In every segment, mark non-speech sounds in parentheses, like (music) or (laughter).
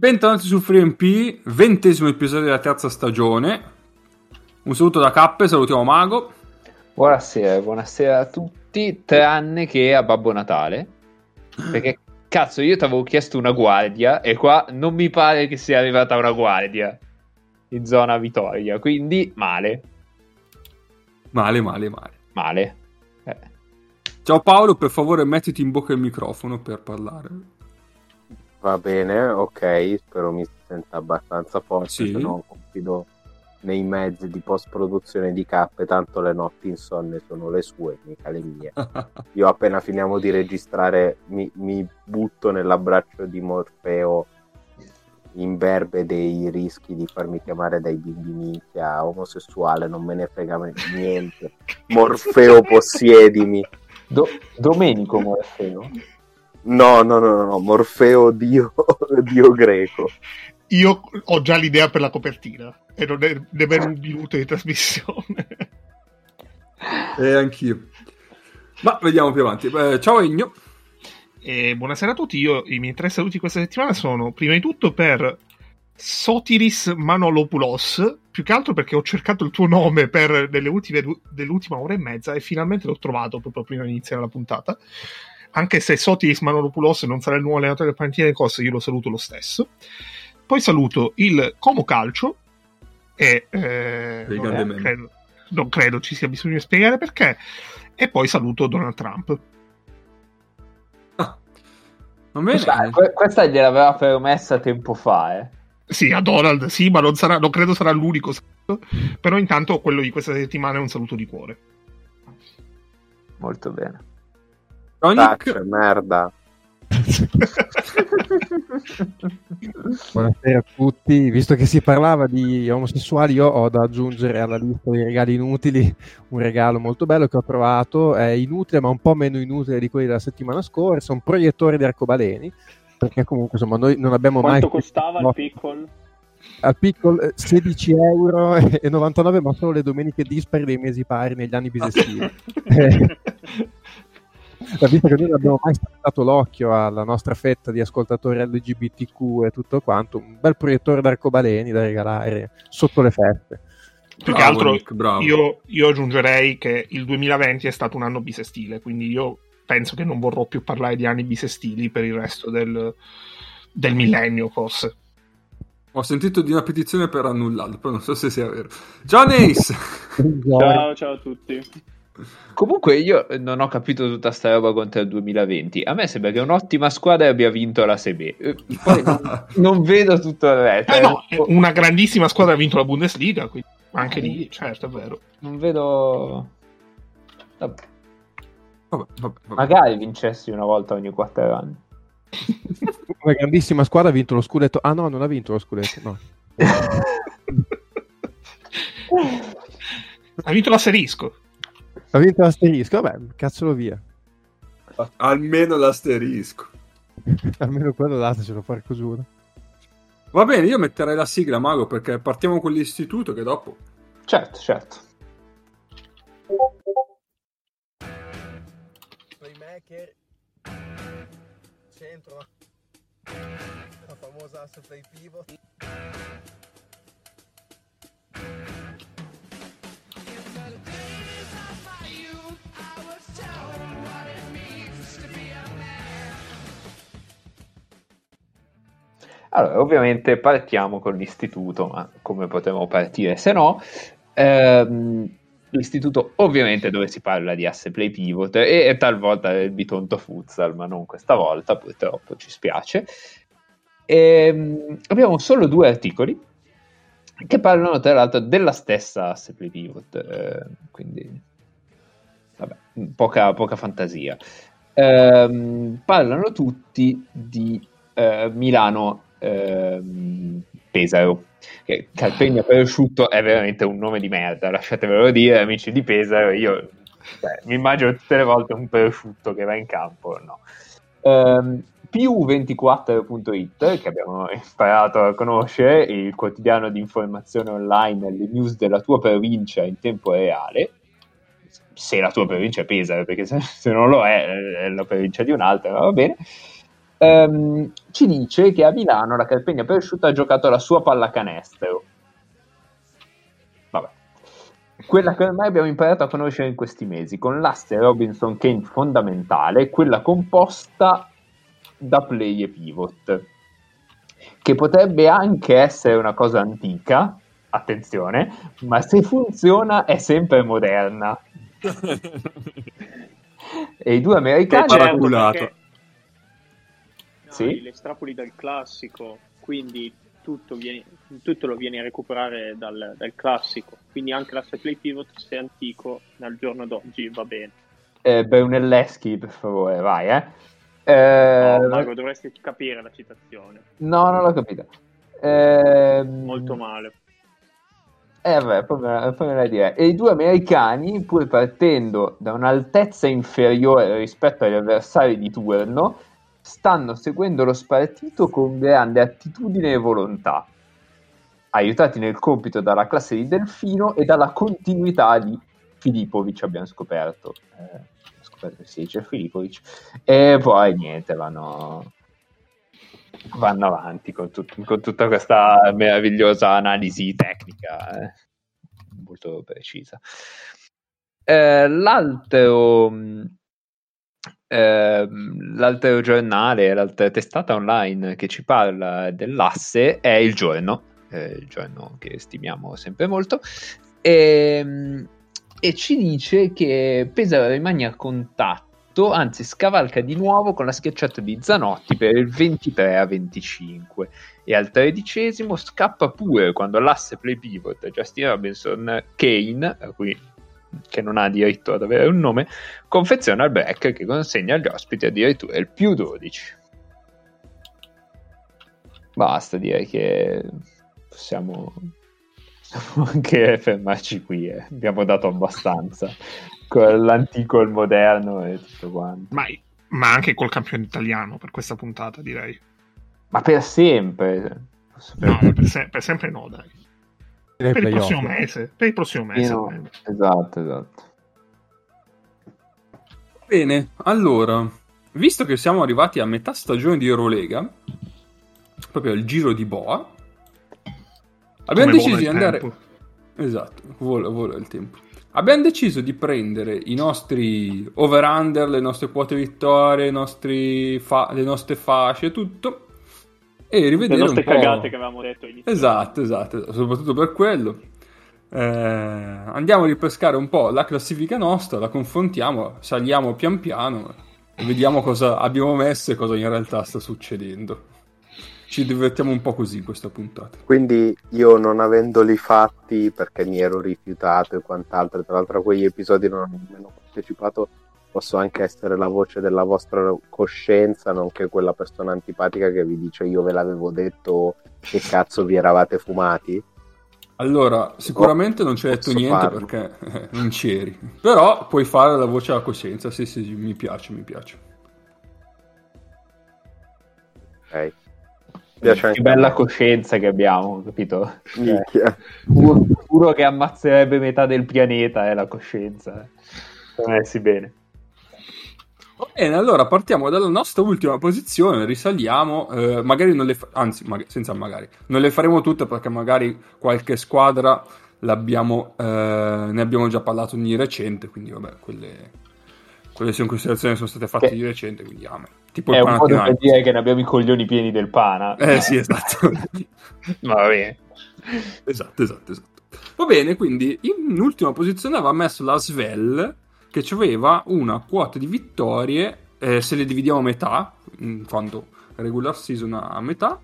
Bentornati su FreeMP, ventesimo episodio della terza stagione. Un saluto da Cappe, salutiamo Mago. Buonasera, buonasera a tutti, tranne che a Babbo Natale. Perché cazzo, io ti avevo chiesto una guardia e qua non mi pare che sia arrivata una guardia in zona Vittoria, quindi male. Male, male, male. Male. Eh. Ciao Paolo, per favore mettiti in bocca il microfono per parlare. Va bene, ok, spero mi senta abbastanza forte, Sì. se no confido nei mezzi di post-produzione di cappe, tanto le notti insonne sono le sue, mica le mie. (laughs) Io appena finiamo di registrare mi, mi butto nell'abbraccio di Morfeo in verbe dei rischi di farmi chiamare dai bimbi minchia omosessuale, non me ne frega niente. (laughs) Morfeo possiedimi. Do- Domenico Morfeo. No, no, no, no, no, Morfeo dio, (laughs) dio greco. Io ho già l'idea per la copertina e non è nemmeno un minuto di trasmissione. E anch'io. Ma vediamo più avanti. Eh, ciao Egno. E buonasera a tutti, io i miei tre saluti questa settimana sono prima di tutto per Sotiris Manolopoulos, più che altro perché ho cercato il tuo nome per delle ultime, dell'ultima ora e mezza e finalmente l'ho trovato proprio prima di iniziare la puntata. Anche se Sotiris Manolopoulos non sarà il nuovo allenatore del Costa, io lo saluto lo stesso. Poi saluto il Como Calcio e eh, non, credo, non credo ci sia bisogno di spiegare perché. E poi saluto Donald Trump. Bene. Questa, que- questa gliel'aveva promessa tempo fa, eh. Sì, a Donald, sì, ma non, sarà, non credo sarà l'unico saluto. Però intanto quello di questa settimana è un saluto di cuore. Molto bene. Tonic. Tacce, merda. (laughs) Buonasera a tutti, visto che si parlava di omosessuali, io ho da aggiungere alla lista dei regali inutili un regalo molto bello che ho trovato, è inutile ma un po' meno inutile di quelli della settimana scorsa, un proiettore di arcobaleni, perché comunque insomma noi non abbiamo Quanto mai... costava no, il piccolo? Al piccolo eh, 16 euro e 99 ma solo le domeniche dispari dei mesi pari negli anni (laughs) bisestili. Ma visto che noi non abbiamo mai dato l'occhio alla nostra fetta di ascoltatori LGBTQ e tutto quanto, un bel proiettore d'arcobaleni da regalare sotto le feste. Più che Bravo, altro Nick, io, io aggiungerei che il 2020 è stato un anno bisestile, quindi io penso che non vorrò più parlare di anni bisestili per il resto del, del millennio, forse. Ho sentito di una petizione per annullarlo, però non so se sia vero. Ciao Ace. Ciao, ciao a tutti. Comunque io non ho capito tutta sta roba contro il 2020. A me sembra che un'ottima squadra abbia vinto la Serie B. Eh, Poi non, (laughs) non vedo tutto il resto. Eh no, una grandissima squadra ha vinto la Bundesliga, quindi anche lì, certo, è vero. Non vedo... Vabbè, Vabbè, vabbè, vabbè. Magari vincessi una volta ogni quattro anni. (laughs) Una grandissima squadra ha vinto lo scudetto. Ah no, non ha vinto lo scudetto, no. (laughs) Ha vinto l'asterisco. Ha vinto l'asterisco, vabbè, cazzolo via. Almeno l'asterisco. (laughs) Almeno quello datecelo, porco giuro. Va bene, io metterei la sigla, Mago, perché partiamo con l'istituto che dopo... Certo, certo. playmaker centro la famosa asse play pivot Allora, ovviamente partiamo con l'istituto, ma come potremmo partire se no? Ehm, l'istituto ovviamente dove si parla di asse play pivot e, e talvolta del bitonto futsal, ma non questa volta, purtroppo ci spiace. Ehm, abbiamo solo due articoli che parlano tra l'altro della stessa asse play pivot, eh, quindi vabbè, poca, poca fantasia. Ehm, parlano tutti di eh, Milano ehm, Pesaro. Che Calpegna Prosciutto è veramente un nome di merda, lasciatemelo dire, amici di Pesaro. Io cioè, mi immagino tutte le volte un prosciutto che va in campo. No. Ehm, più24.it che abbiamo imparato a conoscere, il quotidiano di informazione online, le news della tua provincia in tempo reale. Se la tua provincia è Pesaro, perché se, se non lo è, è la provincia di un'altra, va bene. Ehm, ci dice che a Milano la Carpegna Peresciuta ha giocato la sua pallacanestro. Vabbè. Quella che ormai abbiamo imparato a conoscere in questi mesi, con l'asse Robinson Kane fondamentale, quella composta da play e pivot, che potrebbe anche essere una cosa antica, attenzione, ma se funziona è sempre moderna. (laughs) e i due americani... Che paraculato. perché- No, Sì. Le estrapoli dal classico, quindi tutto, viene- tutto lo vieni a recuperare dal, dal classico. Quindi anche l'asse play pivot, se è antico, al giorno d'oggi va bene. Eh, Brunelleschi, per favore, vai, eh. Eh, No, Mago, dovresti capire la citazione. no, non l'ho capita. Ehm, Molto male. Eh, vabbè, poi me, la- poi me la direi. E i due americani, pur partendo da un'altezza inferiore rispetto agli avversari di turno, stanno seguendo lo spartito con grande attitudine e volontà, aiutati nel compito dalla classe di Delfino e dalla continuità di Filipovic, abbiamo scoperto. Eh, scoperto che si dice Filipovic. E poi niente, vanno, vanno avanti con, tut- con tutta questa meravigliosa analisi tecnica, eh, molto precisa. Eh, l'altro, ehm, l'altro giornale, l'altra testata online che ci parla dell'asse è il giorno, eh, il giorno che stimiamo sempre molto, e, mh, e ci dice che Pesaro rimane a contatto, anzi scavalca di nuovo con la schiacciata di Zanotti per il 23 a 25 e al tredicesimo scappa pure quando l'asse play pivot Justin Robinson Kane, a cui che non ha diritto ad avere un nome, confeziona il break che consegna agli ospiti addirittura il più 12. Basta, direi che possiamo, possiamo anche fermarci qui. eh. Abbiamo dato abbastanza con l'antico e il moderno e tutto quanto. Ma, ma anche col campione italiano per questa puntata, direi. Ma per sempre. No, per, se- per sempre no, dai. Per il playoff. prossimo mese. Per il prossimo mese. Almeno. Esatto, esatto. Bene, allora, visto che siamo arrivati a metà stagione di Eurolega, proprio al giro di Boa, abbiamo Come deciso di andare... tempo. Esatto, vola, vola il tempo. Abbiamo deciso di prendere i nostri over-under, le nostre quote vittorie, i nostri fa- le nostre fasce, tutto, e rivedere Le nostre un po'... cagate che avevamo detto all'inizio. Esatto, esatto, soprattutto per quello. Eh, andiamo a ripescare un po' la classifica nostra, la confrontiamo, saliamo pian piano e vediamo cosa abbiamo messo e cosa in realtà sta succedendo. Ci divertiamo un po' così in questa puntata. Quindi io non avendoli fatti perché mi ero rifiutato e quant'altro, tra l'altro a quegli episodi non ho nemmeno partecipato, posso anche essere la voce della vostra coscienza, nonché quella persona antipatica che vi dice io ve l'avevo detto che cazzo vi eravate fumati. Allora, sicuramente non ci hai detto niente farlo. perché eh, non c'eri, però puoi fare la voce alla coscienza, sì sì, sì, mi piace, mi piace. Ok. Piace anche Che bella me. coscienza che abbiamo, capito? Minchia. (laughs) puro, puro che ammazzerebbe metà del pianeta è la coscienza. Siamo messi bene. Va bene, allora partiamo dalla nostra ultima posizione, risaliamo, eh, magari non le fa- anzi, maga- senza magari, non le faremo tutte perché magari qualche squadra l'abbiamo, eh, ne abbiamo già parlato di recente, quindi vabbè, quelle, quelle sono considerazioni sono state fatte Che- di recente, quindi amen. Tipo È un modo per dire che ne abbiamo i coglioni pieni del pana. Eh sì, esatto. (laughs) Ma va bene. esatto, esatto, esatto. Va bene, quindi in ultima posizione aveva messo la Svel che aveva una quota di vittorie, eh, se le dividiamo a metà, in quanto regular season a metà.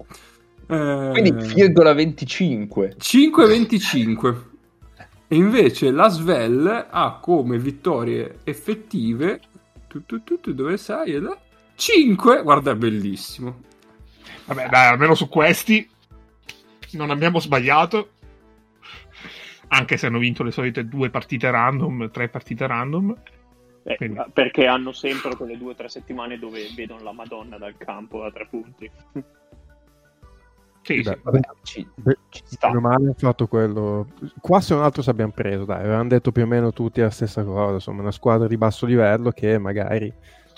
eh, Quindi virgola 25. 5,25. E invece la Svel ha come vittorie effettive. Tu, tu, tu, tu, dove sei? Là? 5. Guarda, è bellissimo. Vabbè, dai, almeno su questi non abbiamo sbagliato. Anche se hanno vinto le solite due partite random, tre partite random. Eh, Quindi- perché hanno sempre quelle due o tre settimane dove vedono la Madonna dal campo a tre punti. Sì, Beh. Vabbè, ci, Beh, ci sta. Meno male hanno fatto quello. Qua se non altro ci abbiamo preso, dai, avevano detto più o meno tutti la stessa cosa, insomma, una squadra di basso livello che magari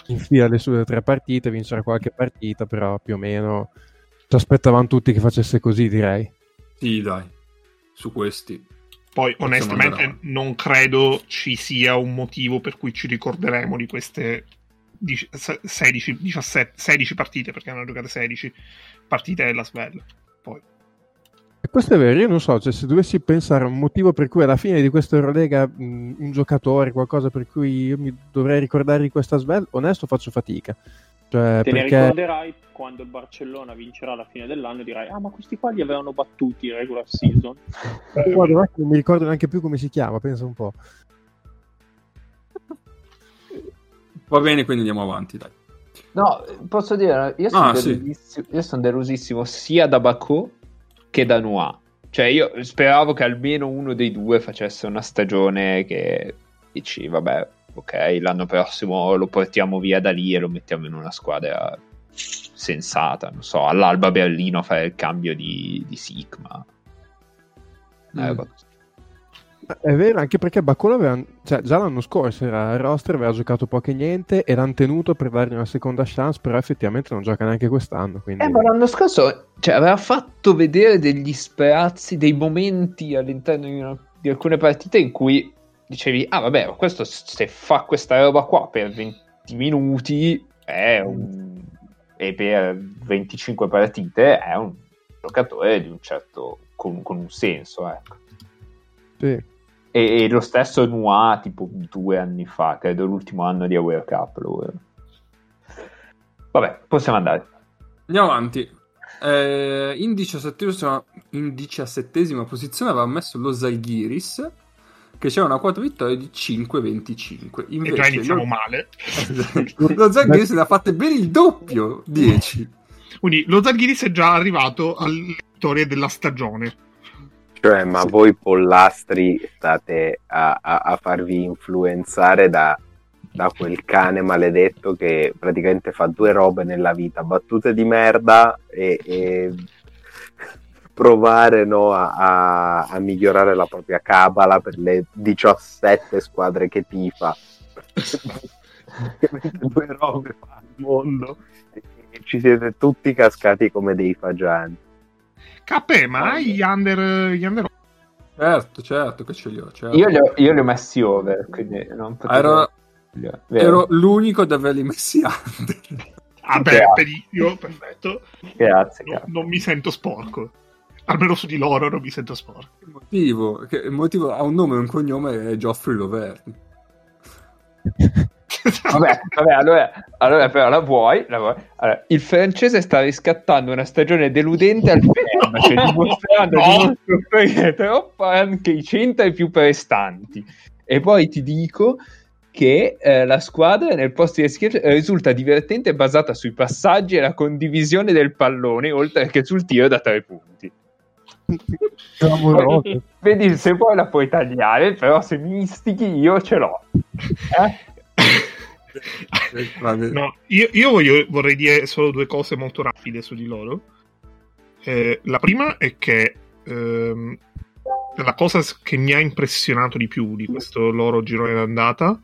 in fila le sue tre partite, vincerà qualche partita, però più o meno ci aspettavamo tutti che facesse così, direi. Sì, dai, su questi. Poi onestamente non credo ci sia un motivo per cui ci ricorderemo di queste dici- se- 16, 17, 16 partite, perché hanno giocato 16 partite della Svel. Poi E questo è vero, io non so, cioè, se dovessi pensare a un motivo per cui alla fine di questa Eurolega mh, un giocatore, qualcosa per cui io mi dovrei ricordare di questa Svel, onesto faccio fatica. Cioè, Te ne perché... ricorderai quando il Barcellona vincerà alla fine dell'anno e dirai ah ma questi qua li avevano battuti in regular season. Eh, Guarda, non mi ricordo neanche più come si chiama, pensa un po'. Va bene, quindi andiamo avanti, dai. No, posso dire, io sono, Ah, sì. delusissimo, io sono delusissimo sia da Baku che da Noir. Cioè, io speravo che almeno uno dei due facesse una stagione che dici, vabbè, ok, l'anno prossimo lo portiamo via da lì e lo mettiamo in una squadra sensata, non so, all'Alba Berlino a fare il cambio di, di Sigma. Una Mm. È vero, anche perché Baccola aveva, cioè, già l'anno scorso era al roster, aveva giocato poco e niente e l'hanno tenuto per dargli una seconda chance, però effettivamente non gioca neanche quest'anno. Quindi... Eh, ma l'anno scorso cioè, aveva fatto vedere degli sprazzi, dei momenti all'interno di, una- di alcune partite in cui dicevi, ah vabbè, ma questo se fa questa roba qua per 20 minuti è un... e per 25 partite è un giocatore di un certo... con, con un senso, ecco. Sì. E, e lo stesso Noir tipo due anni fa, credo l'ultimo anno di Aware Cup. Lo... Vabbè, possiamo andare. Andiamo avanti. Eh, in, diciassettesima, in diciassettesima posizione aveva messo lo Zalgiris, che c'era una quota vittoria di 5-25. e Invece già iniziamo lo, male. (laughs) lo Zalgiris ne ha fatte bene il doppio, 10. Quindi lo Zalgiris è già arrivato alle vittorie della stagione. Cioè, ma voi pollastri state a, a- a farvi influenzare da, da quel cane maledetto che praticamente fa due robe nella vita, battute di merda e, e provare no, a, a- migliorare la propria cabala per le 17 squadre che tifa. (laughs) Due robe fa al mondo e ci siete tutti cascati come dei fagiani. K, ma hai gli under, gli under Certo, certo che ce li ho. certo. Io li ho, io li ho messi over, quindi non potevo... Ero, Vero. ero l'unico ad averli messi under. Ah, beh, Grazie. benissimo, perfetto. Grazie, No- grazie. non mi sento sporco. Almeno su di loro non mi sento sporco. Il motivo, che il motivo ha un nome e un cognome è Geoffrey Loverni. (laughs) Vabbè, vabbè, allora, allora però la vuoi, la vuoi. Allora, il francese sta riscattando una stagione deludente al Fenerbahce, cioè dimostrando No. di non soffrire troppo anche i centri più prestanti. E poi ti dico che eh, la squadra nel posto di schierzo risulta divertente basata sui passaggi e la condivisione del pallone, oltre che sul tiro da tre punti. Clamoroso. (laughs) Vedi se poi la puoi tagliare, però se mi istichi io ce l'ho. Eh? (laughs) No, io, io voglio- vorrei dire solo due cose molto rapide su di loro. Eh, la prima è che ehm, la cosa che mi ha impressionato di più di questo loro girone d'andata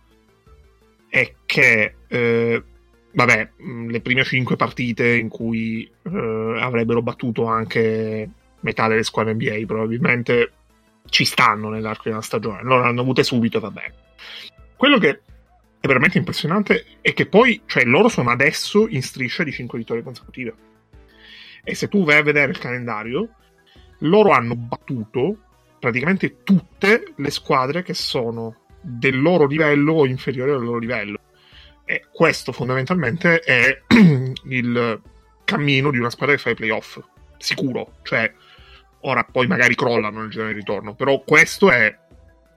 è che, eh, vabbè, le prime cinque partite in cui eh, avrebbero battuto anche metà delle squadre NBA probabilmente ci stanno nell'arco di una stagione. Loro l'hanno avute subito va bene. Quello che è veramente impressionante è che poi, cioè, loro sono adesso in striscia di 5 vittorie consecutive. E se tu vai a vedere il calendario, loro hanno battuto praticamente tutte le squadre che sono del loro livello o inferiori al loro livello. E questo fondamentalmente è (clears throat) il cammino di una squadra che fa i playoff. Sicuro. Cioè, ora poi magari crollano nel girone di ritorno, però questo è...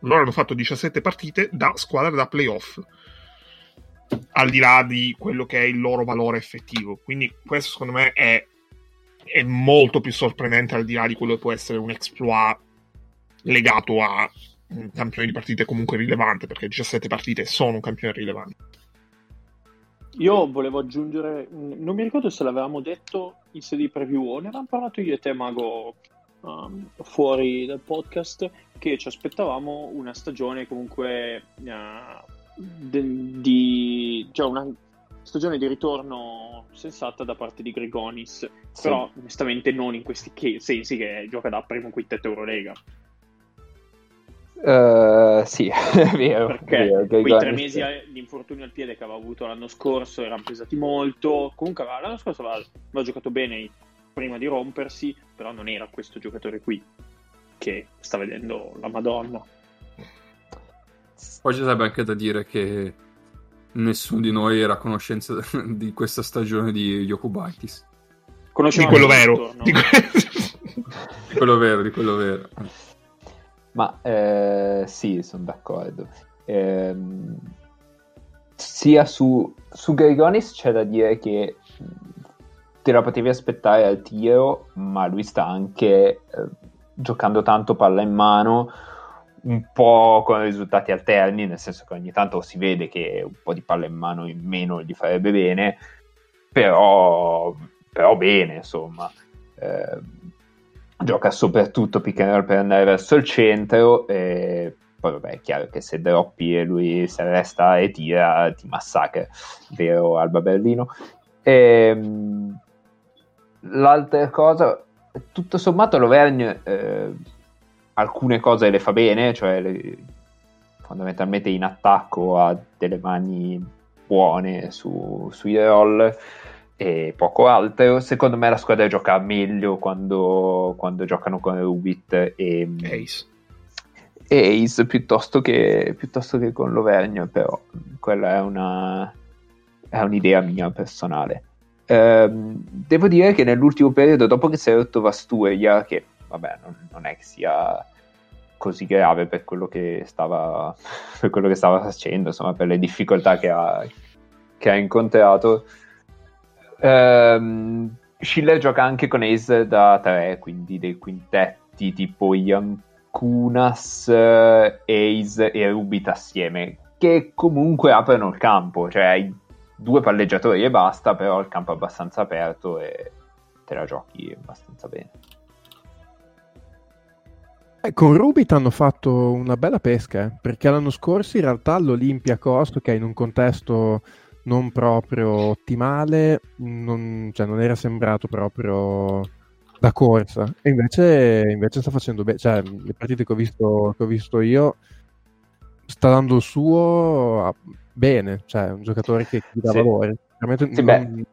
Loro hanno fatto 17 partite da squadra da playoff al di là di quello che è il loro valore effettivo. Quindi questo secondo me è, è molto più sorprendente al di là di quello che può essere un exploit legato a un campione di partite comunque rilevante, perché 17 partite sono un campione rilevante. Io volevo aggiungere, non mi ricordo se l'avevamo detto in sede di preview ne avevamo parlato io e te, Mago, um, fuori dal podcast, che ci aspettavamo una stagione comunque uh, de- di... cioè una stagione di ritorno sensata da parte di Grigonis, però onestamente non in questi che- sensi che gioca da primo quintetto Eurolega. Eh, sì, (laughs) è vero. perché è vero, quei tre mesi di infortunio al piede che aveva avuto l'anno scorso erano pesati molto. Comunque l'anno scorso aveva, aveva giocato bene prima di rompersi, però non era questo giocatore qui che sta vedendo la Madonna. Poi ci sarebbe anche da dire che nessuno di noi era a conoscenza (laughs) di questa stagione di Yokubaitis. Di Conosciamo quello anche vero. Di que- Di quello vero, di quello vero. Ma eh, sì, sono d'accordo. Ehm, sia su, su Grigonis c'è da dire che te la potevi aspettare al tiro, ma lui sta anche eh, giocando tanto palla in mano, un po' con risultati alterni, nel senso che ogni tanto si vede che un po' di palla in mano in meno gli farebbe bene, però, però bene, insomma. Ehm, gioca soprattutto pick and roll per andare verso il centro e poi vabbè è chiaro che se droppi e lui se resta e tira ti massacra vero Alba Berlino Ehm, l'altra cosa tutto sommato l'Auvergne eh, alcune cose le fa bene cioè le- fondamentalmente in attacco ha delle mani buone su, sui roll e poco altro. Secondo me la squadra gioca meglio quando, quando giocano con Rubit e, Ace. e Ace piuttosto che, piuttosto che con l'Auvergne, però quella è, una, è un'idea mia personale. Ehm, devo dire che nell'ultimo periodo, dopo che si è rotto Vasturia, che vabbè, non, non è che sia così grave per quello che stava, (laughs) per quello che stava facendo, insomma, per le difficoltà che ha, che ha incontrato. Ehm, Schiller gioca anche con Ace da 3, quindi dei quintetti tipo Yankunas, eh, Ace e Rubit assieme, che comunque aprono il campo, cioè due palleggiatori e basta, però il campo è abbastanza aperto e te la giochi abbastanza bene. Eh, con Rubit hanno fatto una bella pesca, eh, perché l'anno scorso in realtà l'Olympiacos, che in un contesto non proprio ottimale, non, cioè non era sembrato proprio da corsa, e invece, invece sta facendo bene, cioè le partite che ho visto, che ho visto io sta dando il suo a- bene, cioè un giocatore che ti dà Sì. valore. Veramente Sì, non-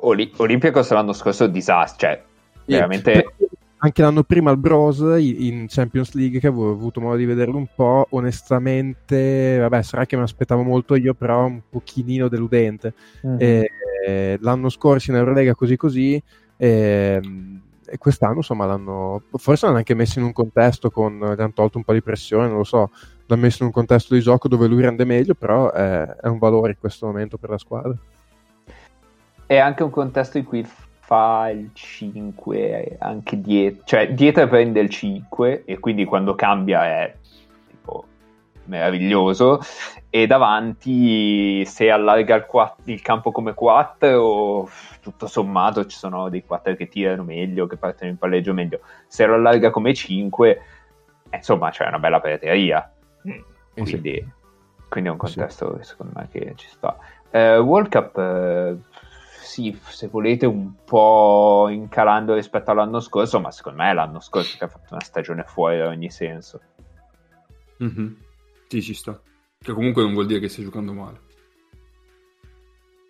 Oli- Olympiacos l'anno scorso è un disastro, cioè veramente Perché Anche l'anno prima al Bros in Champions League, che avevo avuto modo di vederlo un po', onestamente, vabbè, sarà che mi aspettavo molto io, però un pochino deludente. Mhm. E, eh, l'anno scorso in Eurolega così così, ehm, e quest'anno insomma l'hanno, forse l'hanno anche messo in un contesto con, gli hanno tolto un po' di pressione, non lo so, l'hanno messo in un contesto di gioco dove lui rende meglio, però è, è un valore in questo momento per la squadra. è anche un contesto in cui fa il 5 anche dietro, cioè dietro prende il 5 e quindi quando cambia è tipo meraviglioso e davanti se allarga il, quatt- il campo come 4 tutto sommato ci sono dei 4 che tirano meglio, che partono in palleggio meglio, se lo allarga come 5 insomma c'è una bella prateria Mm. Eh sì. quindi, quindi è un Sì. contesto secondo me che ci sta. Eh, World Cup, eh, sì, se volete un po' incalando rispetto all'anno scorso, ma secondo me è l'anno scorso che ha fatto una stagione fuori da ogni senso. Mhm. Sì, ci sta. Che comunque non vuol dire che stai giocando male.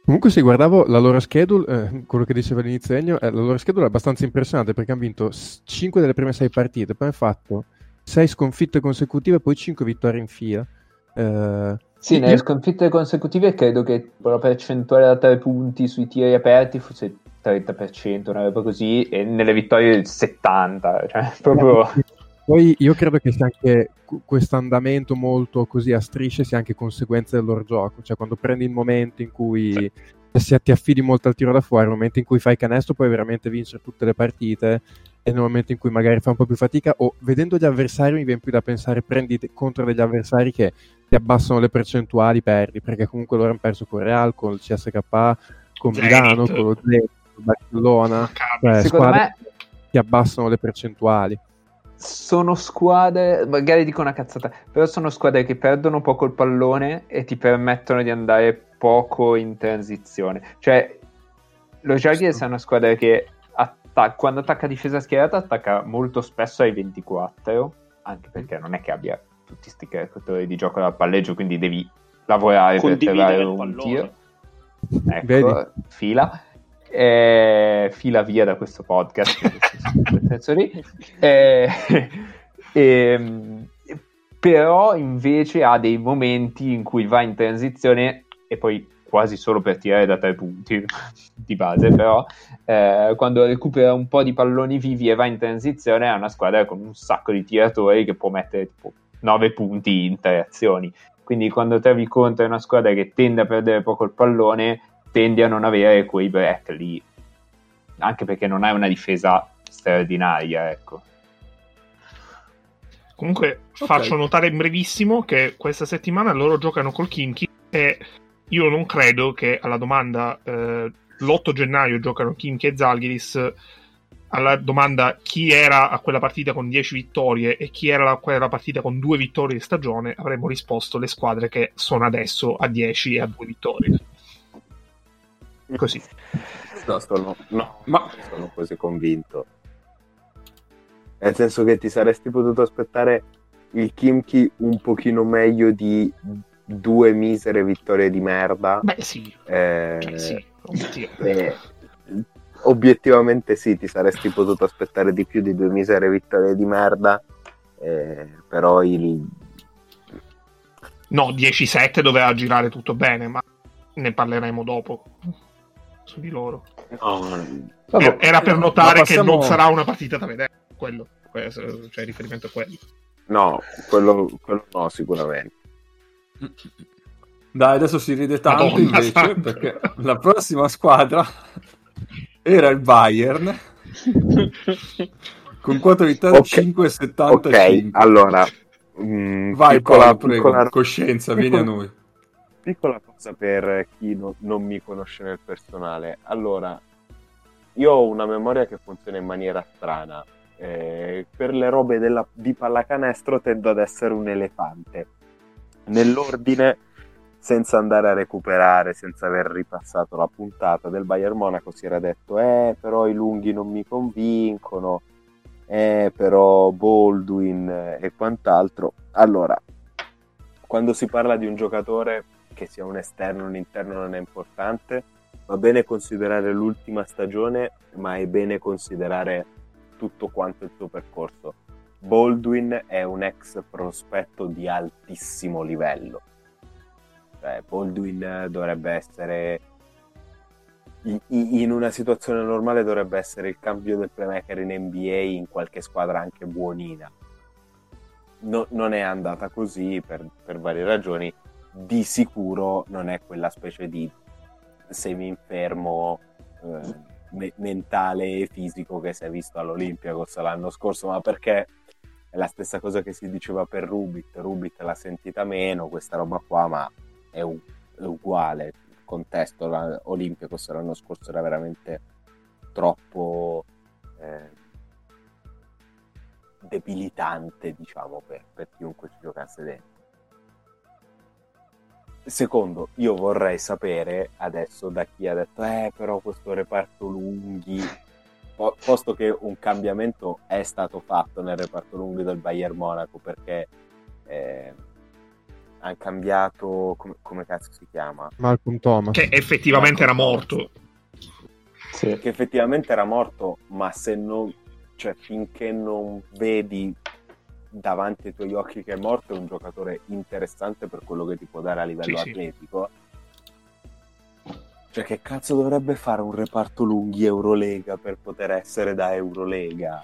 Comunque, se guardavo la loro schedule, eh, quello che diceva all'inizio Ennio, eh, la loro schedule è abbastanza impressionante perché hanno vinto 5 delle prime 6 partite, poi hanno fatto 6 sconfitte consecutive e poi 5 vittorie in fila. Eh, Sì, io- nelle sconfitte consecutive credo che la percentuale da 3 punti sui tiri aperti fosse il 30%, una roba così, e nelle vittorie il 70%, cioè (laughs) proprio... Poi io credo che sia anche questo andamento molto così a strisce sia anche conseguenza del loro gioco, cioè quando prendi il momento in cui Sì. se ti affidi molto al tiro da fuori, nel momento in cui fai canestro puoi veramente vincere tutte le partite e nel momento in cui magari fai un po' più fatica o vedendo gli avversari mi viene più da pensare prendi contro degli avversari che ti abbassano le percentuali, perdi, perché comunque loro hanno perso con Real, con il CSK, con Zenit. Milano, con lo Zenit, con Barcellona, cioè, squadre me che ti abbassano le percentuali. Sono squadre, magari dico una cazzata, però sono squadre che perdono poco il pallone e ti permettono di andare poco in transizione. Cioè, lo Jaguars è una squadra che atta- quando attacca difesa schierata attacca molto spesso ai 24, anche perché non è che abbia tutti questi creatori di gioco dal palleggio, quindi devi lavorare per il un pallone. tiro. Ecco, Vedi? fila. Eh, fila via da questo podcast. Eh, (laughs) ehm, però invece ha dei momenti in cui va in transizione e poi quasi solo per tirare da tre punti di base, però eh, quando recupera un po' di palloni vivi e va in transizione è una squadra con un sacco di tiratori che può mettere tipo 9 punti in tre azioni. Quindi quando trovi contro una squadra che tende a perdere poco il pallone, tendi a non avere quei break lì, anche perché non hai una difesa straordinaria, ecco. Comunque Ok. faccio notare in brevissimo che questa settimana loro giocano col Kimchi e io non credo che alla domanda eh, l'8 gennaio giocano Kimchi e Zalgiris alla domanda chi era a quella partita con 10 vittorie e chi era a quella partita con 2 vittorie di stagione avremmo risposto le squadre che sono adesso a 10 e a 2 vittorie. Così. Sono, no, Ma sono così convinto. Nel senso che ti saresti potuto aspettare il Kimchi un pochino meglio di due misere vittorie di merda. Beh sì, Eh, cioè, sì, eh, obiettivamente sì, ti saresti potuto aspettare di più di due misere vittorie di merda. eh, però il, No, 10-7 doveva girare tutto bene, ma ne parleremo dopo su di loro. no, Eh, Era per no, notare passiamo- che non sarà una partita da vedere, quello, cioè riferimento a quello. no, quello, quello no, sicuramente. dai, adesso si ride tanto Madonna invece santa. perché la prossima squadra era il Bayern con 4 vittorie Ok. 5,75. Ok, allora, mm, Vai piccola, Paolo, prego, piccola- coscienza, vieni a noi. Piccola cosa per chi no- non mi conosce nel personale. Allora, io ho una memoria che funziona in maniera strana. Eh, per le robe della- di pallacanestro tendo ad essere un elefante. Nell'ordine, senza andare a recuperare, senza aver ripassato la puntata del Bayern Monaco, si era detto, eh, però i lunghi non mi convincono, eh, però Baldwin eh, e quant'altro. Allora, quando si parla di un giocatore che sia un esterno o un interno non è importante, va bene considerare l'ultima stagione, ma è bene considerare tutto quanto il suo percorso. Baldwin è un ex prospetto di altissimo livello. Cioè, Baldwin dovrebbe essere in una situazione normale dovrebbe essere il cambio del playmaker in NBA in qualche squadra anche buonina. No- non è andata così per, per varie ragioni. Di sicuro non è quella specie di semi-infermo eh, me- mentale e fisico che si è visto all'Olympiakos l'anno scorso, ma perché è la stessa cosa che si diceva per Rubit. Rubit l'ha sentita meno, questa roba qua, ma è, u- è uguale. Il contesto la- Olympiakos l'anno scorso era veramente troppo eh, debilitante, diciamo, per, per chiunque ci giocasse dentro. Secondo, io vorrei sapere adesso da chi ha detto, eh, però questo reparto lunghi, po- posto che un cambiamento è stato fatto nel reparto lunghi del Bayern Monaco, perché eh, hanno cambiato, come, come cazzo si chiama? Malcolm Thomas. Che effettivamente era morto. Sì. Che effettivamente era morto, ma se non, cioè finché non vedi davanti ai tuoi occhi che è morto, è un giocatore interessante per quello che ti può dare a livello Sì, sì. atletico. Cioè, che cazzo dovrebbe fare un reparto lunghi Eurolega per poter essere da Eurolega?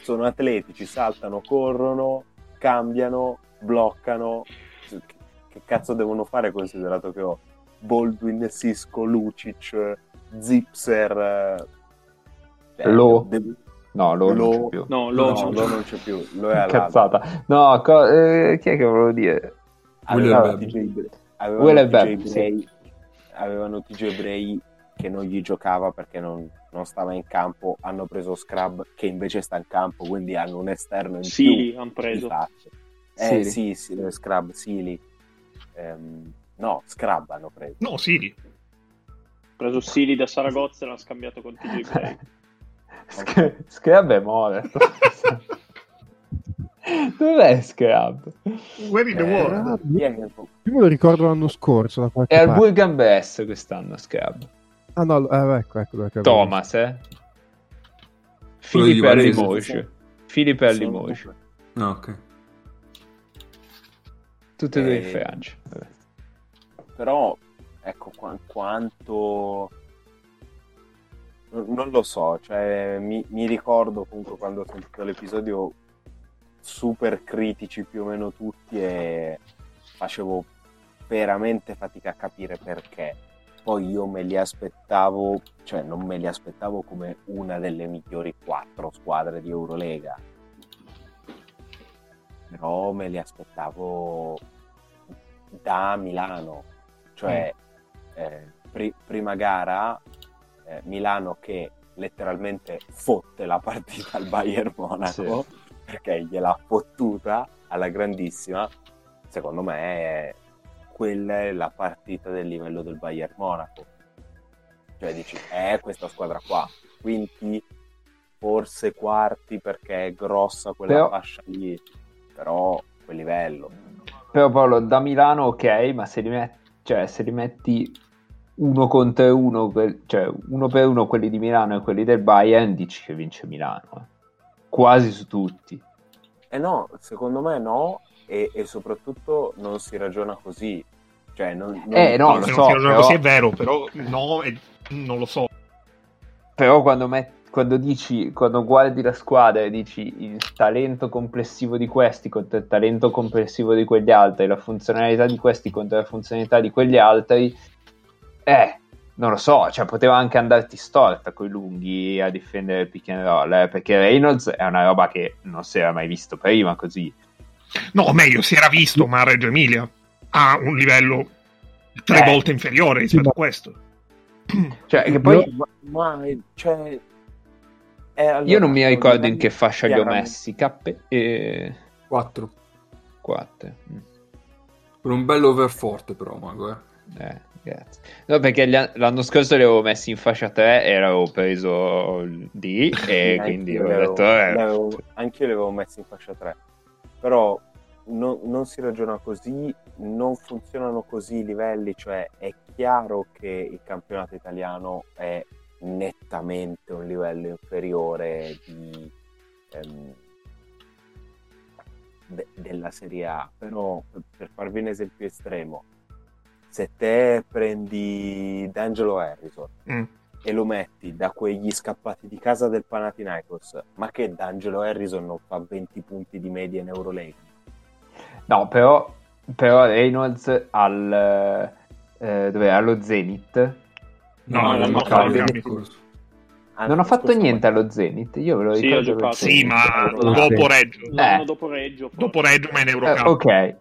Sono atletici, saltano, corrono, cambiano, bloccano. Che, che cazzo devono fare considerato che ho Baldwin, Cisco, Lucic, Zipser. eh, cioè, Lo. de- No, lo, Lo- non c'è più. No, Lo, no, lo non c'è più, lo è. (laughs) Cazzata. No, co- eh, chi è che volevo dire? Avevano TJ, avevano TJ Bray, avevano TJ Bray che non gli giocava perché non, non stava in campo, hanno preso Scrub che invece sta in campo, quindi hanno un esterno in Sili più. hanno preso. fatto. Eh Sili. sì, sì, Scrub, Sili. Ehm, no, Scrub hanno preso. No, Sili. preso Sili da Saragozza e l'ha scambiato con TJ Play. (laughs) Sc- Scrub è morto. (laughs) Dov'è Scrub? Where in the world? Io me lo ricordo l'anno scorso da qualche È al. Burgan Bess quest'anno Scrub. Ah no, eh, ecco, ecco avevo- Thomas, eh? Varese. Limoges. Philip Sono Limoges. No, ok. Tutte e due in Eh, Francia. Però, ecco, qua- quanto... Non lo so, cioè, mi, mi ricordo comunque quando ho sentito l'episodio super critici più o meno tutti e facevo veramente fatica a capire perché. Poi io me li aspettavo, cioè non me li aspettavo come una delle migliori quattro squadre di Eurolega, però me li aspettavo da Milano, cioè eh, pri- prima gara eh, Milano che letteralmente fotte la partita al Bayern Monaco perché gliel'ha fottuta alla grandissima. Secondo me quella è la partita del livello del Bayern Monaco. Cioè dici, è questa squadra qua, quinti, forse quarti perché è grossa quella Però- fascia lì, però quel livello. Però Paolo, da Milano ok, ma se li, met- cioè, se li metti uno contro uno, cioè uno per uno quelli di Milano e quelli del Bayern, dici che vince Milano. eh. Quasi su tutti. Eh no, secondo me no, e, e soprattutto non si ragiona così. Cioè, non, non- Eh, no, No, lo se so, non si ragiona però- così è vero, però no, e- non lo so. Però quando, met- quando dici, quando guardi la squadra e dici il talento complessivo di questi contro il talento complessivo di quegli altri, la funzionalità di questi contro la funzionalità di quegli altri, eh, non lo so, cioè poteva anche andarti storta con i lunghi a difendere il pick and roll, eh, perché Reynolds è una roba che non si era mai visto prima così. No, o meglio, si era visto, ma Reggio Emilia ha un livello tre Eh. volte inferiore rispetto Sì, a questo. (clears throat) Cioè, che poi ma, ma, cioè, eh, allora, io non mi ricordo in che fascia li ho messi, K e 4. 4. Per un bello overforte però, Mago, eh. Eh, grazie. No, perché l'anno scorso li avevo messi in fascia 3 e l'avevo preso il D e (laughs) quindi ho detto... eh, li avevo- anch'io li avevo messi in fascia 3 però no- non si ragiona così non funzionano così i livelli cioè è chiaro che il campionato italiano è nettamente un livello inferiore di, ehm, de- della Serie A però per- per farvi un esempio estremo se te prendi D'Angelo Harrison Mm. e lo metti da quegli scappati di casa del Panathinaikos, ma che D'Angelo Harrison non fa 20 punti di media in Eurolega? No, però, però Reynolds al... Eh, dove era? Allo Zenith No, ho il corso. Anzi, non ha fatto niente allo Zenith, io ve lo Sì, ricordo. Sì, ma dopo Reggio. Eh. dopo Reggio. forse. Dopo Reggio, ma in Eh, Eurocup. ok,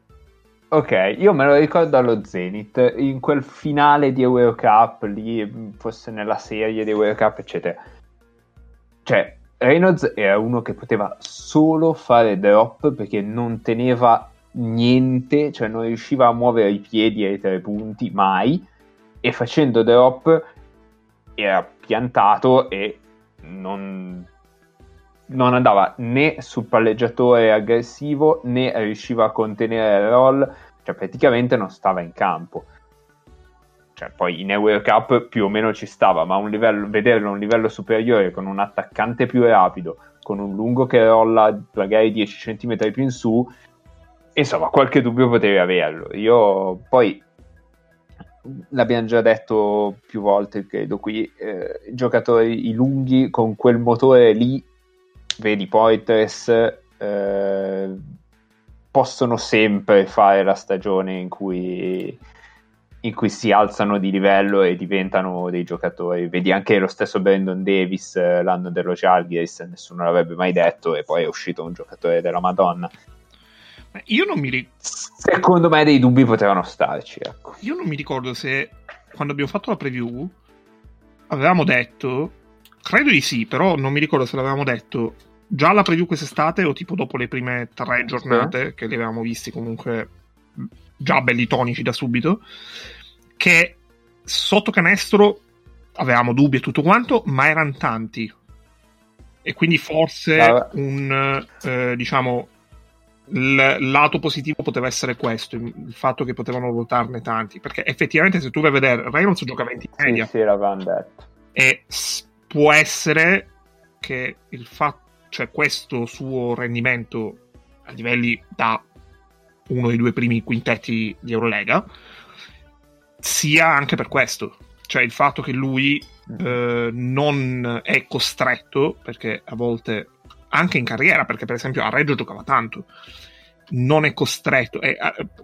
ok, io me lo ricordo allo Zenith, in quel finale di Eurocup, lì mh, fosse nella serie di Eurocup, eccetera. Cioè, Reynolds era uno che poteva solo fare drop perché non teneva niente, cioè non riusciva a muovere i piedi ai tre punti mai, e facendo drop era piantato e non, non andava né sul palleggiatore aggressivo né riusciva a contenere il roll, cioè praticamente non stava in campo. Cioè, poi in Eurocup più o meno ci stava, ma un livello, vederlo a un livello superiore con un attaccante più rapido, con un lungo che rolla magari 10 cm più in su, insomma, qualche dubbio potevi averlo. Io poi l'abbiamo già detto più volte, credo qui, eh, giocatori i lunghi con quel motore lì, vedi Poitres, eh, possono sempre fare la stagione in cui, in cui si alzano di livello e diventano dei giocatori. Vedi anche lo stesso Brandon Davis eh, l'anno dello Jalgiris, nessuno l'avrebbe mai detto, e poi è uscito un giocatore della Madonna. Io non mi ri- Secondo me dei dubbi potevano starci, ecco. Io non mi ricordo se quando abbiamo fatto la preview avevamo detto Credo di sì, però non mi ricordo se l'avevamo detto già alla preview quest'estate o tipo dopo le prime tre giornate che li avevamo visti comunque già belli tonici da subito, che sotto canestro avevamo dubbi e tutto quanto, ma erano tanti. E quindi forse Ah, un, eh, diciamo, il lato positivo poteva essere questo, il fatto che potevano votarne tanti. Perché effettivamente se tu vai a vedere, Reynolds gioca 20 in Sì, media. sì, l'avevamo detto. E può essere che il fatto, cioè questo suo rendimento a livelli da uno dei due primi quintetti di Eurolega sia anche per questo. Cioè il fatto che lui eh, non è costretto, perché a volte anche in carriera, perché per esempio a Reggio giocava tanto, non è costretto, e,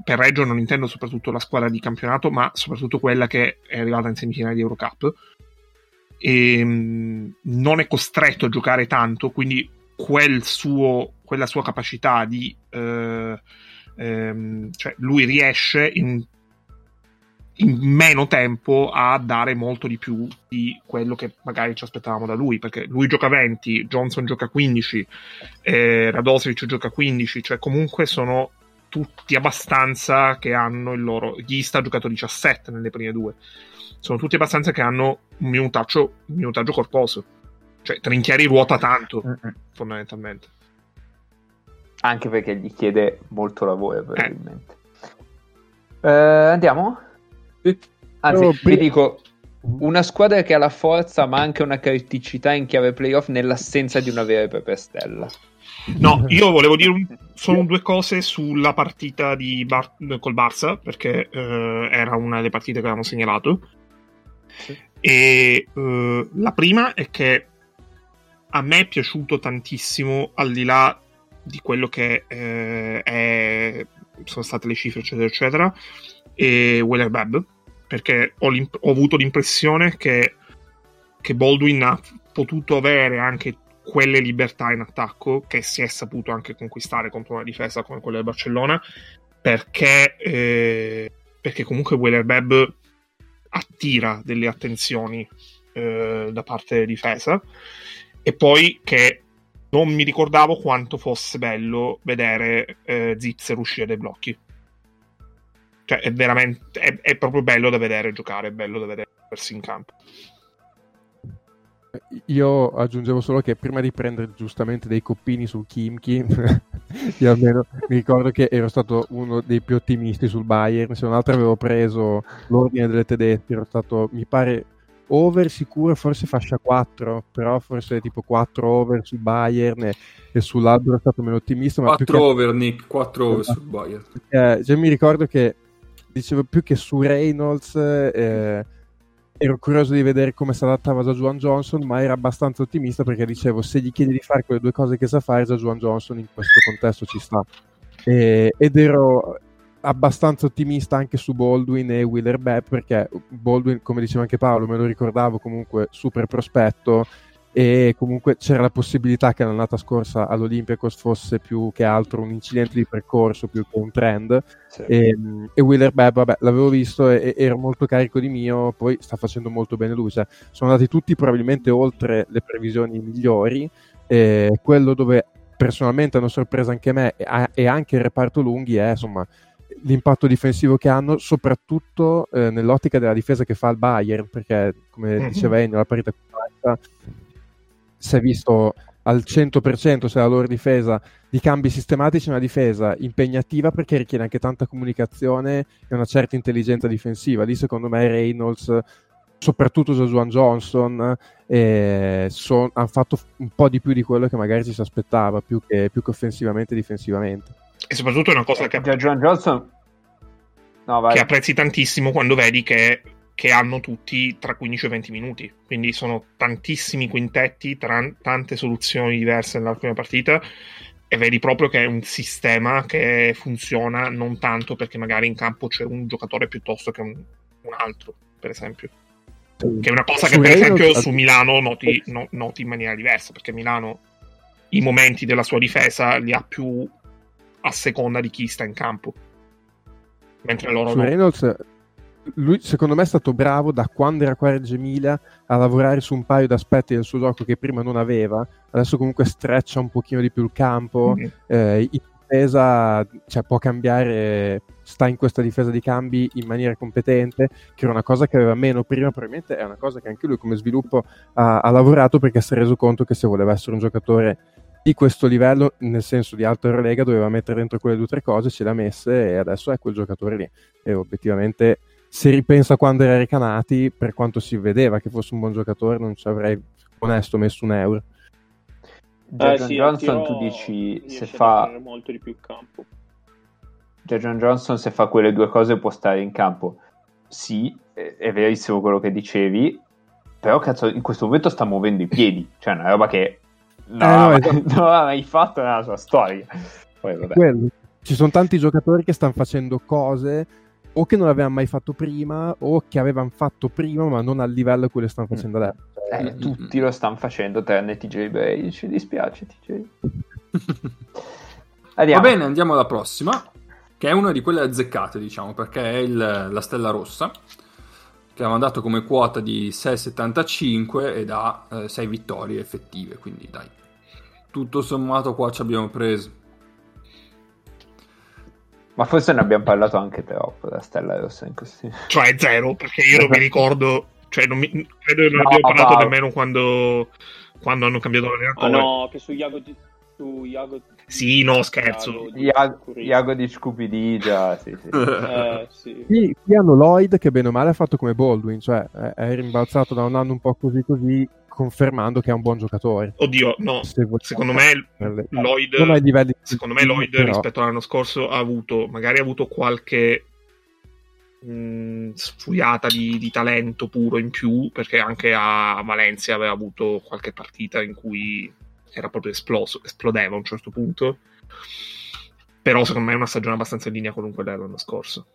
per Reggio non intendo soprattutto la squadra di campionato, ma soprattutto quella che è arrivata in semifinale di Eurocup, e mh, non è costretto a giocare tanto, quindi quel suo, quella sua capacità di... eh, ehm, cioè lui riesce in in meno tempo a dare molto di più di quello che magari ci aspettavamo da lui perché lui gioca 20, Johnson gioca 15 eh, Radosevic gioca 15 cioè comunque sono tutti abbastanza che hanno il loro Ghista ha giocato 17 nelle prime due sono tutti abbastanza che hanno un minutaggio, un minutaggio corposo cioè Trinchieri ruota tanto Mm-mm. fondamentalmente Anche perché gli chiede molto lavoro, probabilmente. Eh, andiamo? Sì. Anzi, Io vi dico una squadra che ha la forza ma anche una criticità in chiave playoff nell'assenza di una vera e propria stella. No, io volevo dire un- (laughs) solo due cose sulla partita di Bar- col Barça, perché eh, era una delle partite che avevamo segnalato. E eh, la prima è che a me è piaciuto tantissimo, al di là di quello che eh, è- sono state le cifre, eccetera, eccetera, e Weller Bab, perché ho, ho avuto l'impressione che, che Baldwin ha potuto avere anche quelle libertà in attacco che si è saputo anche conquistare contro una difesa come quella del Barcellona perché, eh, perché comunque Weller Bab attira delle attenzioni eh, da parte della difesa e poi che non mi ricordavo quanto fosse bello vedere eh, Zipser uscire dai blocchi cioè è veramente è, è proprio bello da vedere giocare è bello da vedere versi in campo Io aggiungevo solo che prima di prendere giustamente dei coppini sul Kimchi, (laughs) io almeno mi ricordo che ero stato uno dei più ottimisti sul Bayern. Se non altro avevo preso l'ordine delle tedesche, ero stato, mi pare, over sicuro, forse fascia 4, però forse tipo 4 over sul Bayern e, e sull'albero ero stato meno ottimista. Ma più 4 che- over, Nick, 4 over sul Bayern. eh, già mi ricordo che dicevo più che su Reynolds eh, ero curioso di vedere come si adattava già Juan Johnson ma ero abbastanza ottimista perché dicevo se gli chiedi di fare quelle due cose che sa fare già Juan Johnson in questo contesto ci sta E- ed ero abbastanza ottimista anche su Baldwin e Wheeler Bepp perché Baldwin come diceva anche Paolo me lo ricordavo comunque super prospetto e comunque c'era la possibilità che l'annata scorsa all'Olympiacos fosse più che altro un incidente di percorso più che un trend. E, e Wheeler Bebb vabbè l'avevo visto e, e ero molto carico di mio poi sta facendo molto bene lui cioè, sono andati tutti probabilmente oltre le previsioni migliori e quello dove personalmente hanno sorpreso anche me e, e anche il reparto lunghi è insomma l'impatto difensivo che hanno soprattutto eh, nell'ottica della difesa che fa il Bayern perché come Mhm. diceva Ennio la partita completa si è visto al 100% se la loro difesa di cambi sistematici, una difesa impegnativa perché richiede anche tanta comunicazione e una certa intelligenza difensiva. Lì secondo me Reynolds, soprattutto Joshua Johnson, eh, son- hanno fatto un po' di più di quello che magari ci si aspettava, più che, più che offensivamente e difensivamente. E soprattutto è una cosa che Già John Johnson... No, vai. che apprezzi tantissimo quando vedi che, che hanno tutti tra 15 e 20 minuti. Quindi sono tantissimi quintetti, tra- tante soluzioni diverse nella prima partita. E vedi proprio che è un sistema che funziona non tanto perché magari in campo c'è un giocatore piuttosto che un, un altro, per esempio. Che è una cosa che, per Reynolds- esempio, su Milano noti, no- noti in maniera diversa. Perché Milano i momenti della sua difesa li ha più a seconda di chi sta in campo. Mentre loro Su no. Reynolds, lui secondo me è stato bravo da quando era qua a Reggio Emilia a lavorare su un paio di aspetti del suo gioco che prima non aveva. Adesso comunque streccia un pochino di più il campo. Mm. Eh, in difesa cioè, può cambiare, sta in questa difesa di cambi in maniera competente, che era una cosa che aveva meno prima. Probabilmente è una cosa che anche lui come sviluppo ha, ha lavorato perché si è reso conto che se voleva essere un giocatore di questo livello, nel senso di alta Eurolega, doveva mettere dentro quelle due o tre cose, ce le ha messe e adesso è quel giocatore lì. E obiettivamente se ripensa a quando era Recanati, per quanto si vedeva che fosse un buon giocatore, non ci avrei onesto messo un euro. Jason Eh, sì, Johnson tu dici se fa molto di più il campo. Jason Johnson se fa quelle due cose può stare in campo. Sì, è, è verissimo quello che dicevi, però cazzo in questo momento sta muovendo i piedi, cioè è una roba che non, Eh, no, esatto. non aveva mai fatto nella sua storia. Poi vabbè. Quello. Ci sono tanti giocatori che stanno facendo cose o che non avevano mai fatto prima o che avevano fatto prima ma non al livello a cui le stanno facendo adesso. Eh, tutti lo stanno facendo tranne TJ Bray, ci dispiace TJ. (laughs) Va Andiamo. bene, andiamo alla prossima, che è una di quelle azzeccate, diciamo, perché è il- la Stella Rossa, che ha mandato come quota di 6,75 ed ha 6 vittorie effettive, quindi dai, tutto sommato qua ci abbiamo preso. Ma forse ne abbiamo parlato anche troppo da Stella Rossa in questi... (laughs) Cioè zero, perché io non mi ricordo, cioè non mi, credo che non No, abbiamo parlato nemmeno quando, quando hanno cambiato l'allenatore. no, che su Iago di- su Iago Sì, no, scherzo. Iago di- Iago, di Scupidigia, sì, sì. Eh, sì. Qui, qui hanno Lloyd che bene o male ha fatto come Baldwin, cioè è, è rimbalzato da un anno un po' così così, confermando che è un buon giocatore. Oddio, no. Se Secondo me Nelle- Lloyd, livelli secondo me Lloyd però- rispetto all'anno scorso ha avuto, magari ha avuto qualche mh, sfuriata di, di talento puro in più, perché anche a Valencia aveva avuto qualche partita in cui era proprio esploso, esplodeva a un certo punto. Però secondo me è una stagione abbastanza in linea con quella dell'anno scorso.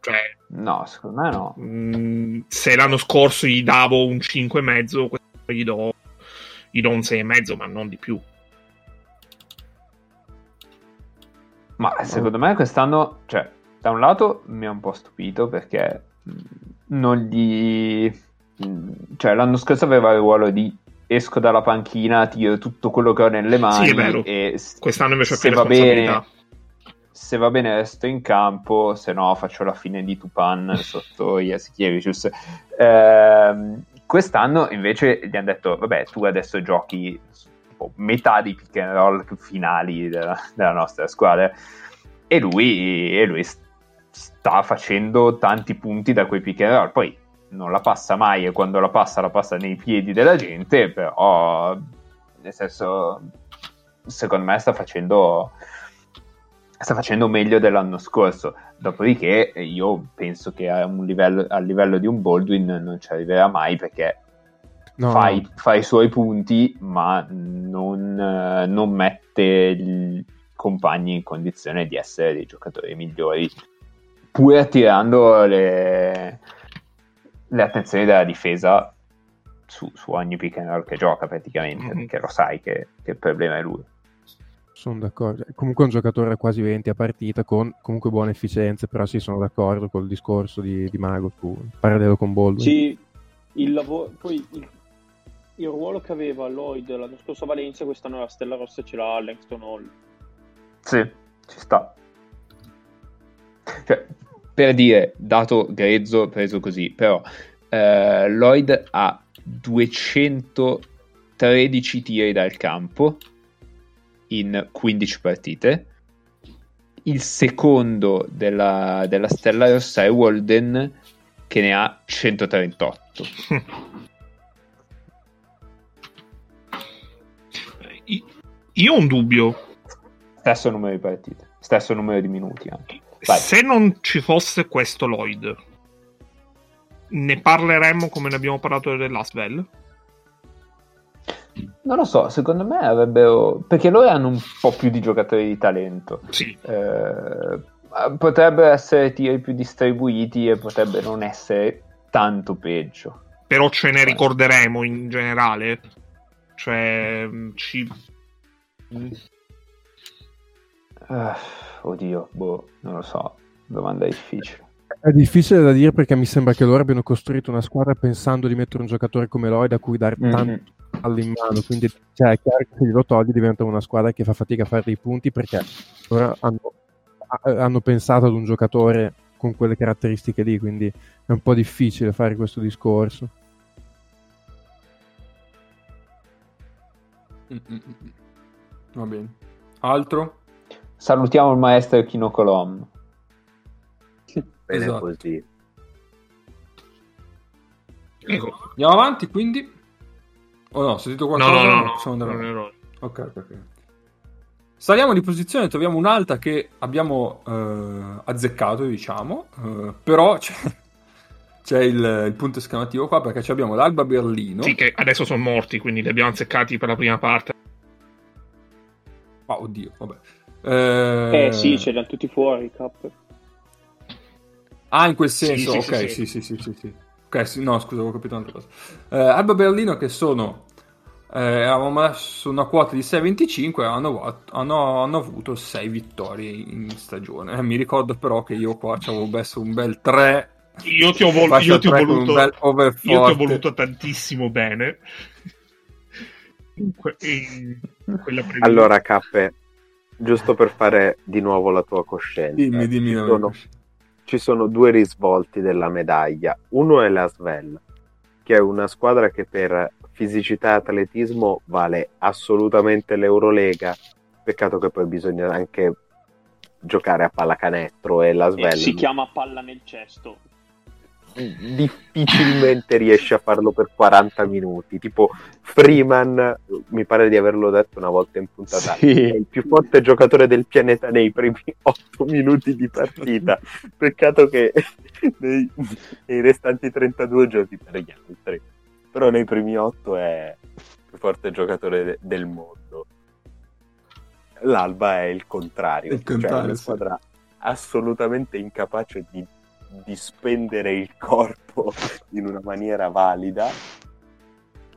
Cioè, No, secondo me no. Mm, se l'anno scorso gli davo un 5,5, quest'anno gli do, gli do un 6,5, ma non di più. Ma secondo me quest'anno, cioè, da un lato mi ha un po' stupito perché mh, non gli... mh, Cioè, l'anno scorso aveva il ruolo di esco dalla panchina, tiro tutto quello che ho nelle mani Sì, è vero. e Quest'anno invece se va bene se va bene resto in campo, se no faccio la fine di Tupan sotto (laughs) Jasikevicius. Ehm, quest'anno invece gli hanno detto, vabbè, tu adesso giochi tipo, metà dei pick and roll finali della, della nostra squadra e lui, e lui sta facendo tanti punti da quei pick and roll. Poi non la passa mai e quando la passa la passa nei piedi della gente, però nel senso secondo me sta facendo sta facendo meglio dell'anno scorso. Dopodiché io penso che a un livello, a livello di un Baldwin non ci arriverà mai perché No, fa, no. i, fa i suoi punti, ma non, non mette i compagni in condizione di essere dei giocatori migliori, pur attirando le, le attenzioni della difesa su, su ogni pick and roll che gioca praticamente, Mhm. perché lo sai che, che il problema è lui. Sono d'accordo. Comunque è un giocatore a quasi 20 a partita con comunque buone efficienze, però sì, sono d'accordo col discorso di, di Mago su parallelo con Baldwin. Sì, il lavoro, poi il, il ruolo che aveva Lloyd l'anno scorso a Valencia, quest'anno la Stella Rossa ce l'ha Langston Hall. Sì, ci sta. Cioè, per dire, dato grezzo preso così, però eh, Lloyd ha 213 tiri dal campo in 15 partite. Il secondo della, della Stella Rossa è Walden che ne ha 138. (laughs) I- Io ho un dubbio. Stesso numero di partite, stesso numero di minuti anche. Vai. Se non ci fosse questo Lloyd, ne parleremmo come ne abbiamo parlato dell'Asvel? Non lo so, secondo me avrebbero. Perché loro hanno un po' più di giocatori di talento. Sì. Eh, potrebbero essere tiri più distribuiti e potrebbe non essere tanto peggio. Però ce ne ricorderemo in generale. Cioè, ci... Eh, oddio, boh, non lo so. Domanda difficile. È difficile da dire perché mi sembra che loro abbiano costruito una squadra pensando di mettere un giocatore come Lloyd a cui dare Mhm. tanto all'inmano. Quindi cioè, è chiaro che se glielo togli diventa una squadra che fa fatica a fare dei punti perché loro hanno, a- hanno pensato ad un giocatore con quelle caratteristiche lì. Quindi è un po' difficile fare questo discorso. Mm, mm, mm. Va bene. Altro? Salutiamo il maestro Kino Colom. Bene Esatto. così. Ecco. Andiamo avanti, quindi? O no, sentito No, qualcosa? no, no, no, Possiamo andare non avanti. ero- Ok, ok, ok. Saliamo di posizione, troviamo un'alta che abbiamo eh, azzeccato, diciamo, eh, però c'è, (laughs) c'è il, il punto esclamativo qua perché ci abbiamo l'Alba Berlino. Sì, che adesso sono morti, quindi li abbiamo azzeccati per la prima parte. Ah, oddio, vabbè. Eh, Eh sì, ce li hanno tutti fuori, Cap. Ah, in quel senso, Sì, sì, ok, sì, sì, sì. sì, sì, sì, sì. Ok, sì, no, scusa, avevo capito un'altra cosa. Eh, Alba Berlino che sono... Eh, avevamo messo una quota di 6,25 hanno, hanno, hanno avuto 6 vittorie in stagione. Eh, mi ricordo però che io qua ci avevo messo un bel 3. Io ti ho, vol- io ti ho voluto, un bel over io ti ho voluto tantissimo bene. (laughs) In que- in quella previsione. Allora, Cappe, giusto per fare di nuovo la tua coscienza, Dimmi, dimmi. ci, no, sono, ci sono due risvolti della medaglia. Uno è la Svel, che è una squadra che per fisicità e atletismo vale assolutamente l'Eurolega. Peccato che poi bisogna anche giocare a pallacanestro e la E Svel si chiama palla nel cesto. Difficilmente riesce a farlo per 40 minuti. Tipo Freeman, mi pare di averlo detto una volta in puntata, Sì. è il più forte giocatore del pianeta nei primi (laughs) 8 minuti di partita. Peccato che nei, nei restanti 32 giochi per gli altri. Però nei primi 8 è il più forte giocatore de- del mondo. L'Alba è il contrario, Il cioè contrario, una sì. squadra assolutamente incapace di, di spendere il corpo (laughs) in una maniera valida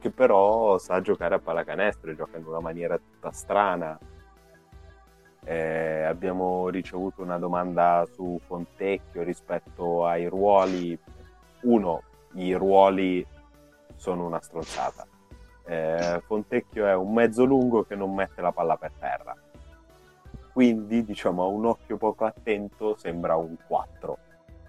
che però sa giocare a pallacanestro e gioca in una maniera tutta strana. Eh, abbiamo ricevuto una domanda su Fontecchio rispetto ai ruoli. Uno, i ruoli sono una stronzata. Eh, Fontecchio è un mezzo lungo che non mette la palla per terra. Quindi, diciamo, a un occhio poco attento sembra un 4.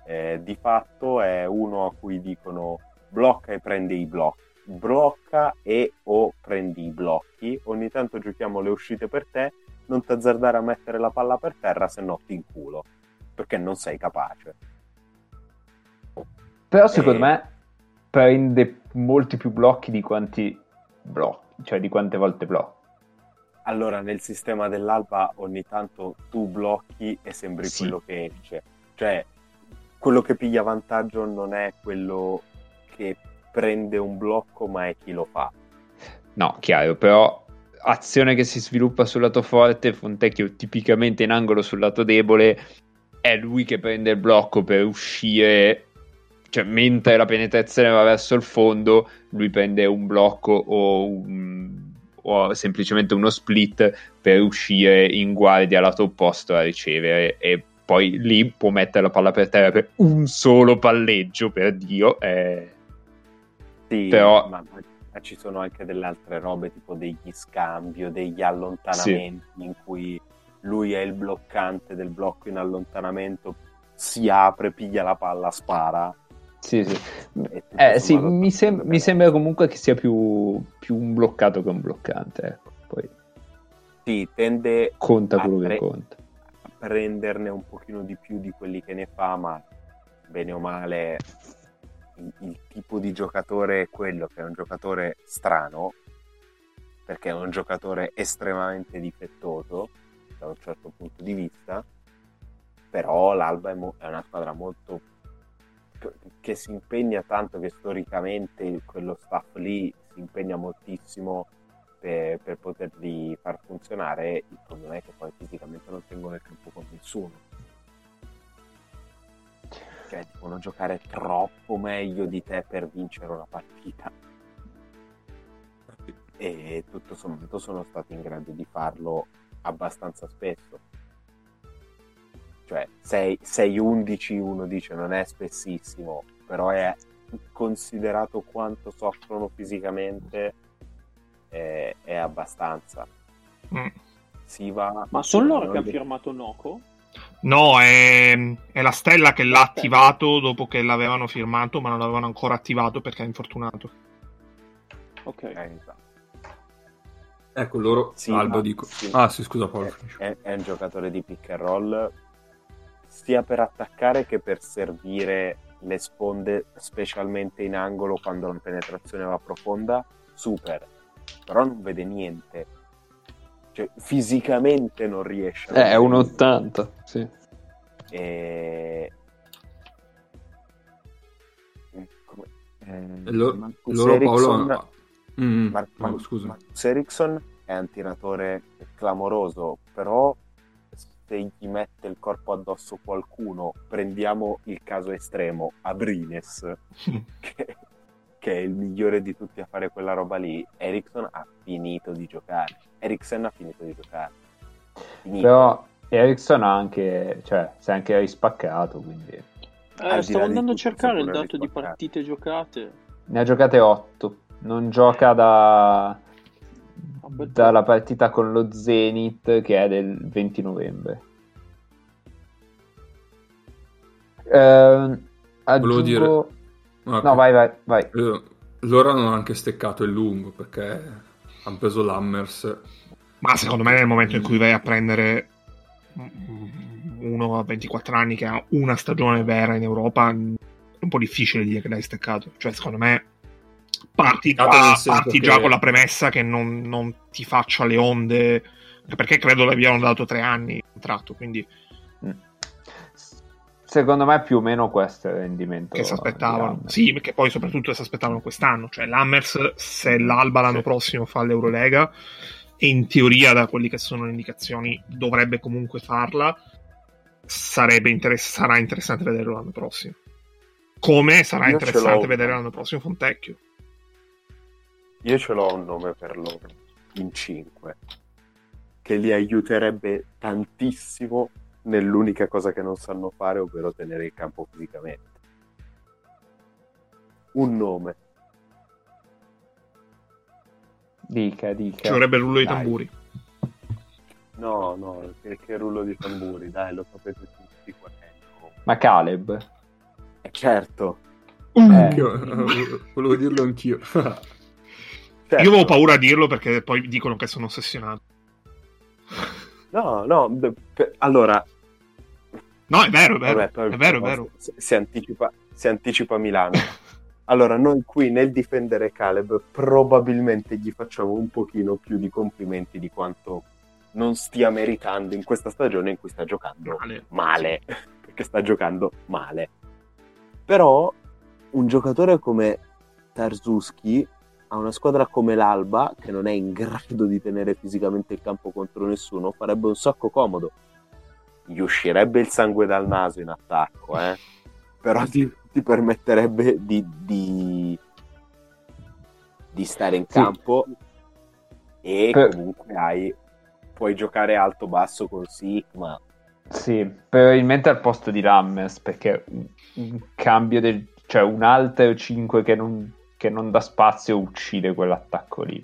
Eh, di fatto è uno a cui dicono blocca e prendi i blocchi blocca e o prendi i blocchi. Ogni tanto giochiamo le uscite per te. Non ti azzardare a mettere la palla per terra, se no ti inculo. Perché non sei capace. Però secondo Eh. me prende molti più blocchi di quanti blocchi, cioè di quante volte blocchi. Allora, nel sistema dell'alba ogni tanto tu blocchi e sembri Sì. quello che esce. Cioè, quello che piglia vantaggio non è quello che prende un blocco, ma è chi lo fa. No, chiaro, però azione che si sviluppa sul lato forte, Fontecchio tipicamente in angolo sul lato debole, è lui che prende il blocco per uscire, cioè mentre la penetrazione va verso il fondo, lui prende un blocco o, un- o semplicemente uno split per uscire in guardia lato opposto a ricevere e poi lì può mettere la palla per terra per un solo palleggio, per Dio. eh. Sì, Però- ma, ma ci sono anche delle altre robe, tipo degli scambi o degli allontanamenti in cui lui è il bloccante del blocco in allontanamento, si apre, piglia la palla, spara. Sì, sì. Eh, sì, mi, sem- mi sembra comunque che sia più, più un bloccato che un bloccante. Ecco. Poi Sì, tende conta quello che pre- conta. Prenderne un pochino di più di quelli che ne fa, ma bene o male il, il tipo di giocatore è quello che è un giocatore strano, perché è un giocatore estremamente difettoso da un certo punto di vista, però l'Alba è, mo- è una squadra molto che si impegna tanto che storicamente quello staff lì si impegna moltissimo per, per poterli far funzionare. Il problema è che poi fisicamente non tengono il campo con nessuno. Cioè, devono giocare troppo meglio di te per vincere una partita. E tutto sommato sono stati in grado di farlo abbastanza spesso. cioè 6-11 uno dice non è spessissimo, però è considerato quanto soffrono fisicamente è, è abbastanza. Mm. Si va, Ma sono loro che hanno firmato Noco? No, è, è la stella che l'ha attivato dopo che l'avevano firmato, ma non l'avevano ancora attivato perché è infortunato. Ok. eh, esatto. Ecco, loro... Sì, Alba ma- dico... sì. Ah, sì, scusa Paolo. è, è- è un giocatore di pick and roll sia per attaccare che per servire le sponde specialmente in angolo quando la penetrazione va profonda super però non vede niente cioè fisicamente non riesce a Eh, è un niente. 80, sì. e... come... eh, lo- Marcus loro Ericsson- Paolo... Mm, Mar- no, Mar- scusa. Marcus Ericsson è un tiratore clamoroso, però se gli mette il corpo addosso qualcuno, prendiamo il caso estremo, Abrines, (laughs) che, che è il migliore di tutti a fare quella roba lì, Ericsson ha finito di giocare. Ericsson ha finito di giocare. Finito. Però Ericsson ha anche, cioè, si è anche rispaccato, quindi Eh, stavo andando a cercare il dato di partite giocate. ne ha giocate 8. Non gioca da Vabbè, dalla partita con lo Zenith che è del 20 novembre. Ehm, aggiungo... dire- Ok. No, vai, vai, vai. Eh, Loro hanno anche steccato il lungo perché hanno preso l'Hammers. Ma secondo me nel momento in cui vai a prendere uno a 24 anni che ha una stagione vera in Europa, è un po' difficile dire che l'hai steccato. Cioè, secondo me, parti, già, senso parti che- già con la premessa che non, non ti faccia le onde, perché credo le abbiano dato tre anni di contratto, quindi Secondo me più o meno questo è il rendimento. che si aspettavano. Sì, perché poi soprattutto si aspettavano quest'anno. Cioè, l'Hammers, se l'Alba l'anno Sì. prossimo fa l'Eurolega, e in teoria, da quelle che sono le indicazioni, dovrebbe comunque farla, sarebbe interess- sarà interessante vederlo l'anno prossimo. Come sarà Io interessante vedere l'anno prossimo Fontecchio. Io ce l'ho un nome per loro, in 5, che li aiuterebbe tantissimo nell'unica cosa che non sanno fare, ovvero tenere il campo fisicamente. Un nome. Dica, dica. Ci vorrebbe il rullo di Dai. tamburi. No, no, che, che rullo di tamburi, dai, lo sapete tutti qual è. no. Ma Caleb? Eh, certo. Eh. (laughs) Volevo dirlo anch'io. (laughs) certo. Io avevo paura a dirlo perché poi dicono che sono ossessionato. No, no, allora, No, è vero, è vero. Vabbè, poi- è vero, è vero. Si, si anticipa, si anticipa Milano. (laughs) Allora, noi qui nel difendere Caleb probabilmente gli facciamo un pochino più di complimenti di quanto non stia meritando in questa stagione in cui sta giocando Male. male, (laughs) perché sta giocando male. Però un giocatore come Tarzuski a una squadra come l'Alba, che non è in grado di tenere fisicamente il campo contro nessuno, farebbe un sacco comodo. Gli uscirebbe il sangue dal naso in attacco, eh? però ti, ti permetterebbe di, di, di stare in Sì. campo e Per- comunque hai, puoi giocare alto-basso con Sigma. Sì, probabilmente al posto di Lammers, perché un, cambio del... cioè un alter 5 che non, che non dà spazio uccide quell'attacco lì.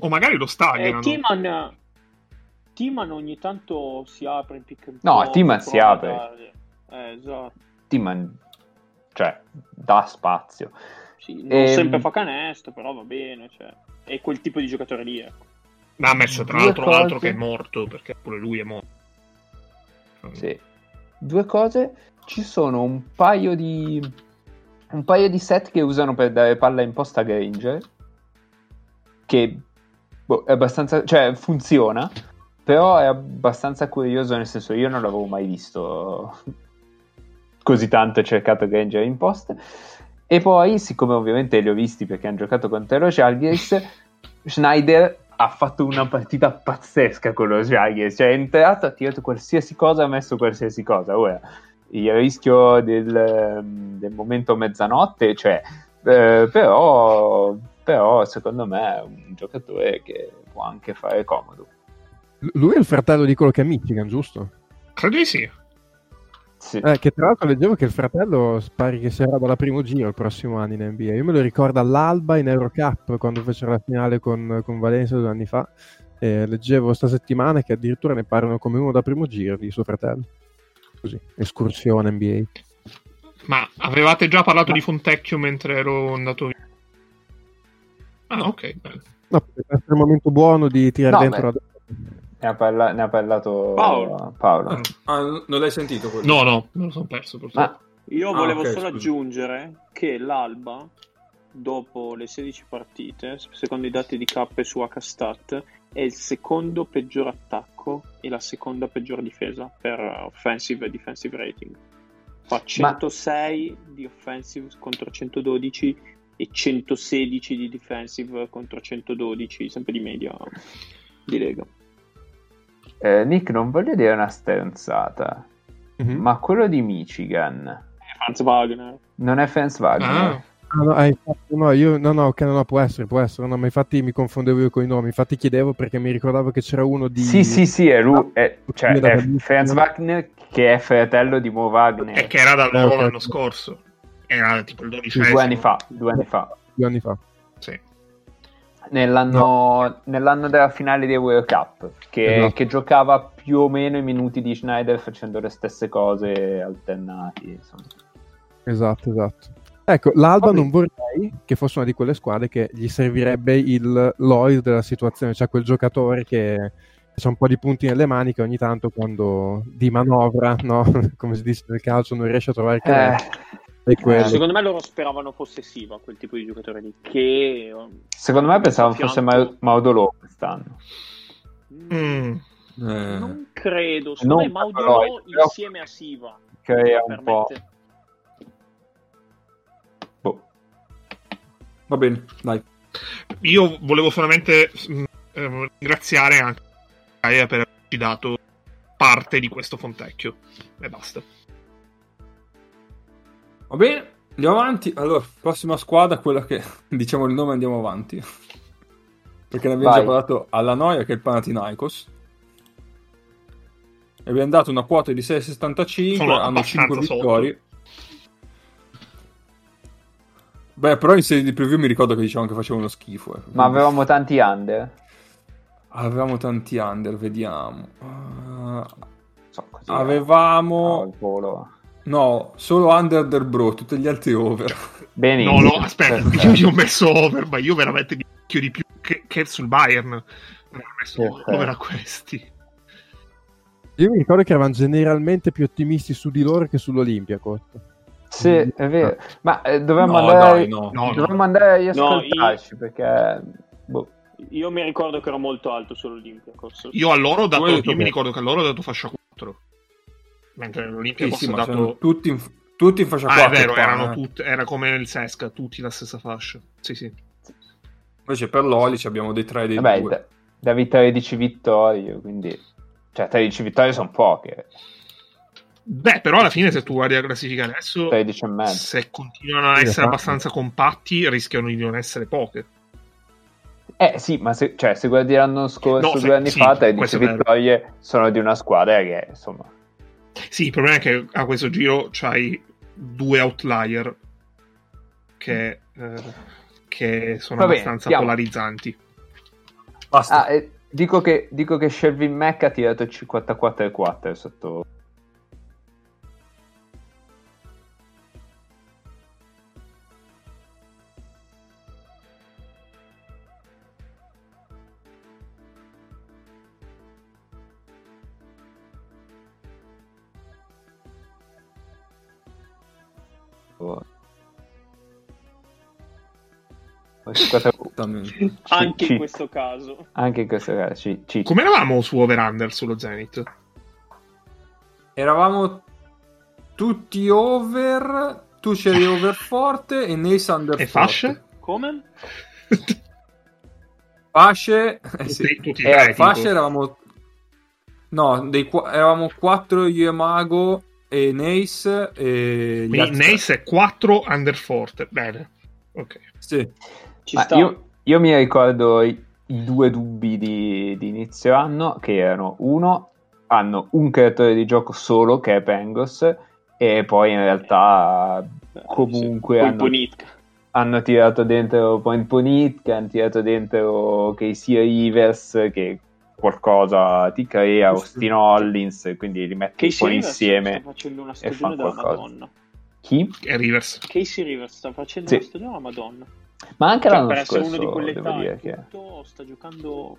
O magari lo Eh, stagliano. Timan, ogni tanto si apre in pick and No, Timan si apre. Eh, esatto. Timan, cioè, dà spazio. Sì, non Ehm, sempre fa canestro, però va bene. Cioè, è quel tipo di giocatore lì. ecco. Lammers, tra Due l'altro, altro cose. che è morto, perché pure lui è morto. Sì. Due cose, ci sono un paio di un paio di set che usano per dare palla in posta a Granger che boh, è abbastanza, cioè funziona, però è abbastanza curioso nel senso io non l'avevo mai visto così tanto cercato Granger in post. E poi siccome ovviamente li ho visti perché hanno giocato contro lo Žalgiris Schneider ha fatto una partita pazzesca con lo Žalgiris cioè è entrato, ha tirato qualsiasi cosa ha messo qualsiasi cosa. Ora il rischio del, del momento mezzanotte cioè eh, però, però secondo me è un giocatore che può anche fare comodo Lui è il fratello di quello che è Michigan, giusto? Credo di sì. Sì. Eh, che tra l'altro leggevo che il fratello pare che sarà dalla primo giro il prossimo anno in NBA. Io me lo ricordo all'Alba in Eurocup quando fecero la finale con, con Valencia due anni fa. E leggevo sta settimana che addirittura ne parlano come uno da primo giro di suo fratello. Così, escursione NBA. Ma avevate già parlato di Fontecchio mentre ero andato via? Ah, ok. bene. No, essere il momento buono di tirare No, dentro beh. adesso. Ne, ha parla- ne ha parlato Paolo. Paolo. Ah, non l'hai sentito quello? No, no, me lo sono perso. Ma Io Ah, volevo ok, solo scusa. aggiungere che l'Alba, dopo le 16 partite, secondo i dati di K su HStat, è il secondo peggior attacco e la seconda peggior difesa per offensive e defensive rating. Fa 106 di offensive contro 112 e 116 di defensive contro 112, sempre di media di Lega. Eh, Nick, non voglio dire una stronzata, Mhm. ma quello di Michigan Franz Wagner. non è Fans Wagner? Ah, Ah, no, eh, infatti, no, io, no, no, ok, no, no, può essere, può essere, no, ma infatti mi confondevo io con i nomi, infatti chiedevo perché mi ricordavo che c'era uno di... Sì, sì, sì, è lui, è, cioè, è. Franz Wagner che è fratello di Mo Wagner. è che era dal Eh, loro ok. l'anno scorso. Era tipo il 12 Due anni fa, due anni fa. due anni fa. Sì. Nell'anno, nell'anno della finale di World Cup, che, Esatto. che giocava più o meno i minuti di Schneider facendo le stesse cose alternati. Insomma. Esatto, esatto. Ecco, l'Alba Vabbè. non vorrei che fosse una di quelle squadre che gli servirebbe il Lloyd della situazione, cioè quel giocatore che ha un po' di punti nelle mani che ogni tanto quando di manovra, no? (laughs) come si dice nel calcio, non riesce a trovare il Eh, E quello. Secondo me loro speravano fosse Siva, quel tipo di giocatore lì, che... secondo me pensavo Fianco. fosse Mau- Maudolò quest'anno. Mm. Eh, Non credo, secondo Non me Maudolò però- insieme a Siva. Che è un po'... boh. Va bene, dai. Io volevo solamente mm, eh, ringraziare anche per averci dato parte di questo Fontecchio. E basta. Va bene, andiamo avanti. Allora, prossima squadra, quella che (laughs) diciamo il nome e andiamo avanti. Perché ne abbiamo Vai. già parlato alla noia che è il Panathinaikos. E abbiamo dato una quota di 6,75, Sono hanno 5 abbastanza vittorie. Beh, però in serie di preview mi ricordo che dicevano che facevano schifo. eh. Ma avevamo tanti under? Avevamo tanti under, vediamo. Ah, So, così, avevamo... al volo. No, solo under del bro, tutti gli altri over. Benissimo. No, no, aspetta, io gli ho messo over, ma io veramente mi picchio di più che, che sul Bayern. Non ho messo Perfetto. over a questi. Io mi ricordo che eravamo generalmente più ottimisti su di loro che sull'Olympiakos. Sì, è vero. Ma eh, dovremmo, No, andare, no. No, no. dovremmo andare agli ascoltarci perché... boh. Io mi ricordo che ero molto alto sull'Olympiakos. Io a loro ho dato, io che- mi ricordo che a loro ho dato fascia 4. Mentre l'Olimpia Sì, sì, dato... sono tutti in, tutti in fascia Ah, 4. è vero, qua, erano eh. tutti, era come il Sesca, tutti la stessa fascia. Sì, sì. Invece per l'Olic abbiamo dei 3 e dei Vabbè, 2. da, David 13 vittorie, quindi... Cioè, 13 vittorie sono poche. Beh, però alla fine se tu guardi la classifica adesso, 13 e mezzo. se continuano a essere esatto. abbastanza compatti, rischiano di non essere poche. Eh sì, ma se, cioè, se guardi l'anno scorso, No, due sì, anni sì, fa, 13 questo è vero. vittorie sono di una squadra che, insomma... Sì, il problema è che a questo giro c'hai due outlier che, eh, che sono Va bene, abbastanza andiamo. polarizzanti. Basta. Ah, e dico che, dico che Shelvin Mack ha tirato 54 e 4 sotto... 54 Esattamente. Anche in questo caso. Anche in questo caso, ci, ci- Come eravamo su over-under sullo Zenith? Eravamo tutti over. Tu c'eri over forte e Nace under E forte. fasce? Come? (laughs) Fasce. Eh sì. Tutti, tutti Eh. Fasce eravamo. No, dei eravamo 4 io e Mago e Nace. E. Nace è 4 under forte. Bene. Ok. Sì. Ci Ma sta. io, io mi ricordo i, i due dubbi di, di inizio anno che erano uno hanno un creatore di gioco solo che è Pengos e poi in realtà comunque Poi hanno, hanno tirato dentro Point Ponitka, hanno tirato dentro Casey Rivers che qualcosa ti crea, Austin Hollins, quindi li metti un Casey po' Rivers insieme. sta facendo una e stagione fa della qualcosa. Madonna. Chi? E Rivers. Casey Rivers sta facendo Sì. una stagione della Madonna. Ma anche Cioè, l'anno per essere scorso uno di quell'età e che... tutto, sta giocando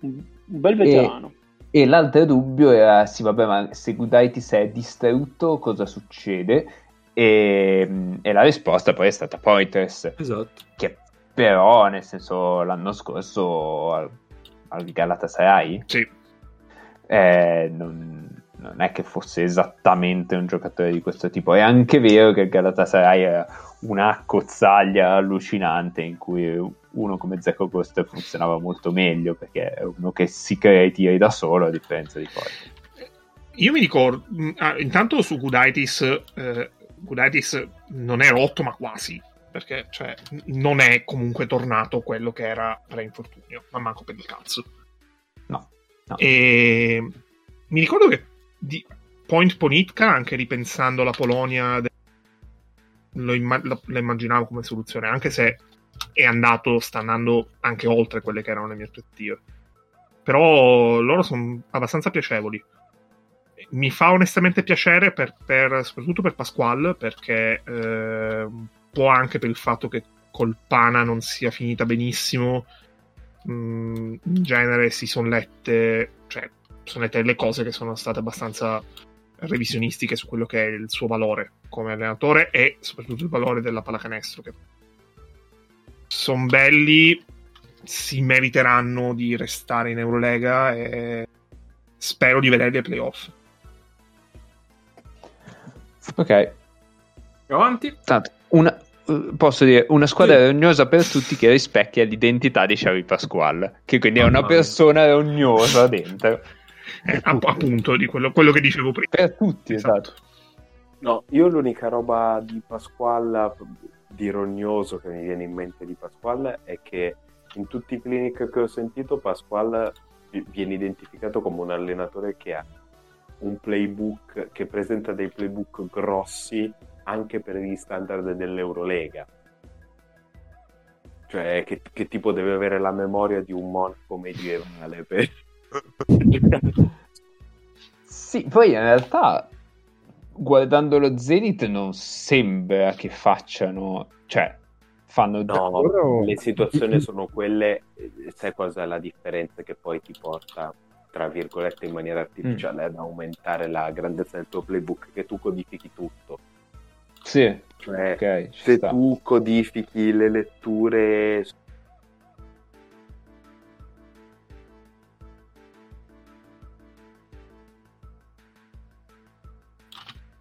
un un bel veterano. E l'altro dubbio era, sì vabbè, ma se Gudaitis è distrutto cosa succede? E, e la risposta poi è stata Poitras, Esatto. che però, nel senso, l'anno scorso al, al Galatasaray Sì. eh, non, non è che fosse esattamente un giocatore di questo tipo. È anche vero che il Galatasaray era una cozzaglia allucinante in cui uno come Zecco Costa funzionava molto meglio perché è uno che si crea i tiri da solo a differenza di poi. Io mi ricordo, ah, intanto su Gudaitis, eh, Gudaitis non è rotto, ma quasi. Perché cioè, non è comunque tornato quello che era pre-infortunio, ma manco per il cazzo. No, no. E mi ricordo che di Point Ponitka, anche ripensando la Polonia, lo, imma- lo- la immaginavo come soluzione, anche se è andato, sta andando anche oltre quelle che erano le mie aspettative. Però loro sono abbastanza piacevoli. Mi fa onestamente piacere, per, per- soprattutto per Pasquale, perché eh, po' anche per il fatto che col Pana non sia finita benissimo. Mm, in genere si sono lette, cioè, sono lette le cose che sono state abbastanza revisionistiche su quello che è il suo valore come allenatore e soprattutto il valore della pallacanestro. Che sono belli, si meriteranno di restare in Eurolega e spero di vederli ai playoff. Ok, avanti. tanto una, eh, posso dire una squadra rognosa per tutti che rispecchia l'identità di Xavi Pasquale, che quindi è una persona rognosa dentro. Eh, app- appunto, di quello, quello che dicevo prima. Per tutti, esatto. No, io l'unica roba di Pasquale, di rognoso che mi viene in mente di Pasquale, è che in tutti i clinic che ho sentito Pasquale viene identificato come un allenatore che ha un playbook, che presenta dei playbook grossi anche per gli standard dell'Eurolega. Cioè, che, che tipo deve avere la memoria di un monaco medievale per... Sì, poi in realtà guardando lo Zenith non sembra che facciano, cioè fanno No, Loro- le situazioni sono quelle, sai cosa è la differenza che poi ti porta, tra virgolette, in maniera artificiale ad aumentare la grandezza del tuo playbook, che tu codifichi tutto. Sì, Cioè, ok, ci se sta. tu codifichi le letture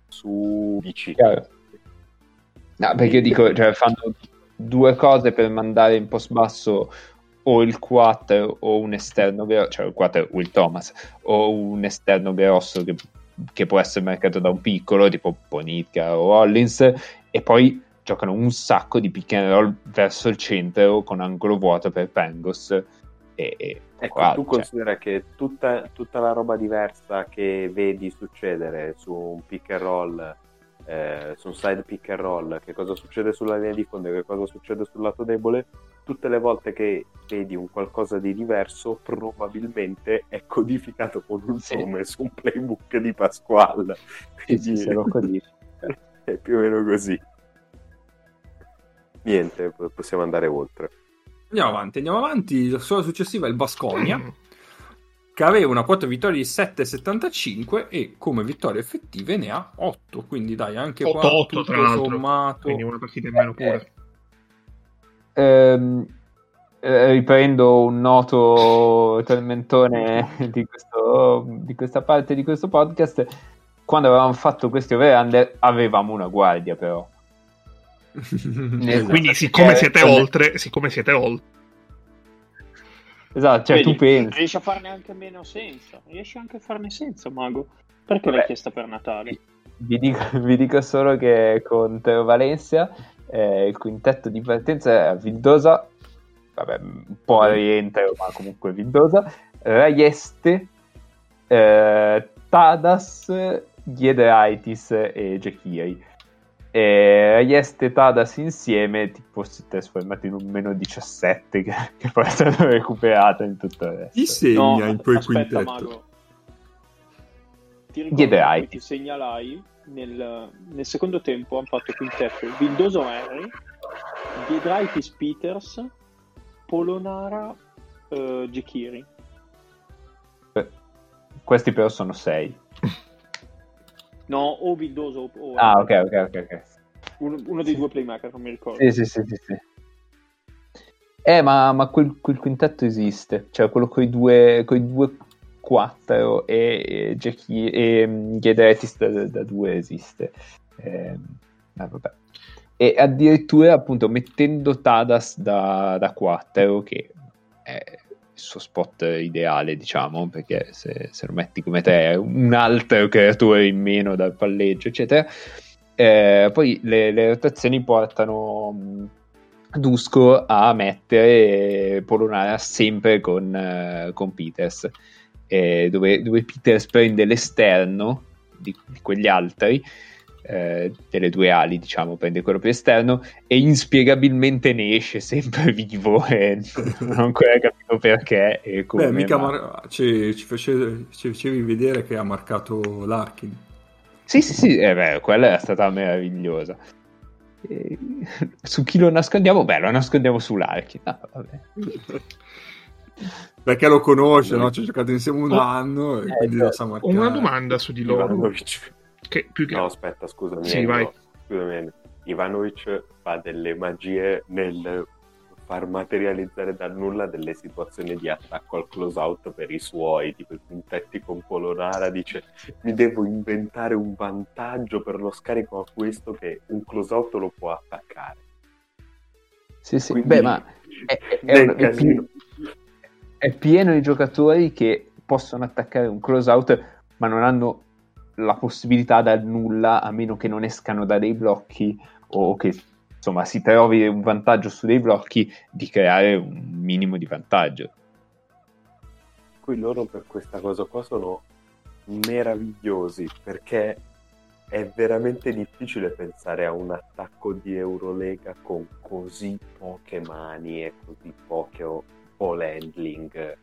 su Chiaro. No, perché io dico, cioè, fanno due cose per mandare in post basso o il 4 o un esterno grosso, cioè il 4 Will Thomas, o un esterno grosso che, che può essere marcato da un piccolo, tipo Ponitka o Hollins, e poi giocano un sacco di pick and roll verso il centro con angolo vuoto per Pangos. E, e Ecco, qua, tu cioè, considera che tutta, tutta la roba diversa che vedi succedere su un pick and roll, eh, su un side pick and roll, che cosa succede sulla linea di fondo che cosa succede sul lato debole, tutte le volte che vedi un qualcosa di diverso, probabilmente è codificato con un Sì. nome su un playbook di Pasquale. sì, sì, codifica. (laughs) è più o meno così. Niente, po- possiamo andare oltre. Andiamo avanti, andiamo avanti. La squadra successiva è il Basconia, che aveva una quota vittorie di 7,75 e come vittorie effettive ne ha 8. Quindi dai, anche qua 8-8 tutto tra l'altro. sommato. Quindi una partita in meno pure. Ehm, eh, riprendo un noto tormentone (laughs) di, questo- di questa parte di questo podcast. Quando avevamo fatto questi over-under avevamo una guardia però. (laughs) Quindi, siccome siete con- oltre, siccome siete oltre, Esatto, cioè Vedi, tu pensi. Riesci a farne anche meno senza. Riesci anche a farne senza, Mago. Perché Vabbè. l'hai chiesta per Natale? Vi dico, vi dico solo che contro Valencia eh, il quintetto di partenza era Vildosa, vabbè, un po' a rientro, ma comunque Vildosa, Raieste, eh, Tadas, Giedraitis e Jekiri. E Reyes e Tadas insieme tipo si è trasformato in un meno 17 che, che poi (laughs) è stato recuperato in tutto il resto. Chi segna No, in quel aspetta, quintetto? Mago. Ti ricordo Giedraitis. che ti segnalai nel, nel secondo tempo hanno fatto quintetto Vildoso Henry, Giedraitis Peters, Polonara, eh. Beh, Questi però sono 6. (laughs) No, o Vildoso o, o Ah, ok, ok, ok. uno, uno dei due playmaker, non mi ricordo. Sì, sì, sì, sì, sì. Eh, ma, ma quel, quel quintetto esiste, cioè quello con i due, coi due 4 e, e, e mm, Giedraitis da, da 2 esiste. Eh, vabbè. E addirittura appunto mettendo Tadas da, da 4, che è il suo spot ideale, diciamo, perché se, se lo metti come te è un altro creatore in meno dal palleggio, eccetera. Eh, poi le, le rotazioni portano mh, Dusko a mettere Polonara sempre con, eh, con Peters, eh, dove, dove Peters prende l'esterno di, di quegli altri, eh, delle due ali, diciamo, prende quello più esterno e inspiegabilmente ne esce sempre (laughs) vivo e non ho ancora capito perché e come. Beh, mica ma- mar- ci, ci face- ci facevi vedere che ha marcato Larkin. Sì, sì, sì, eh beh, quella era stata meravigliosa. E- (laughs) Su chi lo nascondiamo? Beh, lo nascondiamo su Larkin. Ah, vabbè. (laughs) Perché lo conosce, no? Ci ha giocato insieme un Oh. anno e Eh, quindi lo sa marcare. una domanda su di loro. Ivanovic. Che più che No, aspetta, scusami. Sì, vai. scusami. Ivanovic fa delle magie nel far materializzare dal nulla delle situazioni di attacco al close out per i suoi, tipo i quintetti con Polonara dice mi devo inventare un vantaggio per lo scarico a questo che un close out lo può attaccare. Sì, sì. Quindi, Beh, ma è, è- è un- è casino- pi- è pieno di giocatori che possono attaccare un close out, ma non hanno la possibilità dal nulla, a meno che non escano da dei blocchi o che insomma si trovi un vantaggio su dei blocchi di creare un minimo di vantaggio. Qui loro per questa cosa qua sono meravigliosi perché è veramente difficile pensare a un attacco di Eurolega con così poche mani e così poche o- ball handling,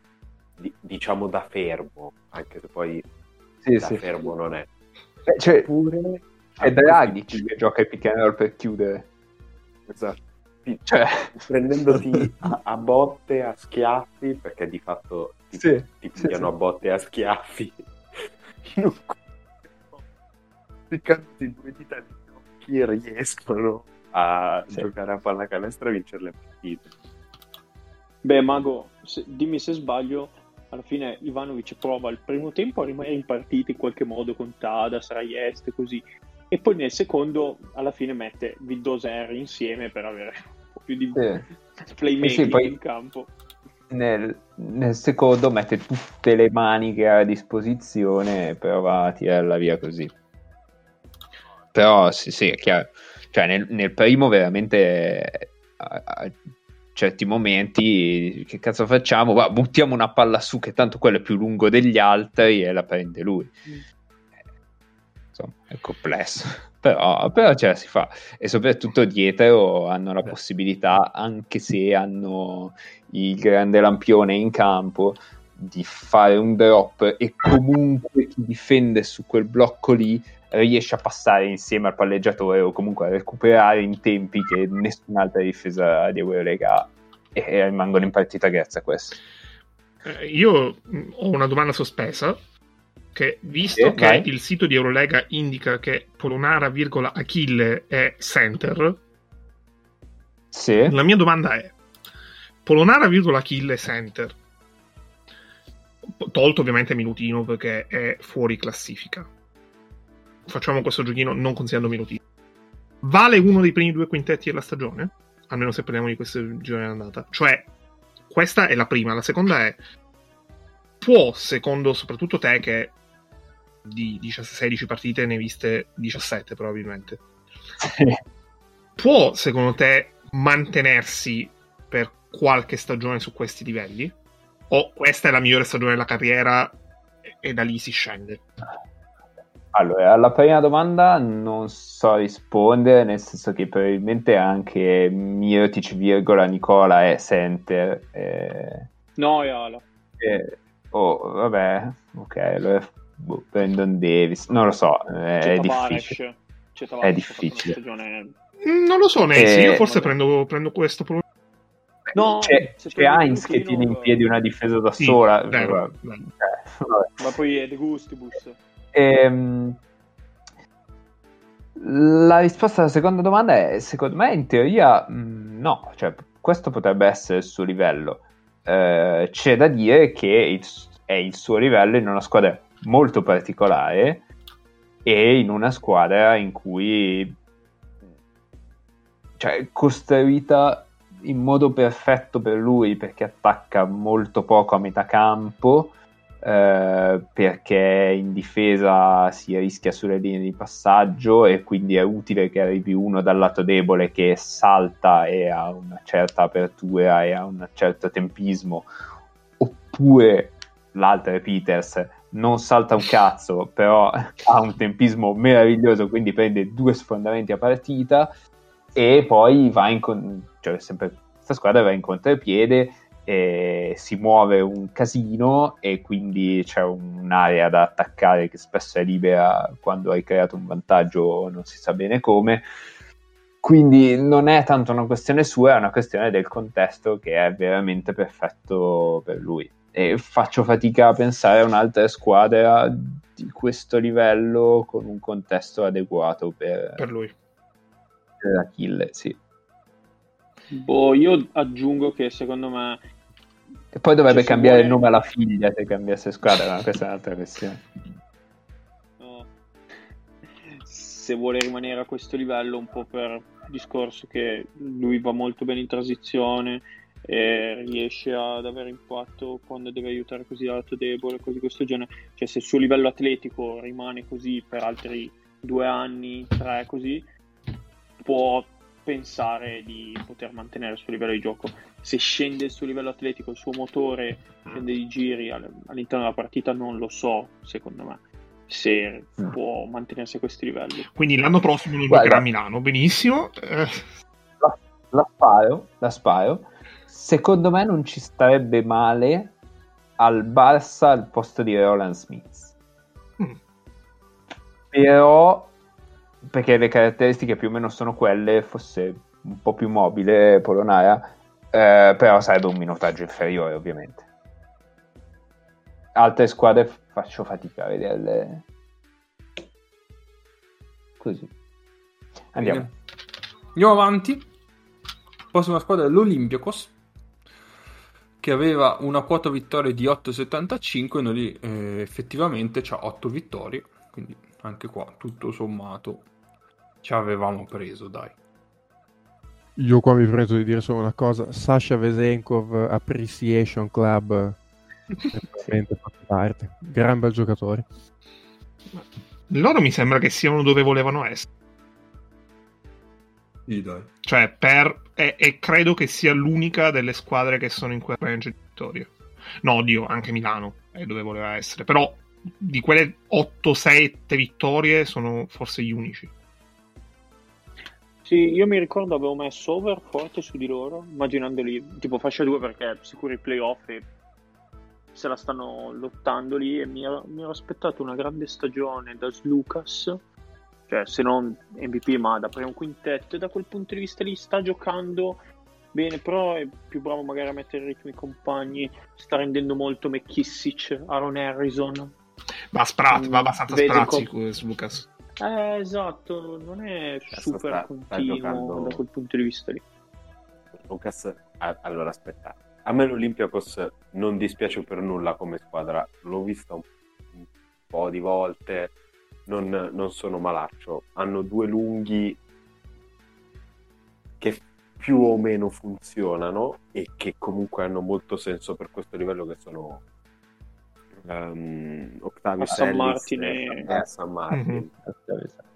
di- diciamo da fermo, anche se poi Sì, da sì. fermo non è. Beh, cioè, Eppure è Dragic che gioca i pick and per chiudere. Esatto. Sì, (laughs) Cioè, prendendoti a, (laughs) a botte, a schiaffi, perché di fatto ti, Sì, ti sì, pigliano sì. a botte a schiaffi. (laughs) In un Piccandoti due dita negli occhi riescono a Sì. giocare a pallacanestro e vincere le partite. Beh, Mago, se- dimmi se sbaglio, alla fine Ivanovic prova il primo tempo a rimanere in partita in qualche modo con Tadas, Raiest così, e poi nel secondo alla fine mette Vildosa Henry insieme per avere un po' più di Sì. playmaking Sì, poi- in campo. Nel, nel secondo mette tutte le mani che ha a disposizione e prova a tirarla via così. Però sì, sì, è chiaro. Cioè, nel, nel primo veramente eh, a, a certi momenti che cazzo facciamo? Va, buttiamo una palla su che tanto quello è più lungo degli altri e la prende lui. Insomma, è complesso. (laughs) Però, però ce la si fa. E soprattutto dietro hanno la possibilità, anche se hanno il grande lampione in campo, di fare un drop e comunque chi difende su quel blocco lì riesce a passare insieme al palleggiatore o comunque a recuperare in tempi che nessun'altra difesa di Eurolega ha e, rimangono in partita grazie a questo. Eh, io mh, ho una domanda sospesa. Che visto Sì, che vai. il sito di Eurolega indica che Polonara, virgola, Achille è center, Sì, la mia domanda è: Polonara, virgola, Achille center, tolto ovviamente Minutino perché è fuori classifica. Facciamo questo giochino non considerando Minutino. Vale uno dei primi due quintetti della stagione? Almeno se parliamo di questo giro in andata. Cioè, questa è la prima. La seconda è: può, secondo soprattutto te, che di 16 partite ne hai viste 17 probabilmente, (laughs) può secondo te mantenersi per qualche stagione su questi livelli? O questa è la migliore stagione della carriera e da lì si scende? Allora, alla prima domanda non so rispondere, nel senso che probabilmente anche Mirtic, virgola, Nicola è center. eh, No, è ala. eh, oh, vabbè, ok, allora boh, Brandon Davis, non lo so, eh, C'è è difficile. È difficile. stagione- Mm, Non lo so, Nancy. Eh, io forse prendo, prendo questo. No, c'è, c'è Heinz che tiene in piedi una difesa da Sì, sola. vero, Eh, vero. vabbè. Ma poi è De Gustibus. Ehm, la risposta alla seconda domanda è, secondo me, in teoria, mh, no, cioè, questo potrebbe essere il suo livello. Eh, c'è da dire che il- è il suo livello in una squadra molto particolare e in una squadra in cui cioè, costruita in modo perfetto per lui perché attacca molto poco a metà campo eh, perché in difesa si rischia sulle linee di passaggio e quindi è utile che arrivi uno dal lato debole che salta e ha una certa apertura e ha un certo tempismo. Oppure l'altro è Peters non salta un cazzo però (laughs) ha un tempismo meraviglioso quindi prende due sfondamenti a partita e poi va in con- cioè sempre questa squadra va in contropiede e si muove un casino e quindi c'è un'area da attaccare che spesso è libera quando hai creato un vantaggio non si sa bene come quindi non è tanto una questione sua è una questione del contesto che è veramente perfetto per lui e faccio fatica a pensare a un'altra squadra di questo livello con un contesto adeguato per, Per lui. per Achille, sì. Boh, io aggiungo che secondo me E poi dovrebbe Cioè, cambiare il vuole- nome alla figlia se cambiasse squadra, ma questa è un'altra questione. no, se vuole rimanere a questo livello, un po' per il discorso che lui va molto bene in transizione e riesce ad avere impatto quando deve aiutare così lato debole, cose di questo genere. Cioè, se il suo livello atletico rimane così per altri due anni, tre così, può pensare di poter mantenere il suo livello di gioco. Se scende il suo livello atletico, il suo motore scende di giri all- all'interno della partita, non lo so, secondo me, se Mm. può mantenersi a questi livelli. Quindi l'anno prossimo lo giocherà a Milano. Benissimo. La, la sparo, la sparo. Secondo me non ci starebbe male al Barça al posto di Roland Smith. Mm. Però, perché le caratteristiche più o meno sono quelle, fosse un po' più mobile Polonara, eh, però sarebbe un minutaggio inferiore ovviamente. Altre squadre faccio fatica a vederle così. Andiamo. Bene. Andiamo avanti. Prossima squadra è l'Olympiakos che aveva una quota vittorie di 8,75 e noi eh, effettivamente c'ha 8 vittorie, quindi anche qua tutto sommato ci avevamo preso, dai. Io qua mi permetto di dire solo una cosa. Sasha Vesenkov Appreciation Club veramente (laughs) fa parte. Gran bel giocatore. loro mi sembra che siano dove volevano essere. Sì, dai. Cioè, per. E, e credo che sia l'unica delle squadre che sono in quel range di vittorie. No, oddio, anche Milano è dove voleva essere. Però di quelle 8-7 vittorie sono forse gli unici. Sì, io mi ricordo avevo messo over forte su di loro, immaginandoli tipo fascia 2 perché sicuro i playoff e se la stanno lottando lì e mi ero, mi ero aspettato una grande stagione da Lucas, cioè se non MVP ma da primo quintetto e da quel punto di vista lì sta giocando bene, però è più bravo magari a mettere in ritmo i compagni, sta rendendo molto McKissic, Aaron Harrison. Va, sprat, va abbastanza sprazzi co- su Lucas. Eh, esatto, non è Cazzo, super sta- sta continuo giocando- da quel punto di vista lì. Lucas, allora aspetta, a me l'Olympiakos non dispiace per nulla come squadra, l'ho vista un, po' di volte, non, non sono malaccio, hanno due lunghi che più o meno funzionano e che comunque hanno molto senso per questo livello che sono ehm, Octavio San Ellis Martin e, San Martin. Mhm.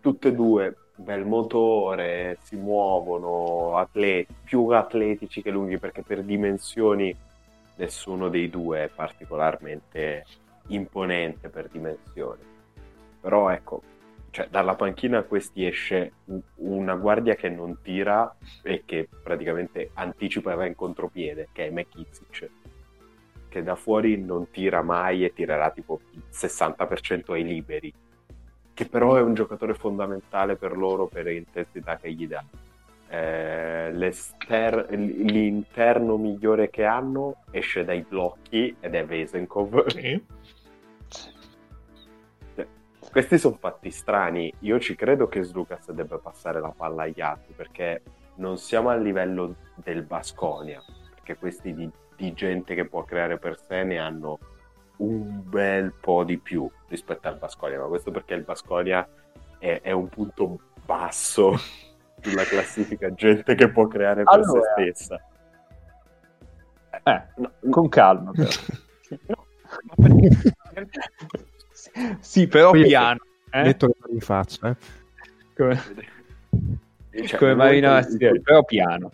Tutte e due bel motore, si muovono, atleti, più atletici che lunghi perché per dimensioni nessuno dei due è particolarmente imponente per dimensioni. Però ecco, cioè, dalla panchina questi esce una guardia che non tira e che praticamente anticipa e va in contropiede, che è McKissic, che da fuori non tira mai e tirerà tipo il 60% ai liberi, che però è un giocatore fondamentale per loro per l'intensità che gli dà. Eh, l'interno migliore che hanno esce dai blocchi ed è Vesenkov. Sì. Questi sono fatti strani. Io ci credo che Slucas debba passare la palla agli altri perché non siamo al livello del Basconia. Perché questi di, di gente che può creare per sé ne hanno un bel po' di più rispetto al Basconia. Ma questo perché il Basconia è, è un punto basso (laughs) sulla classifica gente che può creare per Allora. se stessa. Eh, No, con calma però. (laughs) no, ma perché- sì, però Poi- piano. eh? Metto le mani in faccia. eh. Come, Cioè, come Marina Mastieri, però piano.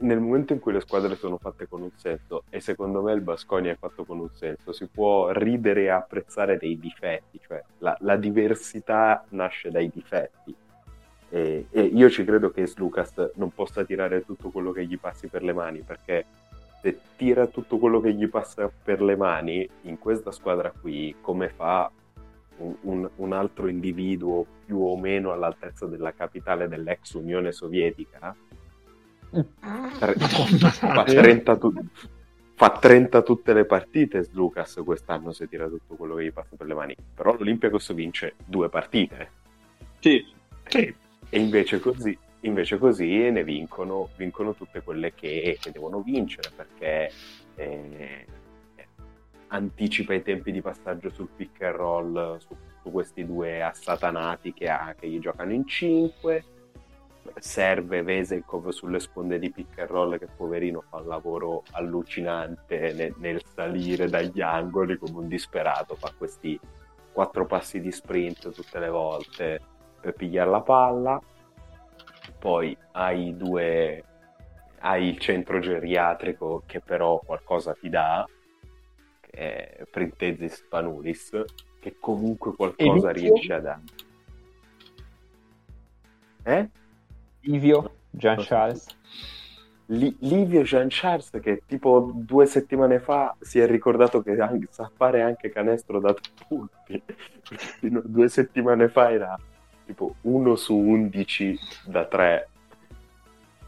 Nel momento in cui le squadre sono fatte con un senso, e secondo me il Basconia è fatto con un senso, si può ridere e apprezzare dei difetti, cioè la, la diversità nasce dai difetti. E, e io ci credo che Lucas non possa tirare tutto quello che gli passi per le mani, perché se tira tutto quello che gli passa per le mani, in questa squadra qui, come fa un, un- un altro individuo più o meno all'altezza della capitale dell'ex Unione Sovietica, Tre- Madonna, fa, 30 tu- fa 30 tutte le partite Lucas quest'anno se tira tutto quello che gli passa per le mani. Però l'Olympiacos vince due partite. Sì, Sì. e invece così, invece così ne vincono, vincono tutte quelle che, che devono vincere perché eh, anticipa i tempi di passaggio sul pick and roll su, su questi due assatanati che, ha, che gli giocano in 5 serve Vesenkov sulle sponde di pick and roll che poverino fa un lavoro allucinante nel, nel salire dagli angoli come un disperato fa questi quattro passi di sprint tutte le volte per pigliare la palla poi hai due hai il centro geriatrico che però qualcosa ti dà che è Printezis Spanulis che comunque qualcosa riesce a dare eh? Livio, Gian Charles. Li- Livio Jean Charles che tipo due settimane fa si è ricordato che anche- sa fare anche canestro da tre punti Fino a due settimane fa era tipo 1 su 11 da 3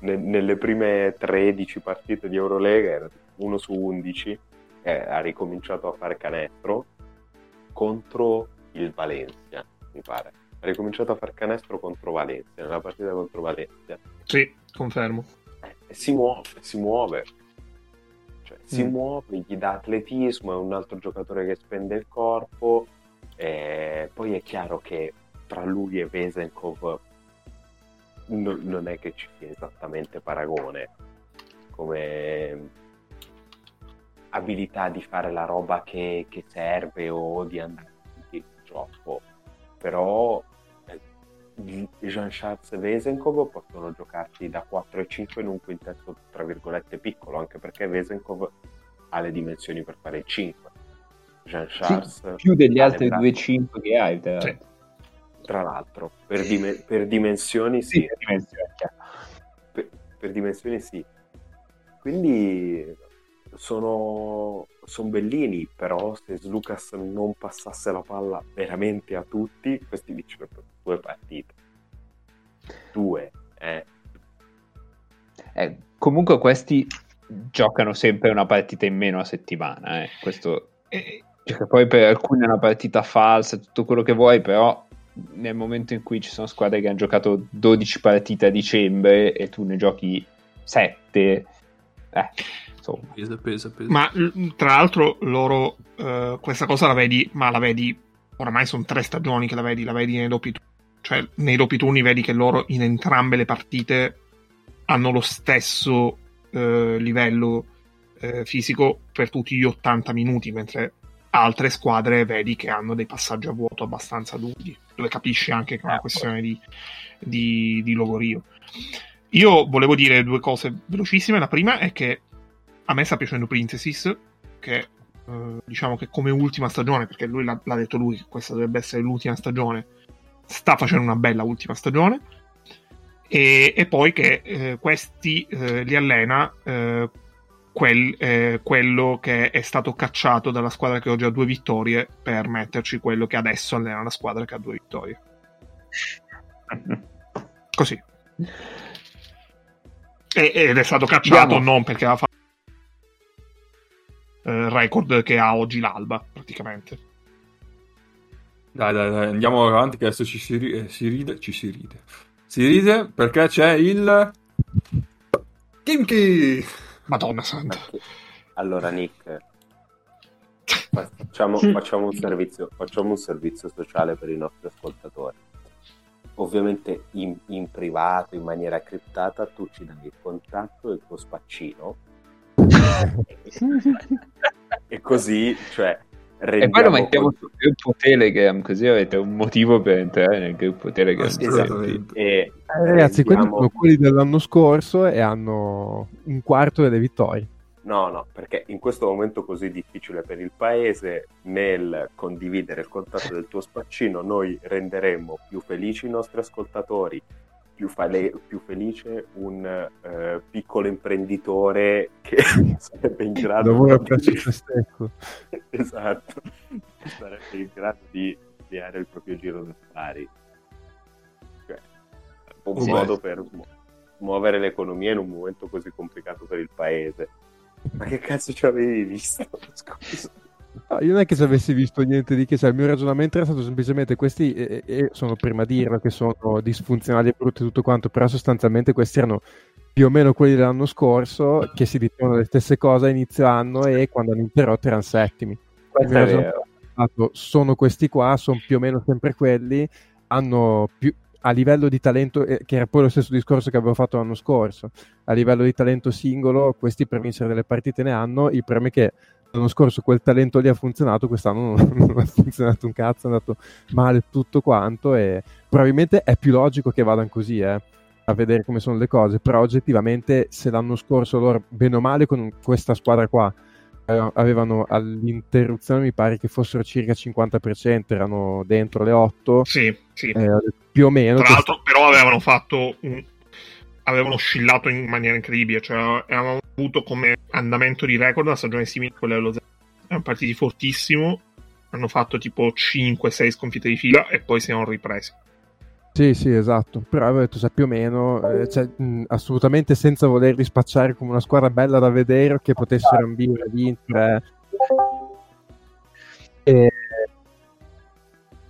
nelle prime 13 partite di Eurolega era 1 su 11 e ha ricominciato a fare canestro contro il Valencia mi pare ha ricominciato a fare canestro contro Valencia nella partita contro Valencia Sì, confermo. eh, si muove, si muove. Cioè, si Mm. muove, gli dà atletismo, è un altro giocatore che spende il corpo. e poi è chiaro che tra lui e Vesenkov no- non è che ci sia esattamente paragone come abilità di fare la roba che, che serve o di andare avanti troppo. Però eh, Jean Charles e Vesenkov possono giocarti da 4 e 5 in un quintetto tra virgolette piccolo, anche perché Vesenkov ha le dimensioni per fare il 5. Jean Charles Più degli altri braccia- 2-5 che hai, tra Sì. tra l'altro, per, dime- per dimensioni sì, per dimensione, chiaro. per, per dimensioni sì. Quindi sono, sono bellini, però se Lucas non passasse la palla veramente a tutti, questi vincerebbero due partite. Due, eh. Eh, comunque questi giocano sempre una partita in meno a settimana, eh. Questo Perché poi per alcuni è una partita falsa, tutto quello che vuoi, però nel momento in cui ci sono squadre che hanno giocato 12 partite a dicembre e tu ne giochi 7, eh, insomma. Pesa, pesa, pesa. Ma tra l'altro loro eh, questa cosa la vedi, ma la vedi oramai sono tre stagioni che la vedi, la vedi nei doppi turni. Cioè, nei doppi turni vedi che loro in entrambe le partite hanno lo stesso eh, livello eh, fisico per tutti gli 80 minuti, mentre altre squadre vedi che hanno dei passaggi a vuoto abbastanza lunghi, dove capisci anche che è una Eh, questione di, di, di logorio. Io volevo dire due cose velocissime. La prima è che a me sta piacendo Princesses, che eh, diciamo che come ultima stagione, perché lui l'ha, l'ha detto lui che questa dovrebbe essere l'ultima stagione, sta facendo una bella ultima stagione. E, e poi che eh, questi eh, li allena eh, quel- eh, quello che è stato cacciato dalla squadra che oggi ha due vittorie per metterci quello che adesso allena la squadra che ha due vittorie. (laughs) Così. E- ed è stato cacciato Diciamo- non perché aveva fatto il record che ha oggi l'Alba, praticamente. Dai, dai, dai, andiamo avanti che adesso ci si, ri- eh, si ride, ci si ride. Si ride perché c'è il... Kimchi! Madonna santa. Allora, Nick, (laughs) facciamo, facciamo un servizio, facciamo un servizio sociale per i nostri ascoltatori. Ovviamente in, in privato, in maniera criptata, tu ci dai il contatto del tuo spaccino e così, cioè, E poi lo rendiamo mettiamo sul gruppo Telegram, così avete un motivo per entrare nel gruppo Telegram. Esattamente. e Eh, ragazzi, quelli rendiamo- sono quelli dell'anno scorso e hanno un quarto delle vittorie. No, no, perché in questo momento così difficile per il paese, nel condividere il contatto del tuo spaccino, noi renderemo più felici i nostri ascoltatori, più, fale- più felice un eh, piccolo imprenditore che (laughs) sarebbe in grado Lavora di... se stesso. (laughs) esatto, sarebbe in grado di avviare il proprio giro d'affari. Cioè, un Oh, modo beh. per mu- muovere l'economia in un momento così complicato per il paese. Ma che cazzo ci avevi visto? (laughs) Scusa. No, io non è che se avessi visto niente di che, cioè, il mio ragionamento era stato semplicemente questi, e, e sono prima a dirlo che sono disfunzionali e brutti tutto quanto, però sostanzialmente questi erano più o meno quelli dell'anno scorso che si dicevano le stesse cose a inizio anno e quando hanno interrotto erano settimi. Ragionamento sono questi qua, sono più o meno sempre quelli, hanno più, a livello di talento, eh, che era poi lo stesso discorso che avevo fatto l'anno scorso, a livello di talento singolo, questi per vincere delle partite ne hanno, il problema è che l'anno scorso quel talento lì ha funzionato, quest'anno non, (laughs) non ha funzionato un cazzo, è andato male tutto quanto e probabilmente è più logico che vadano così, eh, a vedere come sono le cose, però oggettivamente se l'anno scorso loro, bene o male con questa squadra qua, eh, avevano all'interruzione mi pare che fossero circa 50%, erano dentro le 8, Sì, sì. eh, più o meno. Tra l'altro, però, avevano fatto un... avevano oscillato in maniera incredibile. Cioè, avevamo avuto come andamento di record una stagione simile a quella dello Zenit. Erano partiti fortissimo. Hanno fatto tipo 5-6 sconfitte di fila e poi si erano ripresi. Sì, sì, esatto. Però avevo detto, cioè, più o meno, eh, cioè, mh, assolutamente senza volerli spacciare come una squadra bella da vedere che potessero ambire a vincere. E...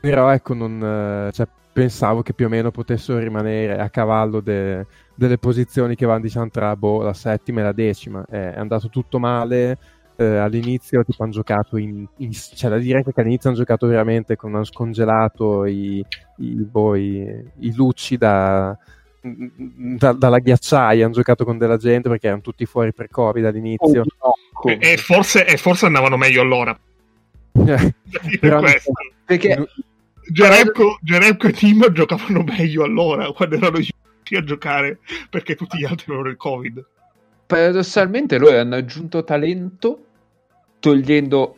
Però ecco, non, eh, cioè, pensavo che più o meno potessero rimanere a cavallo de- delle posizioni che vanno diciamo tra boh, la settima e la decima. Eh, è andato tutto male. eh, all'inizio tipo hanno giocato in, in- c'è da dire che all'inizio hanno giocato veramente con hanno scongelato i, i, boh, i- i lucci da, da- dalla ghiacciaia, hanno giocato con della gente perché erano tutti fuori per Covid all'inizio. E, e forse, e forse andavano meglio allora. Eh, Per Però-. Perché Geremco, Geremco e Tim giocavano meglio allora quando erano riusciti a giocare perché tutti gli altri avevano il Covid. paradossalmente loro hanno aggiunto talento togliendo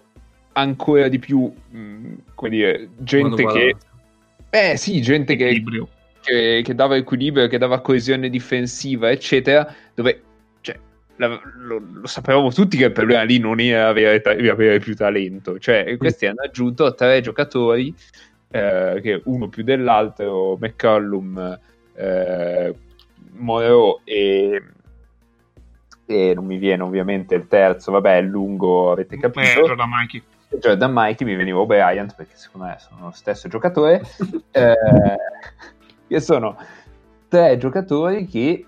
ancora di più mh, come dire, gente che eh sì, gente che, che, che dava equilibrio, che dava coesione difensiva, eccetera, dove cioè, la- lo, lo sapevamo tutti che il problema lì non era avere, ta- avere più talento, cioè questi hanno aggiunto tre giocatori eh, che uno più dell'altro, McCollum, eh, Moreau e, e non mi viene ovviamente il terzo, vabbè, è lungo, avete capito. Jordan Mikey. Jordan Mikey mi veniva Bryant perché secondo me sono lo stesso giocatore (laughs) eh, che sono tre giocatori che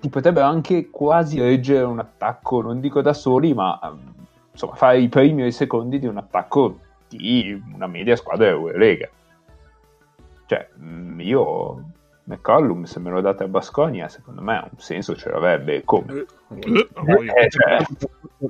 ti potrebbero anche quasi reggere un attacco non dico da soli ma ehm, insomma fare i primi o i secondi di un attacco di una media squadra Eurolega cioè mh, io McCollum se me lo date a Basconia secondo me un senso ce l'avrebbe come Eh, voi. eh, cioè,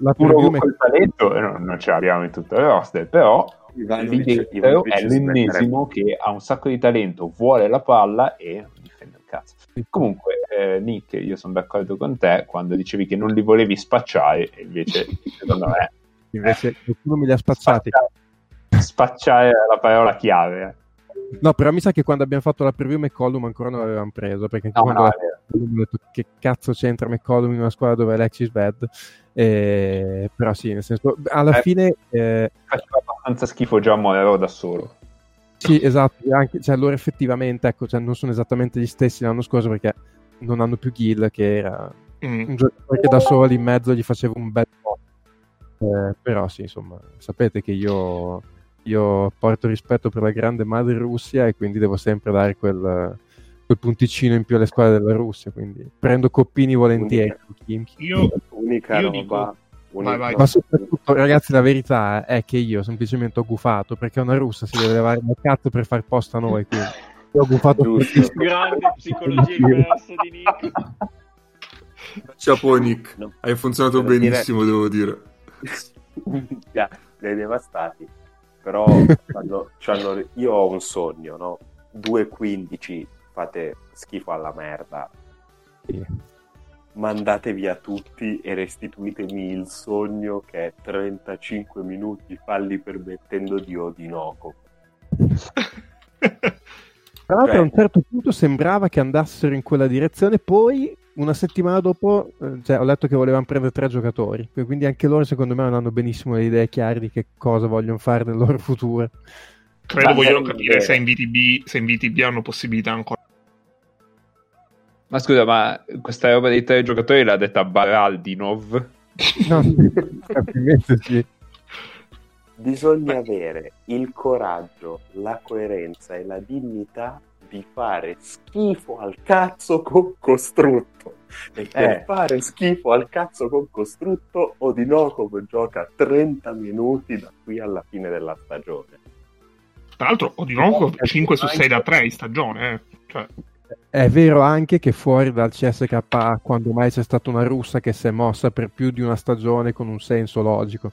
la puro con quel talento eh, non, non ce l'abbiamo in tutto il roster, però Ivanovic è si l'ennesimo che ha un sacco di talento, vuole la palla e non difende il cazzo. Comunque, eh, Nick, io sono d'accordo con te quando dicevi che non li volevi spacciare, e invece (laughs) secondo me invece qualcuno me li ha spacciati. Spacciare, spacciare è la parola chiave. No, però mi sa che quando abbiamo fatto la preview McCollum ancora non l'avevamo preso, perché anche No, quando no, ho detto che cazzo c'entra McCollum in una squadra dove Alexis ved Eh, però sì, nel senso, alla Eh. fine eh, Faceva abbastanza schifo già Morero da solo. sì, esatto, anche, cioè, loro effettivamente ecco, cioè, non sono esattamente gli stessi l'anno scorso perché non hanno più Gill che era Mm. un giocatore che da solo lì in mezzo gli faceva un bel po'. Eh, però sì, insomma, sapete che io, io porto rispetto per la grande madre Russia e quindi devo sempre dare quel, quel punticino in più alle squadre della Russia, quindi prendo coppini volentieri. Khimki. Io Unica Io roba. unica- Vai, vai. Ma soprattutto, ragazzi, la verità è che io semplicemente ho gufato perché una russa si deve levare dal cazzo per far posto a noi. Quindi io ho gufato Giusto. Grande psicologia inversa di Nick. Ciao Nick, No. hai funzionato Devo dire- benissimo, devo dire. (laughs) Già, dei devastati. Però quando c'hanno- io ho un sogno, no? 2.15 fate schifo alla merda. Sì. Mandate via tutti e restituitemi il sogno che è 35 minuti falli permettendo di Odinoco. (laughs) Tra l'altro, Cioè- a un certo punto sembrava che andassero in quella direzione, poi una settimana dopo eh, cioè, ho letto che volevano prendere tre giocatori, quindi anche loro secondo me non hanno benissimo le idee chiare di che cosa vogliono fare nel loro futuro. credo Ma vogliono capire se in VTB, se in VTB hanno possibilità ancora. Ma scusa, ma questa roba dei tre giocatori l'ha detta Baraldinov? No, (laughs) probabilmente sì. Bisogna avere il coraggio, la coerenza e la dignità di fare schifo al cazzo con costrutto. E per Eh. fare schifo al cazzo con costrutto, Odinokov gioca 30 minuti da qui alla fine della stagione. Tra l'altro, Odinoko 5 su 6 da 3 in stagione. eh. Cioè, È vero anche che fuori dal CSKA, quando mai c'è stata una russa che si è mossa per più di una stagione con un senso logico.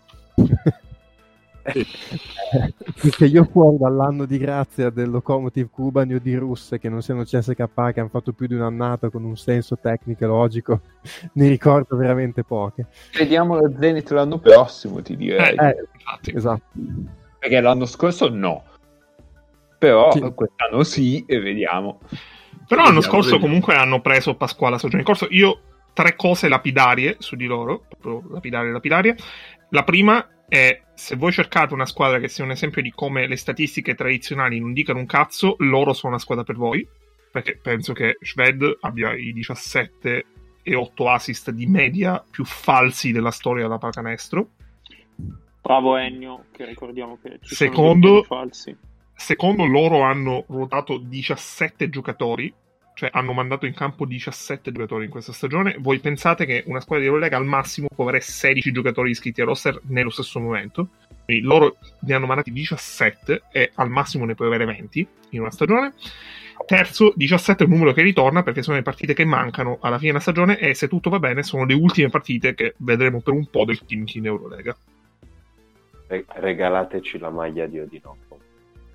(laughs) Perché io fuori dall'anno di grazia del Lokomotiv Kuban o di russe che non siano CSKA che hanno fatto più di un'annata con un senso tecnico e logico, (laughs) ne ricordo veramente poche. Vediamo lo Zenit l'anno prossimo, ti direi. Eh, Eh, esatto. Perché l'anno scorso no. Però Sì. quest'anno sì e vediamo. Però l'anno Vediamo, scorso vediamo. comunque hanno preso Pasquale la stagione in corso. Io tre cose lapidarie su di loro, proprio lapidarie lapidarie. La prima è se voi cercate una squadra che sia un esempio di come le statistiche tradizionali non dicano un cazzo, loro sono una squadra per voi. Perché penso che Shved abbia i 17 e 8 assist di media più falsi della storia della pallacanestro. Bravo Ennio, che ricordiamo che ci Secondo- sono falsi. Secondo loro hanno ruotato 17 giocatori, cioè hanno mandato in campo 17 giocatori in questa stagione. Voi pensate che una squadra di Eurolega al massimo può avere 16 giocatori iscritti a roster nello stesso momento? Quindi loro ne hanno mandati 17 e al massimo ne puoi avere 20 in una stagione. Terzo, 17 è un numero che ritorna perché sono le partite che mancano alla fine della stagione e se tutto va bene sono le ultime partite che vedremo per un po' del team in Eurolega. Re- regalateci la maglia di Odinoco.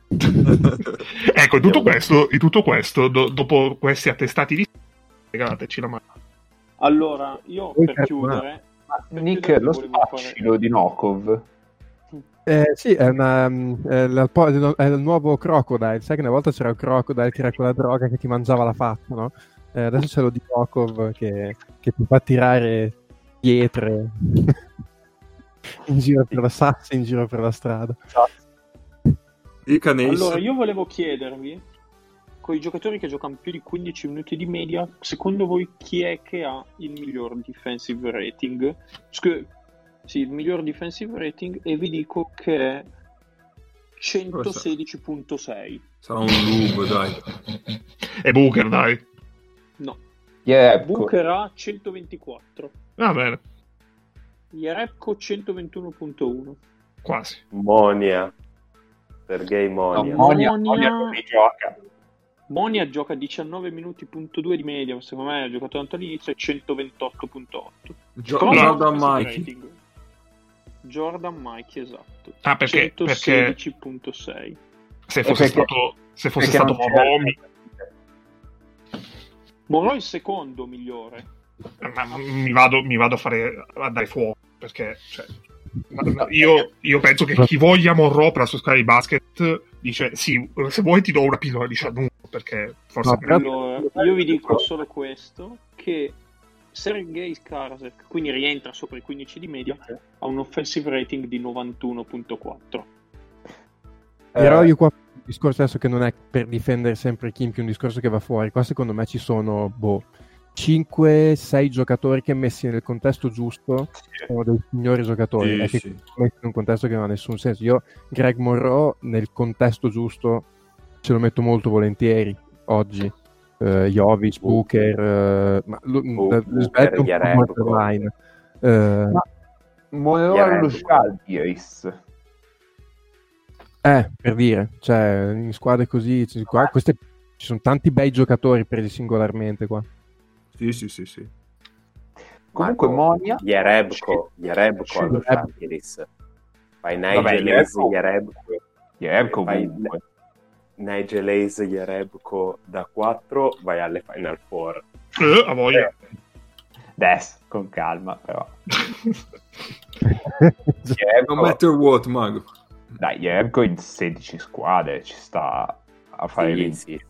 (laughs) ecco, tutto questo, tutto questo do- dopo questi attestati di regalateci la mano. Allora, io Poi per chiudere... Ma per Nick, chiudere lo volevo fare- spacciolo di Nokov. Eh, sì, è, una, mm, è la- è il nuovo Crocodile. Sai che una volta c'era il Crocodile che era quella droga che ti mangiava la faccia, no? Eh, adesso c'è lo di Kokov che, che ti fa tirare pietre (laughs) in giro per la sassi, in giro per la strada. Canes. Allora, io volevo chiedervi, con i giocatori che giocano più di 15 minuti di media, secondo voi chi è che ha il miglior defensive rating? Scu- sì, il miglior defensive rating e vi dico che è 116.6. Sarà un loop, dai. E Booker, dai. No, Yeah, Booker ha 124, Va bene, Jerepko 121.1. quasi. Monia. Sergei no, Monia. Monia, Monia- Monia non rigioca. Monia gioca 19 minuti punto 2 di media, secondo me ha giocato tanto all'inizio e 128.8. Gio- Jordan rating. Jordan Mikey, esatto. Ah, perché, perché 116.6. se E fosse perché- stato, se fosse perché stato Moromi, Moro è il secondo migliore. eh, ma mi vado, mi vado a fare a dare fuoco perché cioè, io, io penso che chi voglia Monroe per la sua squadra di basket dice sì, se vuoi ti do una pillola di Shadun perché forse No, però- Allora, io vi dico solo questo, che Sergei Skarsek, quindi rientra sopra i 15 di media, ha un offensive rating di 91.4. Però Eh, io qua il discorso adesso che non è per difendere sempre Kim, che è un discorso che va fuori. Qua secondo me ci sono boh, 5-6 giocatori che messi nel contesto giusto sono dei signori giocatori. Sì, è che sì. messi in un contesto che non ha nessun senso. Io Greg Monroe nel contesto giusto ce lo metto molto volentieri oggi. Eh, Jovic, Booker, eh, ma lo, Booker, borderline. Eh, Ma- Monroe allo Scaldiris. Eh, per dire, cioè, in squadre così, ci- qua- queste- ci sono tanti bei giocatori presi singolarmente qua. Sì, sì, sì, sì. Comunque Monia Yarebko, Yarebko allo. Žalgiris. Fai Nigel Ace. Yarebko Fai comunque. Nigel Ace Yarebko da 4, vai alle Final Four. Eh, a voglia. Des, con calma però. (laughs) No Yarebko, matter what, Mago. dai, Yarebko in 16 squadre ci sta a fare Sì, 20 sì.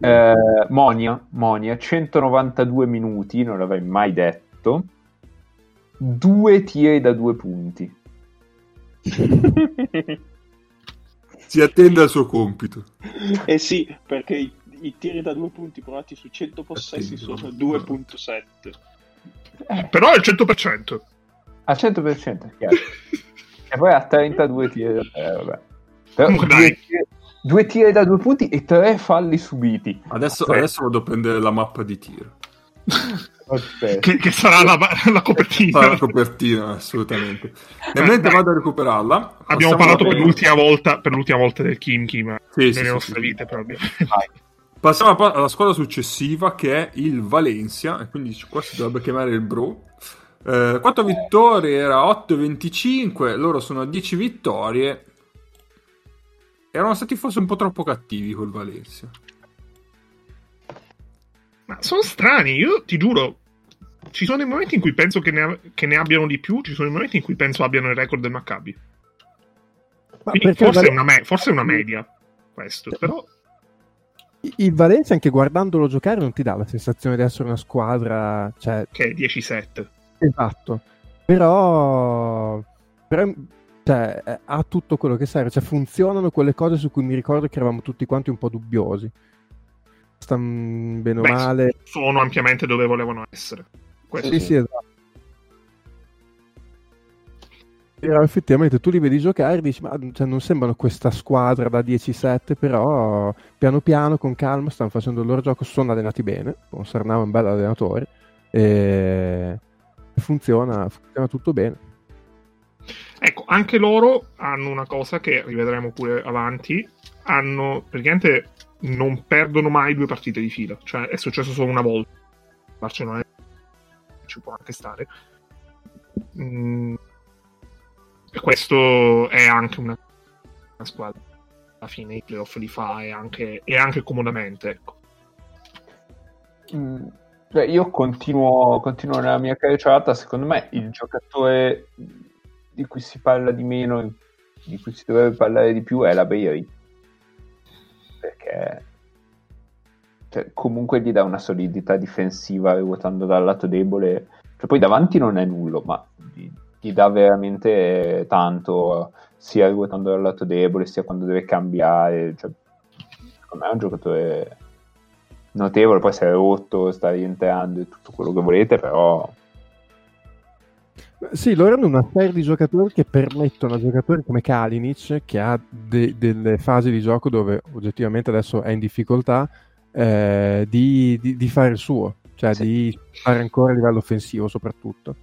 Eh, Monia, Monia, 192 minuti, non l'avrei mai detto. Due tiri da due punti. (laughs) Si attende al suo compito. Eh sì, perché i, i tiri da due punti provati su 100 possessi Attendo. sono 2.7. Eh, Però è il 100%. al 100%, chiaro. (laughs) e poi a 32 tiri da tre, vabbè. Però due, tiri, due tiri da due punti e tre falli subiti. Adesso, Tre. adesso vado a prendere la mappa di tiro. Che, che sarà la, la copertina. Fa la copertina, assolutamente. E mentre dai. vado a recuperarla, Abbiamo parlato per l'ultima volta, per l'ultima volta del Kim Kim Sì, nelle sì, sì, nostre sì. vite, proprio. Passiamo alla- alla squadra successiva che è il Valencia, e quindi qua si dovrebbe chiamare il Bro. Eh, 4 vittorie era 8-25, loro sono a 10 vittorie. Erano stati forse un po' troppo cattivi col Valencia. Ma sono strani, io ti giuro. Ci sono dei momenti in cui penso che ne, che ne abbiano di più, ci sono dei momenti in cui penso abbiano il record del Maccabi. Forse, il è me- forse è una media questo, però il Valencia, anche guardandolo giocare, non ti dà la sensazione di essere una squadra. Cioè, che è 10-7. esatto. Però. però cioè, eh, ha tutto quello che serve. Cioè, funzionano quelle cose su cui mi ricordo che eravamo tutti quanti un po' dubbiosi. Stanno bene o Beh, male. Sono ampiamente dove volevano essere. Questo Sì, sì, esatto. Però effettivamente tu li vedi giocare e dici, ma cioè, non sembrano questa squadra da 10-7, però piano piano, con calma, stanno facendo il loro gioco, sono allenati bene, con Sarnau è un bel allenatore, e funziona, funziona tutto bene. Ecco, anche loro hanno una cosa che rivedremo pure avanti. Hanno praticamente non perdono mai due partite di fila. Cioè, è successo solo una volta. Barcellona ci può anche stare. Mm, E questo è anche una, una squadra. Alla fine i playoff li fa e anche, e anche comodamente. Ecco. Mm, cioè, io continuo, continuo nella mia carrellata. Secondo me il giocatore di cui si parla di meno, di cui si dovrebbe parlare di più, è la Beiri. Perché cioè, comunque gli dà una solidità difensiva ruotando dal lato debole. Cioè, poi davanti non è nullo, ma gli, gli dà veramente tanto, sia ruotando dal lato debole, sia quando deve cambiare. Cioè, secondo me è un giocatore notevole, poi si è rotto, sta rientrando e tutto quello che volete, però Sì, loro hanno una serie di giocatori che permettono a giocatori come Kalinic, che ha de- delle fasi di gioco dove oggettivamente adesso è in difficoltà, eh, di, di- di fare il suo, cioè Sì. di fare ancora a livello offensivo soprattutto.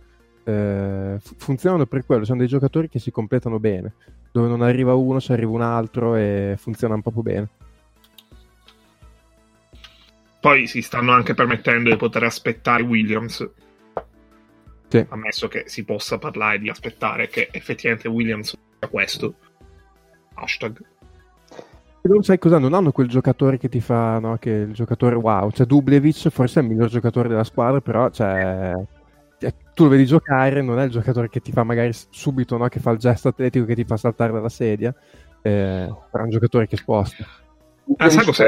Eh, fu- funzionano per quello, sono dei giocatori che si completano bene, dove non arriva uno, ci arriva un altro e funzionano proprio bene. Poi si stanno anche permettendo di poter aspettare Williams. Sì. Ammesso che si possa parlare di aspettare che effettivamente Williams sia questo. Hashtag. Non sai cosa? Non hanno quel giocatore che ti fa, no? Che il giocatore wow. Cioè, Dublevic forse è il miglior giocatore della squadra, però cioè, eh, tu lo vedi giocare, non è il giocatore che ti fa magari subito, no? che fa il gesto atletico che ti fa saltare dalla sedia, eh, però è un giocatore che sposta. Ah, sai cos'è?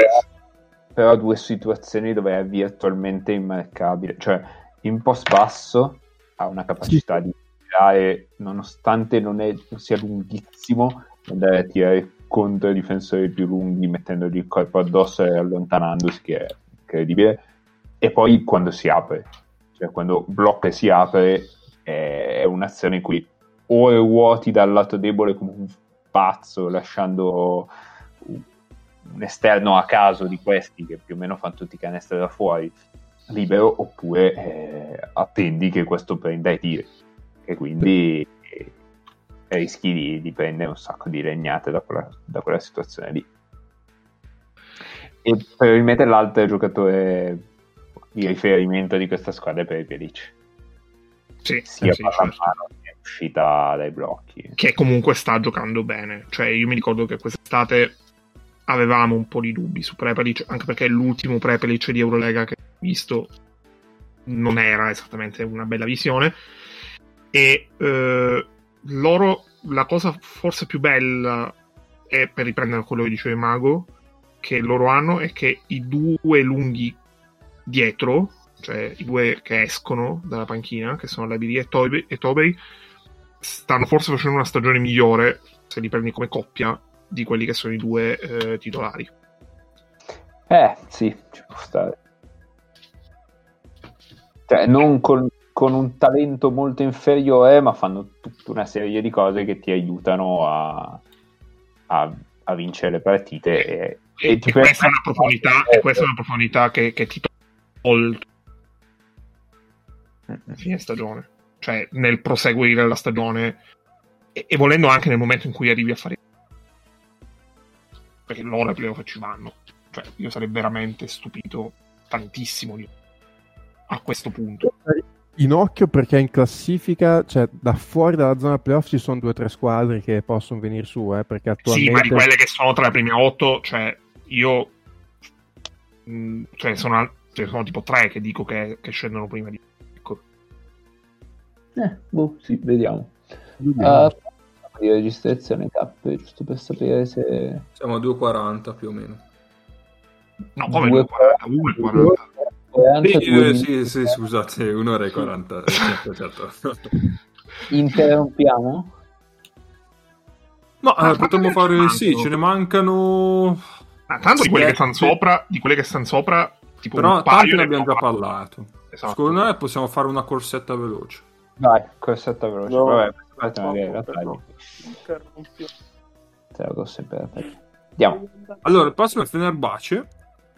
Però due situazioni dove è virtualmente immarcabile. Cioè, in post basso ha una capacità di tirare, nonostante non, è, non sia lunghissimo, andare a tirare contro i difensori più lunghi, mettendogli il corpo addosso e allontanandosi, che è incredibile. E poi quando si apre, cioè quando blocca e si apre, è un'azione in cui o ruoti dal lato debole come un pazzo, lasciando un esterno a caso di questi che più o meno fanno tutti i canestri da fuori libero oppure eh, attendi che questo prenda i tiri e quindi eh, rischi di, di prendere un sacco di legnate da quella, da quella situazione lì e probabilmente l'altro giocatore di riferimento di questa squadra è per i Pelic Sì, sia sì, certo. mano che è uscita dai blocchi che comunque sta giocando bene. Cioè, io mi ricordo che quest'estate avevamo un po' di dubbi su Prepelic, anche perché l'ultimo Prepelic di Eurolega che visto non era esattamente una bella visione. E eh, loro, la cosa forse più bella è per riprendere quello che diceva Mago, che loro hanno è che i due lunghi dietro, cioè i due che escono dalla panchina, che sono Labiri e Tobey, e Tobey stanno forse facendo una stagione migliore se li prendi come coppia di quelli che sono i due eh, titolari. Eh, sì, ci può stare. Cioè, non con, con un talento molto inferiore, ma fanno tutta una serie di cose che ti aiutano a, a- a vincere le partite. E, E, ti e questa è una profondità, e questa è una profondità che, che ti tolto a fine stagione, cioè nel proseguire la stagione e, e volendo anche nel momento in cui arrivi a fare perché loro ai playoff ci vanno, cioè io sarei veramente stupito tantissimo di- a questo punto. In occhio perché in classifica, cioè da fuori dalla zona playoff ci sono due o tre squadre che possono venire su, eh, perché attualmente... Sì, ma di quelle che sono tra le prime otto, cioè io mh, cioè sono, ne sono tipo tre che dico che, che scendono prima di ecco. Eh, boh, sì, vediamo. Vediamo. Uh, di registrazione K, giusto per sapere se... Siamo a 2,40 più o meno. No, come Due- 2,40, 1,40. 40, Sì, eh, minuti. sì, sì, scusate, un'ora e 40. eh, certo, certo. (laughs) Interrompiamo? Ma Ah, eh, potremmo quante ne fare, ci sì, ce ne mancano... Ah, tanto di quelle che stanno sopra, di quelle che stanno sopra, tipo Però tanti ne abbiamo già parlato. Esatto. Secondo me possiamo fare una corsetta veloce. Vai, corsetta veloce. No. Vabbè, aspetta, No, magari no, la no. tagli. Interrompi. Te la do sempre la tagli. Andiamo. Allora, il prossimo è Fenerbace.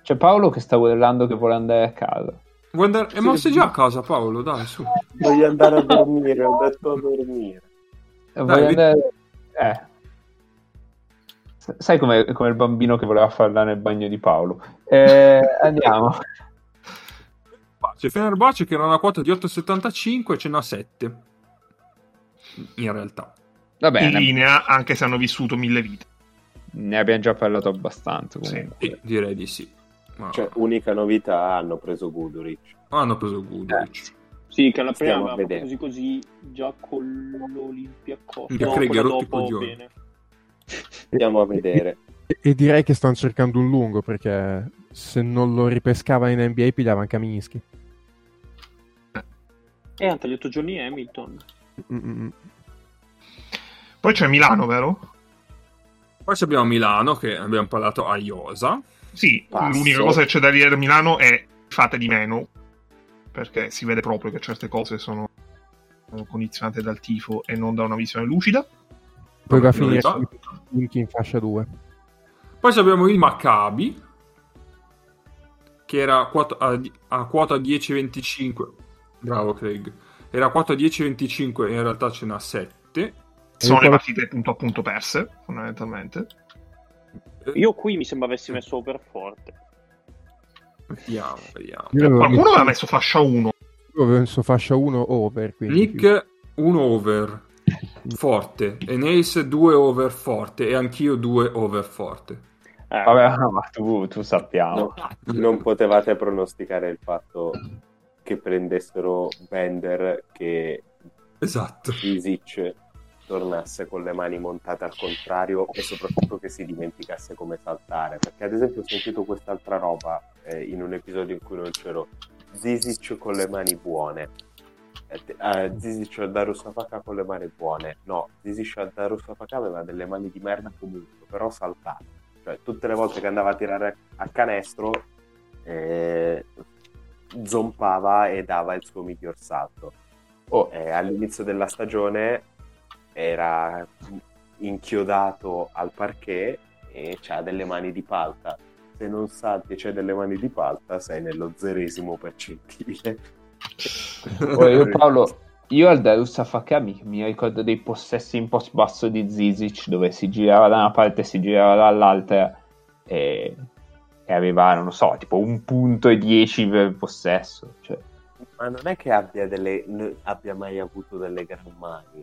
C'è Paolo che sta urlando che vuole andare a casa. Vuoi andare... eh, ma sei già a casa, Paolo? Dai, su. Voglio andare a dormire, ho detto a dormire. E Dai, vuole vi- andare... Eh. Sai come come il bambino che voleva farla nel bagno di Paolo. Eh, andiamo. C'è Fenerbahce che era una quota di 8,75 ce n'ha 7. In realtà. Va in bene, linea, anche se hanno vissuto mille vite. ne abbiamo già parlato abbastanza. Sì. Comunque. Sì, direi di sì. Ma- Cioè, unica novità, hanno preso Guduric. Hanno preso Guduric. Sì, che alla prima avevamo così così già con l'Olympiacos. Minchia, No, i dopo, bene. Andiamo a vedere. E, e direi che stanno cercando un lungo perché se non lo ripescava in NBA pigliava Kaminsky. E hanno tagliato Johnny Hamilton. Mm-mm. Poi c'è Milano, vero? Poi abbiamo Milano che abbiamo parlato a Iosa. Sì, Passo. l'unica cosa che c'è da dire a Milano è fate di meno, perché si vede proprio che certe cose sono condizionate dal tifo e non da una visione lucida. Poi va a finire punti in fascia 2. Poi abbiamo il Maccabi che era a quota, a, a quota 10,25. Bravo Craig. Era a quota 10,25 in realtà ce n'ha 7. Sono le partite punto a punto perse, fondamentalmente. Io qui mi sembra avessi messo over forte. Vediamo, vediamo. Io Qualcuno messo- aveva messo fascia 1. io avevo messo fascia 1 over. Quindi Nick 1 over forte. E Nace 2 over forte. E anch'io 2 over forte. Eh, Vabbè, (laughs) ma tu, tu sappiamo. No, non potevate pronosticare il fatto che prendessero Bender che Esatto. Isic tornasse con le mani montate al contrario e soprattutto che si dimenticasse come saltare. Perché ad esempio ho sentito quest'altra roba eh, in un episodio in cui non c'ero Zizic con le mani buone. Eh, eh, Zizic a Darusafaka con le mani buone. No, Zizic a Darusafaka aveva delle mani di merda comunque, però saltava. Cioè tutte le volte che andava a tirare a canestro eh, zompava e dava il suo miglior salto. Oh, Eh, all'inizio della stagione era inchiodato al parquet e c'ha delle mani di palta. Se non salti e c'hai delle mani di palta, sei nello zeresimo percentile. (laughs) oh, io Paolo, io al Darusafaka mi, mi ricordo dei possessi in post basso di Zizic dove si girava da una parte e si girava dall'altra e, e aveva, non lo so, tipo un punto e dieci per possesso. Cioè, Ma non è che abbia, delle, abbia mai avuto delle gran mani.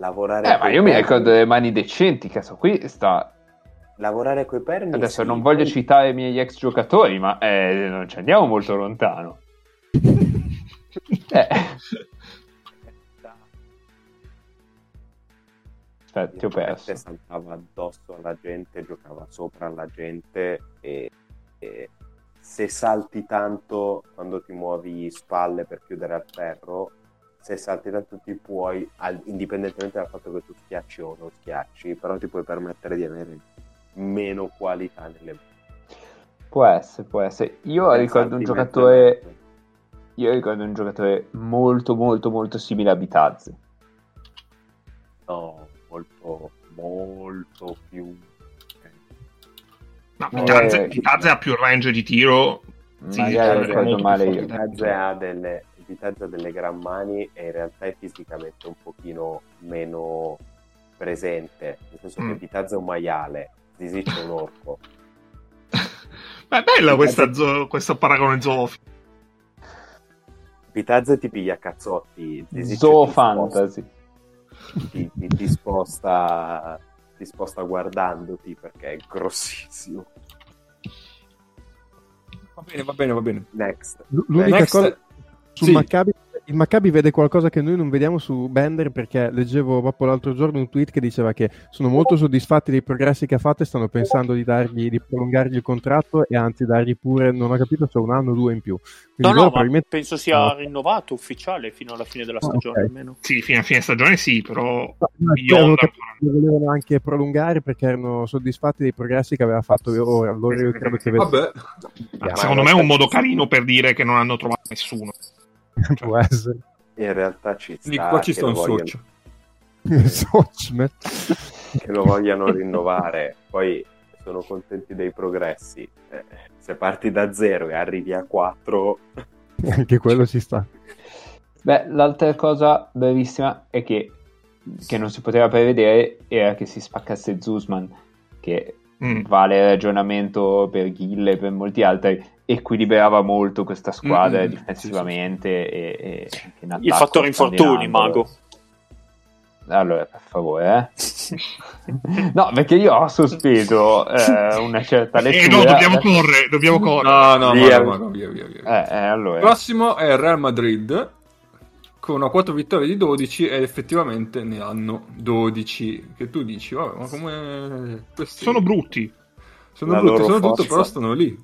Lavorare eh, ma io mi perni- ricordo delle mani decenti, cazzo, qui sta... Lavorare coi perni. Adesso sì, non voglio poi- citare i miei ex giocatori, ma eh, non ci andiamo molto lontano. Eh. Aspetta, ti ho perso. saltava addosso alla gente, giocava sopra alla gente e, e se salti tanto quando ti muovi spalle per chiudere al ferro, se salti tanto ti puoi, al- indipendentemente dal fatto che tu schiacci o non schiacci, però ti puoi permettere di avere meno qualità nelle Può essere, può essere. Io ricordo un giocatore. Io ricordo un giocatore molto, molto, molto simile a Bitazzi. No, molto, molto più... No, Eh, Vitazze, Vitazze ha più range di tiro. Sì, Magari è ricordo male io. Vitazze ha delle, Ha delle gran mani e in realtà è fisicamente un pochino meno presente, nel senso Mm. che Vitazze è un maiale, Zizic è un orco. (laughs) Ma è bella questa zo- questo paragone zoofilo. Vitazze ti piglia a cazzotti, Zizic Zoo ti sposta- Fantasy. Ti, ti- ti sposta, ti sposta guardandoti perché è grossissimo. Va bene, va bene, va bene. Next. L- L'unica Next. cosa sul Sì. Maccabi, il Maccabi vede qualcosa che noi non vediamo su Bender perché leggevo proprio l'altro giorno un tweet che diceva che sono molto soddisfatti dei progressi che ha fatto e stanno pensando di, dargli, di prolungargli il contratto e anzi dargli pure, non ho capito se un anno o due in più. No, Quindi no, ma probabilmente... penso sia No. rinnovato ufficiale fino alla fine della Ah, stagione ok. almeno. Sì, fino a fine stagione sì, però No, no, capito che volevano anche prolungare perché erano soddisfatti dei progressi che aveva fatto ora. Allora io credo che Vabbè, Ah, secondo me è un modo carino per dire che non hanno trovato nessuno. (laughs) può essere. In realtà ci sta, Nick, qua ci che sta lo un socio. (laughs) Sochmet. (laughs) che lo vogliano rinnovare, poi sono contenti dei progressi. Eh, se parti da zero e arrivi a 4, Anche quello ci sta. Beh, l'altra cosa brevissima è che, che non si poteva prevedere era che si spaccasse Zuzman, che Mm. vale il ragionamento per Ghill e per molti altri, equilibrava molto questa squadra Mm, mm, difensivamente e, e anche in attacco Il fattore infortuni. Mago. Allora, per favore, eh. (laughs) no, perché io ho sospeso eh, una certa (laughs) Eh lettura. no, dobbiamo correre, dobbiamo correre. No, no, Via. ma, ma, ma, via, via, via. Eh, eh, Il allora. prossimo è il Real Madrid con una 4 vittorie di 12 e effettivamente ne hanno 12 che tu dici vabbè, ma come questi Sono brutti. sono La brutti sono tutto forza. però stanno lì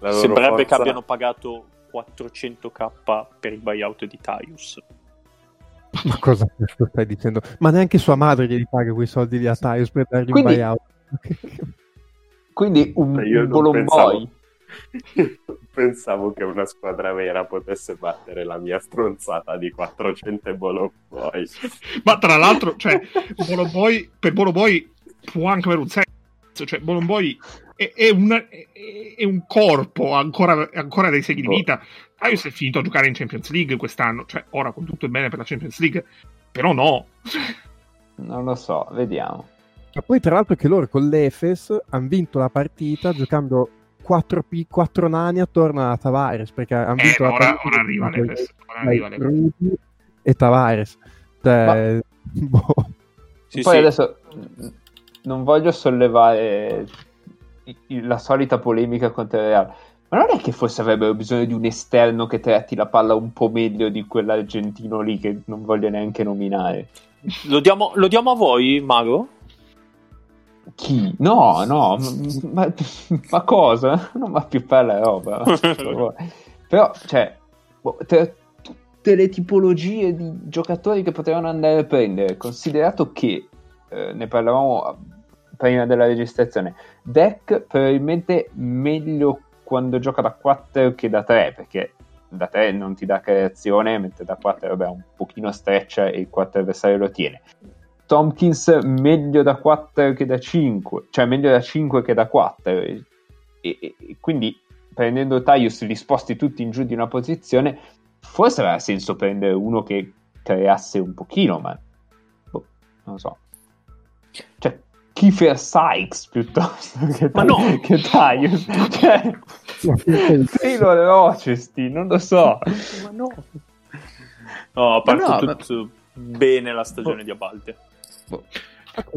Sembrerebbe che forza- abbiano pagato 400k per il buyout di Taius. Ma cosa stai dicendo? Ma neanche sua madre gli paga quei soldi lì a Tyus per dargli Quindi- un buyout. Quindi un, Io un non Bolomboi. (laughs) Pensavo che una squadra vera potesse battere la mia stronzata di 400 Bolomboi. Ma tra l'altro, cioè, Boloboy, per Boloboy può anche avere un senso. Cioè, Boloboy è, è, una- è- è un corpo ancora, ancora dei segni di vita. Aius è finito a giocare in Champions League quest'anno. Cioè, ora con tutto il bene per la Champions League. Però no. Non lo so, vediamo. Ma poi tra l'altro che loro con l'Efes hanno vinto la partita giocando 4, P, 4 nani attorno a Tavares perché hanno Eh, vinto ma la ora, ora arriva l'Efes. E Tavares. Cioè, (laughs) boh. Sì, Poi sì. adesso non voglio sollevare la solita polemica contro il Real, Ma non è che forse avrebbero bisogno di un esterno che tratti la palla un po' meglio di quell'argentino lì che non voglio neanche nominare? Lo diamo, lo diamo a voi, Mago? Chi? No, no, ma, (laughs) ma cosa? Non va più (laughs) per la roba. Però, cioè, boh, tra tutte le tipologie di giocatori che potevano andare a prendere, considerato che eh, ne parlavamo prima della registrazione, deck probabilmente meglio quando gioca da 4 che da 3, perché da 3 non ti dà creazione, mentre da 4 vabbè, un pochino streccia e il 4 avversario lo tiene. Tompkins meglio da 4 che da 5, cioè meglio da 5 che da 4. E, e, e quindi prendendo Tyus li sposti tutti in giù di una posizione, forse aveva senso prendere uno che creasse un pochino, ma boh, non lo so. Cioè, Kiefer Sykes piuttosto (laughs) che, Ma no! (laughs) che Tyus. Cioè, Taylor Rochester, non lo so. Ma no. No, ha Ma no, ma- bene la stagione di Abalte.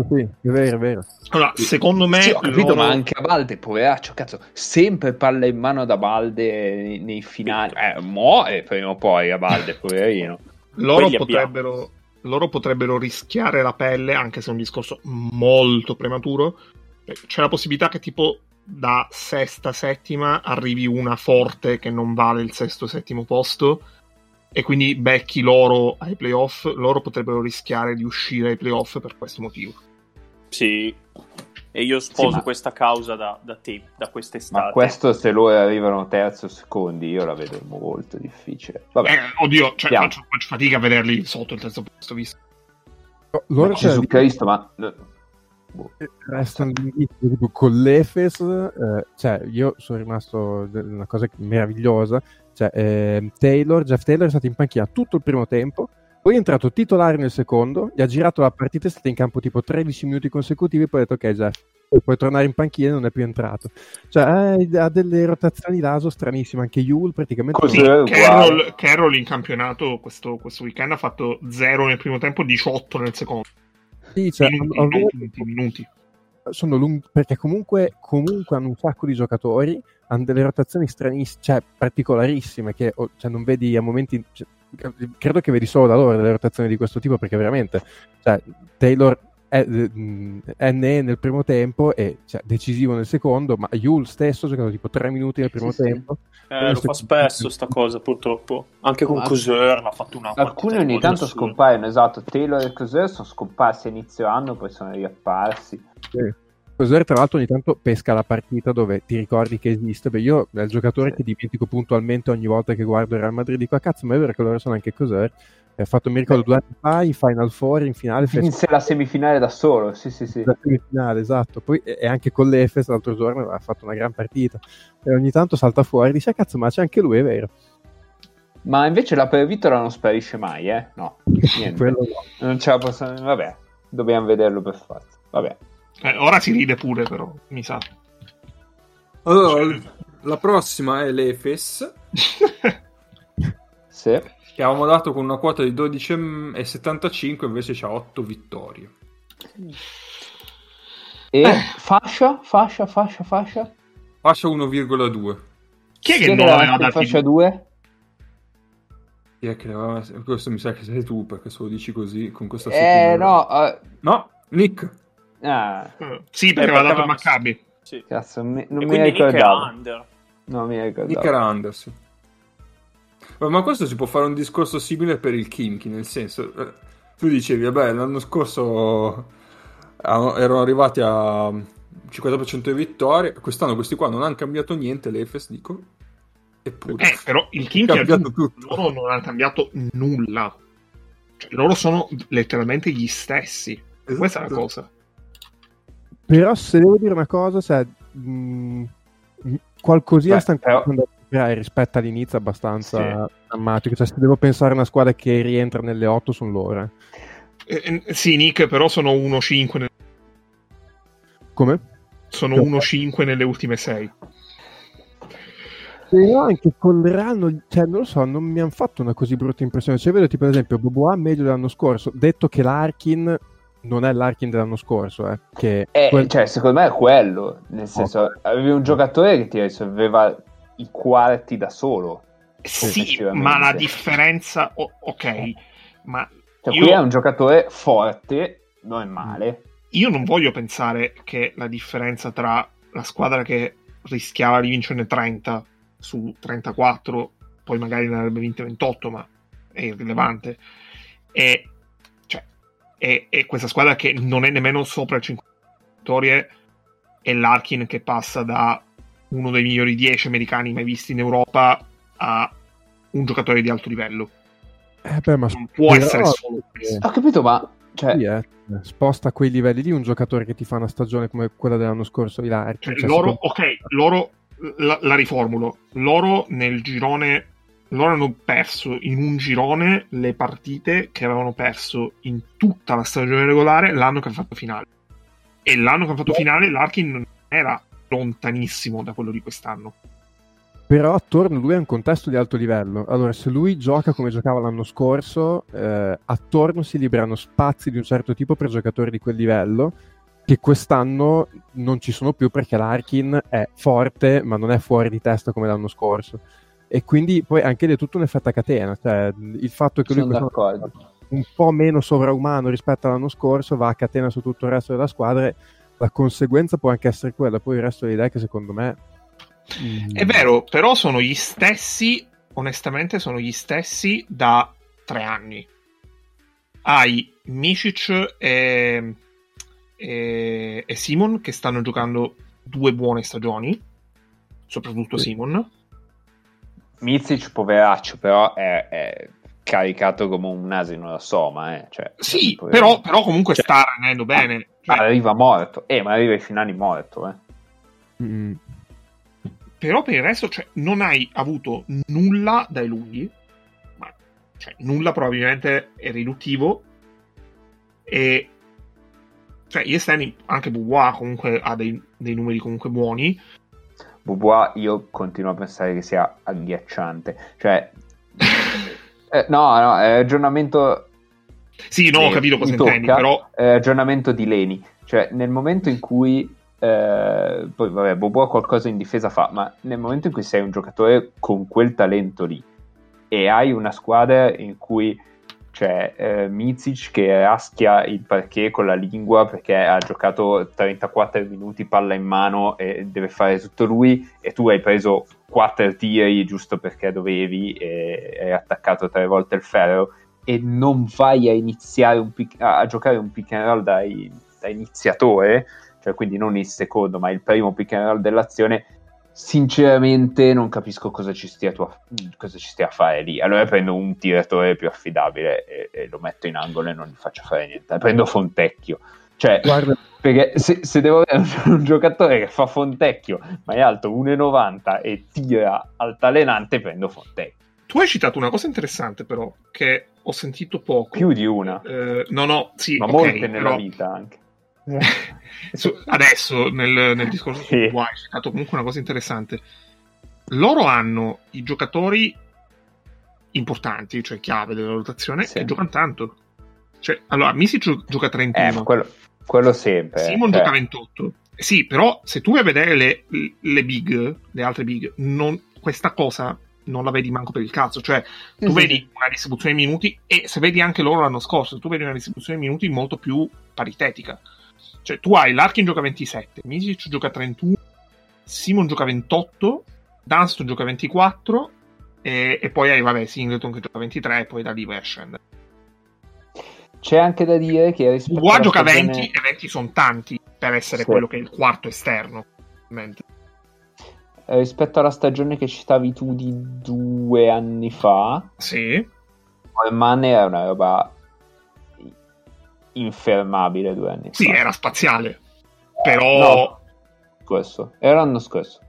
Sì, è vero, è vero. Allora, secondo me... Sì, ho capito, loro- ma anche a Balde, poveraccio, cazzo, sempre palla in mano da Balde nei, nei finali. Eh, muore prima o poi a Balde, poverino. (laughs) loro potrebbero, loro potrebbero rischiare la pelle, anche se è un discorso molto prematuro. perché C'è la possibilità che tipo da sesta, settima arrivi una forte che non vale il sesto, settimo posto e quindi becchi loro ai playoff. Loro potrebbero rischiare di uscire ai playoff per questo motivo. Sì. E io sposo Sì, ma- questa causa da, da te, da quest'estate. Ma questo se loro arrivano terzo o secondi, io la vedo molto difficile. Vabbè, Eh, oddio, cioè, faccio, faccio fatica a vederli sotto il terzo posto, visto. No, Loro ma Gesù Cristo, ma... boh. restano con l'Efes eh, cioè io sono rimasto una cosa meravigliosa cioè ehm, Taylor Jeff Taylor è stato in panchina tutto il primo tempo poi è entrato titolare nel secondo gli ha girato la partita è stato in campo tipo 13 minuti consecutivi poi ha detto ok Jeff puoi tornare in panchina e non è più entrato cioè eh, ha delle rotazioni d'aso stranissime anche Yule praticamente Così. Carroll, Carroll in campionato questo, questo weekend ha fatto 0 nel primo tempo, 18 nel secondo. sì, cioè, minuti, ho- ho- non punti, minuti. Sono lunghi perché comunque, comunque hanno un sacco di giocatori, hanno delle rotazioni stranissime, cioè particolarissime, che oh, cioè, non vedi a momenti. cioè, credo che vedi solo da loro delle rotazioni di questo tipo, perché veramente cioè, Taylor è, mh, è ne nel primo tempo e cioè, decisivo nel secondo, ma Yule stesso ha giocato tipo tre minuti nel primo Sì, sì. tempo. Eh, lo fa spesso sta cosa, purtroppo. Anche con Coser l'ha fatto una Alcuni ogni tanto assurde. scompaiono, esatto. Taylor e Cos'è sono scomparsi a inizio anno, poi sono riapparsi. Coser tra l'altro ogni tanto pesca la partita dove ti ricordi che esiste. Beh, io è il giocatore Sì. che dimentico puntualmente ogni volta che guardo il Real Madrid dico, ah cazzo, ma è vero che loro sono anche Coser. Ha fatto, mi ricordo, due anni fa in Final Four, in finale, Vinse la semifinale da solo, sì sì sì. la semifinale, esatto. Poi e anche con l'Efes l'altro giorno ha fatto una gran partita. E ogni tanto salta fuori e dice, ah cazzo, ma c'è anche lui, è vero. Ma invece la Pervitola non sparisce mai, eh? No, (laughs) niente. Quello no. Non ce la possiamo... Vabbè, dobbiamo vederlo per forza. Vabbè. Eh, ora si ride pure, però, mi sa. Allora, la prossima è l'Efes, (laughs) Sì. che avevamo dato con una quota di 12,75, invece c'ha 8 vittorie. E fascia, fascia, fascia, fascia. Fascia 1,2. Chi è che è non l'ha aveva messa in dato fascia 2? Chi è che l'aveva- Questo mi sa che sei tu, perché se lo dici così, con questa Eh, no. eh, No, Nick. Ah, Eh, Sì, perché Eh, aveva dato perché il Maccabi. Sì. cazzo, mi- non mi quindi Nick era ricordavo. under. Non mi Nick era Anderson. Ma ma questo si può fare un discorso simile per il Kimchi, nel senso, eh, tu dicevi, vabbè, l'anno scorso ah, erano arrivati a 50% di vittorie, quest'anno questi qua non hanno cambiato niente, l'Efes, dico, eppure. Eh, però il King È ha cambiato tutto. loro non hanno cambiato nulla. Cioè, loro sono letteralmente gli stessi. Questa è la Esatto. cosa. Però se devo dire una cosa, cioè, mh, qualcosina Beh, sta però- recuperare rispetto all'inizio abbastanza drammatico. Cioè, se devo pensare a una squadra che rientra nelle 8 sono loro. eh. Eh, eh, sì, Nick, però sono 1-5 nel- Come? sono Sì. 1-5 nelle ultime 6. Però anche con l'Iran, cioè, non lo so, non mi hanno fatto una così brutta impressione. Cioè, vedo tipo ad esempio Boboa meglio dell'anno scorso, detto che l'Arkin non è l'Arkin dell'anno scorso, eh, che Eh, quel- cioè, secondo me è quello. Nel senso, avevi un giocatore che ti risolveva i quarti da solo. Sì, ma la differenza... o- ok, ma Cioè, Io- qui è un giocatore forte, non è male. io non voglio pensare che la differenza tra la squadra che rischiava di vincerne 30 su 34, poi magari ne avrebbe vinte 28, ma è irrilevante, e, è, è questa squadra che non è nemmeno sopra il 50 vittorie e l'Arkin che passa da uno dei migliori 10 americani mai visti in Europa a un giocatore di alto livello. Eh, beh, ma Non può essere solo questo. Ho capito, ma cioè, Sì, eh, sposta a quei livelli lì un giocatore che ti fa una stagione come quella dell'anno scorso di Larkin. Cioè, cioè, loro, secondo- ok, loro la, la riformulo. Loro nel girone, loro hanno perso in un girone le partite che avevano perso in tutta la stagione regolare l'anno che hanno fatto finale. E l'anno che hanno fatto finale l'Arkin non era lontanissimo da quello di quest'anno. Però attorno a lui è un contesto di alto livello. Allora, se lui gioca come giocava l'anno scorso, eh, attorno si liberano spazi di un certo tipo per giocatori di quel livello, che quest'anno non ci sono più perché l'Arkin è forte, ma non è fuori di testa come l'anno scorso. E quindi poi anche lì è tutto un effetto a catena. Cioè, il fatto che lui un po' meno sovraumano rispetto all'anno scorso va a catena su tutto il resto della squadra. e La conseguenza può anche essere quella. Poi il resto delle idee che secondo me. mm, È vero, però sono gli stessi, onestamente, sono gli stessi da tre anni. Hai Micic e, e, e Simon che stanno giocando due buone stagioni, soprattutto Sì. Simon. Mizic, poveraccio, però è, è caricato come un asino da soma. Eh. Cioè, Sì, poverino. però, però comunque Cioè, sta rendendo bene. Cioè, arriva morto. Eh, ma arriva ai finali morto. Eh. mm, Però per il resto cioè, non hai avuto nulla dai lunghi, ma cioè, nulla probabilmente è riduttivo. E cioè, gli esterni, anche Boubois comunque ha dei, dei numeri comunque buoni. Bubois io continuo a pensare che sia agghiacciante. Cioè, (laughs) eh, no, no, è ragionamento. Sì, no, ho capito cosa intendi, però è ragionamento di Leni. Cioè, nel momento in cui. eh, poi, vabbè, Boboa qualcosa in difesa fa, ma nel momento in cui sei un giocatore con quel talento lì e hai una squadra in cui c'è eh, Mizic che raschia il parquet con la lingua perché ha giocato 34 minuti palla in mano e deve fare tutto lui e tu hai preso 4 tiri giusto perché dovevi e hai attaccato tre volte il ferro e non vai a iniziare un pick- a, giocare un pick and roll da iniziatore cioè quindi non il secondo ma il primo pick and roll dell'azione sinceramente non capisco cosa ci stia, a, cosa ci stia a fare lì. Allora prendo un tiratore più affidabile e, e lo metto in angolo e non gli faccio fare niente. Prendo Fontecchio. Cioè, Guarda, perché se, se devo avere un, (laughs) un giocatore che fa Fontecchio, ma è alto 1,90 e tira altalenante, prendo Fontecchio. tu hai citato una cosa interessante però, che ho sentito poco. Più di una, Eh, no, no, sì, ma ok, molte nella però- vita anche. Su- adesso nel, nel discorso Sì. su Kawhi hai citato comunque una cosa interessante. Loro hanno i giocatori importanti, cioè chiave della rotazione, Sì. e giocano tanto. Cioè, allora, Misic gio- gioca 31, Eh, quello, quello sempre. Simon cioè, gioca 28. Sì, però se tu vai a vedere le, le big, le altre big, non- questa cosa non la vedi manco per il cazzo. Cioè, tu sì, vedi sì. una distribuzione di minuti e se vedi anche loro l'anno scorso, tu vedi una distribuzione di minuti molto più paritetica. Cioè, tu hai Larkin gioca 27, Misic gioca 31, Simon gioca 28, Dunston gioca 24 e, e poi hai, vabbè, Singleton che gioca 23 e poi da lì vai a scendere. C'è anche da dire che rispetto alla gioca stagione- 20 e 20 sono tanti per essere Sì. quello che è il quarto esterno. ovviamente. eh, rispetto alla stagione che citavi tu di due anni fa, Sì, Man era una roba infermabile due anni sì, fa. era spaziale. Però No. Scorso. Era l'anno scorso.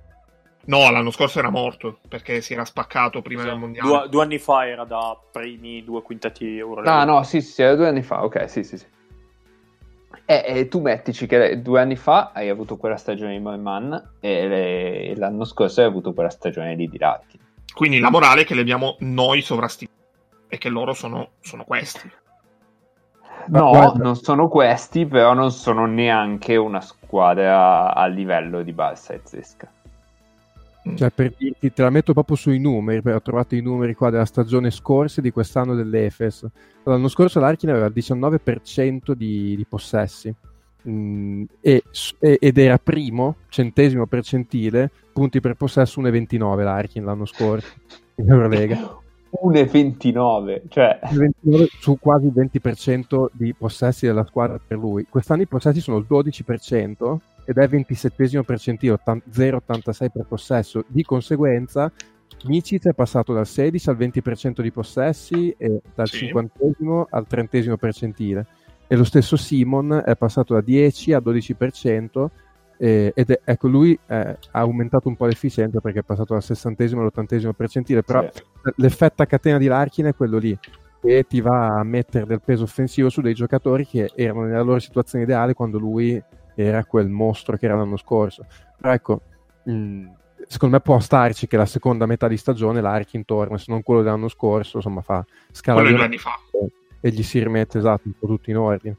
no, l'anno scorso era morto perché si era spaccato prima del mondiale. Due, due anni fa era da primi due quintati euro. Ah, no, sì, sì, sì, era due anni fa. Ok, sì, sì, sì. E, e tu mettici che due anni fa hai avuto quella stagione di Moyman e le- e l'anno scorso hai avuto quella stagione di Larkin. Quindi la morale è che le abbiamo noi sovrastimati e che loro sono, sono questi. No, guarda- non sono questi, però non sono neanche una squadra a livello di Barça e Zesca. Cioè, per dirti, te la metto proprio sui numeri, perché ho trovato i numeri qua della stagione scorsa e di quest'anno dell'Efes. L'anno scorso l'Arkin aveva il 19% di, di possessi mm, e, e- ed era primo, centesimo percentile, punti per possesso 1,29 l'Arkin l'anno scorso in Eurolega. (laughs) 1,29, cioè 29 su quasi il 20% di possessi della squadra per lui. Quest'anno i possessi sono il 12% ed è 27 percentile, 0,86 per possesso. Di conseguenza, Micic è passato dal 16 al 20% di possessi e dal Sì. 50 al 30 percentile. E lo stesso Simon è passato da 10 a 12%. Eh, ed è, ecco, lui eh, ha aumentato un po' l'efficienza perché è passato dal 60 all'80 percentile, però Sì. l'effetto a catena di Larkin è quello lì che ti va a mettere del peso offensivo su dei giocatori che erano nella loro situazione ideale quando lui era quel mostro che era l'anno scorso però ecco mh, secondo me può starci che la seconda metà di stagione Larkin torna se non quello dell'anno scorso insomma fa scala quello due anni fa. e gli si rimette esatto un po' tutto in ordine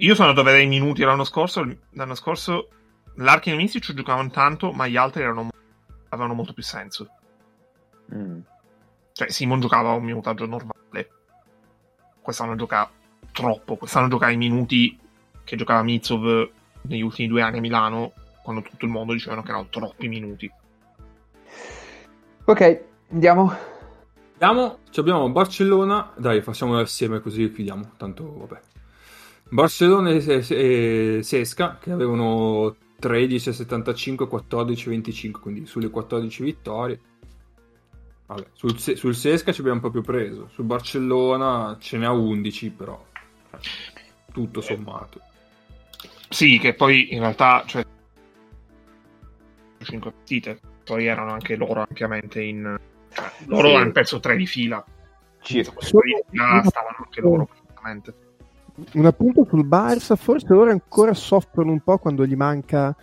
Io sono andato a vedere i minuti l'anno scorso. L'anno scorso Larkin e Misic giocavano tanto, ma gli altri erano, avevano molto più senso. Mm. Cioè, Simon giocava un minutaggio normale. Quest'anno gioca troppo. Quest'anno gioca i minuti che giocava Mitsov negli ultimi due anni a Milano, quando tutto il mondo dicevano che erano troppi minuti. Ok, andiamo. Andiamo, ci abbiamo Barcellona, dai facciamolo assieme così chiudiamo, tanto vabbè. Barcellona e, Sesca che avevano 13, 75, 14, 25, quindi sulle 14 vittorie. Vabbè, sul, sul Sesca ci abbiamo proprio preso, sul Barcellona ce ne ha 11 però, tutto sommato. Sì, che poi in realtà, cioè, 5 partite, poi erano anche loro ampiamente in... Cioè, loro Sì. hanno perso 3 di fila. Circa. Quelle di fila stavano anche loro perfettamente. Un appunto sul Barça forse loro ancora soffrono un po' quando gli manca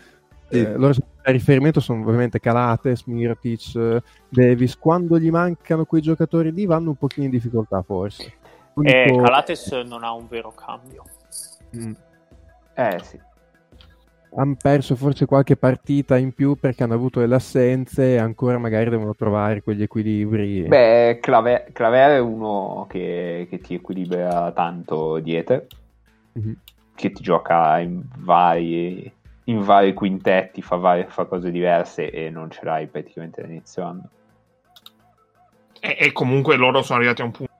Sì. eh, loro a riferimento sono ovviamente Calates, Mirotic, eh, Davis quando gli mancano quei giocatori lì vanno un pochino in difficoltà forse E L'unico- Calates non ha un vero cambio. Mm. Eh sì. Hanno perso forse qualche partita in più perché hanno avuto delle assenze e ancora magari devono trovare quegli equilibri. Beh, Clave- Claver è uno che, che ti equilibra tanto dietro, Mhm. che ti gioca in vari, in vari quintetti, fa, varie, fa cose diverse e non ce l'hai praticamente all'inizio anno. E, e comunque loro sono arrivati a un punto.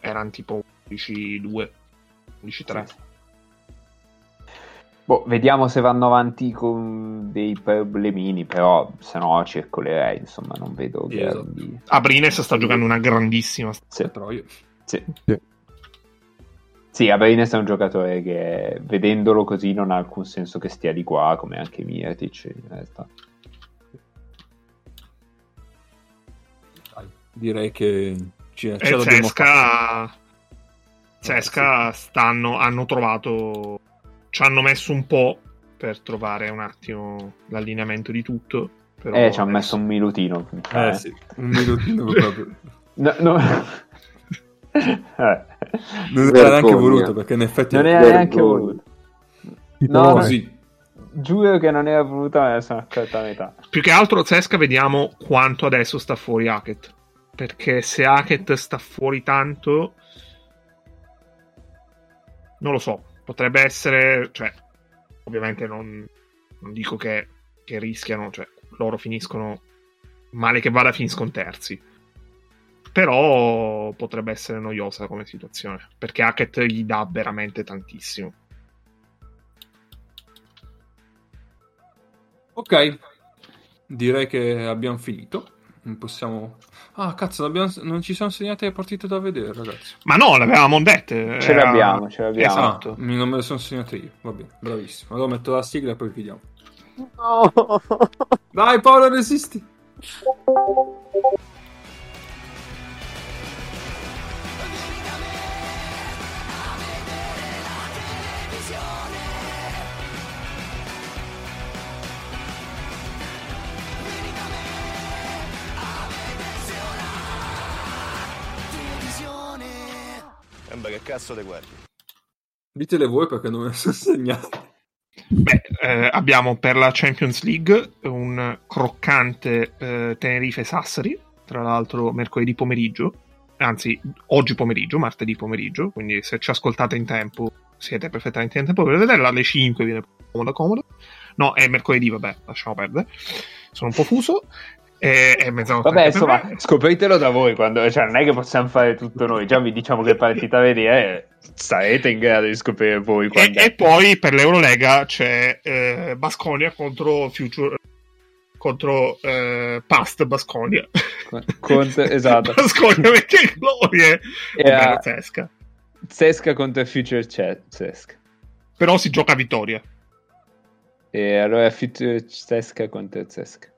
Erano tipo 11-2, 11-3. Boh, vediamo se vanno avanti con dei problemini, però se no circolerei, insomma, non vedo Sì, grandi... Abrines sta giocando una grandissima Sì, Però io- sì. Sì. Sì, Abrines è un giocatore che vedendolo così non ha alcun senso che stia di qua, come anche Miretic in realtà. direi che ci, ce E fare. Cesca. Cesca stanno, hanno trovato. Ci hanno messo un po' per trovare un attimo l'allineamento di tutto. Però Eh, ci hanno messo un minutino. Eh sì, un minutino proprio. (laughs) No, no. (laughs) Eh. Non era Vergogna. neanche voluto perché in effetti Non era Vergogna. neanche voluto. No, così. Giuro che non era voluto, ne sono a metà. Più che altro Cesca vediamo quanto adesso sta fuori Hackett. Perché se Hackett sta fuori tanto, non lo so, potrebbe essere, cioè, ovviamente non, non dico che, che rischiano, cioè, loro finiscono, male che vada, finiscono terzi. Però potrebbe essere noiosa come situazione, perché Hackett gli dà veramente tantissimo. Ok, direi che abbiamo finito. Possiamo. Ah, cazzo, abbiamo- non ci sono segnate le partite da vedere, ragazzi. Ma no, l'avevamo dette. Ce era- l'abbiamo, ce l'abbiamo. Esatto. Ah, non me le sono segnate io. Va bene, bravissimo. Allora metto la sigla e poi chiudiamo. No. Dai, Paolo, resisti. Che cazzo te guardi? Ditele voi perché non me le sono (laughs) segnate. Beh, eh, abbiamo per la Champions League un croccante eh, Tenerife Sassari, tra l'altro mercoledì pomeriggio, anzi oggi pomeriggio, martedì pomeriggio, quindi se ci ascoltate in tempo siete perfettamente in tempo per vederla, alle 5 viene comoda comoda. No, è mercoledì, vabbè, lasciamo perdere. Sono un po' fuso. È, è mezzanotte Vabbè, insomma, me. scopritelo da voi, quando, cioè, non è che possiamo fare tutto noi, già vi diciamo che partita vedere, sarete in grado di scoprire voi E, e poi per l'Eurolega c'è eh, Basconia contro Future contro eh, Past Basconia. Conte- (laughs) esatto. Basconia perché glorie. E, eh, Zesca. Zesca contro Future Chat, Zesca. Però si gioca a vittoria. E allora Future Zesca contro Zesca.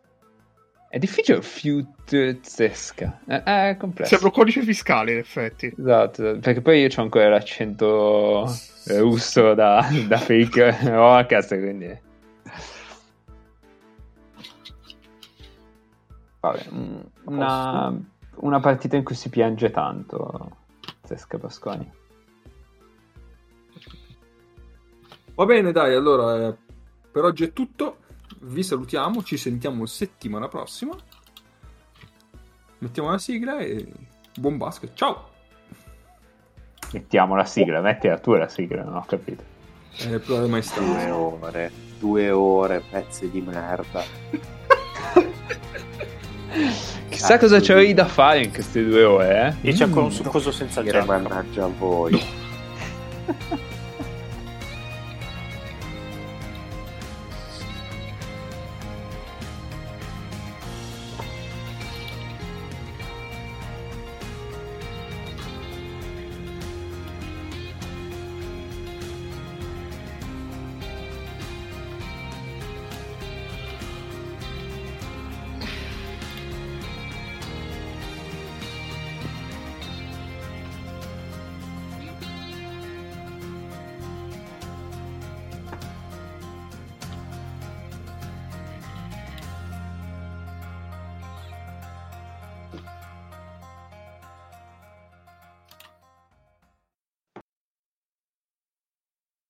È difficile Future Zesca, è, è complesso. Sembra un codice fiscale, in effetti. Esatto, perché poi io ho ancora l'accento russo da, da fake podcast, quindi... Vabbè, una, una partita in cui si piange tanto, Zesca Pasquani. Va bene, dai, allora eh, per oggi è tutto. Vi salutiamo, ci sentiamo settimana prossima. Mettiamo la sigla e buon basket. Ciao! Mettiamo la sigla, mettila tu la sigla, non ho capito. Eh, il problema è Due stato. ore, due ore, pezzi di merda. (laughs) Chissà cosa c'avevi da fare in queste due ore, eh? E c'è ancora un Mm. succoso senza giacca. mannaggia a voi. (laughs)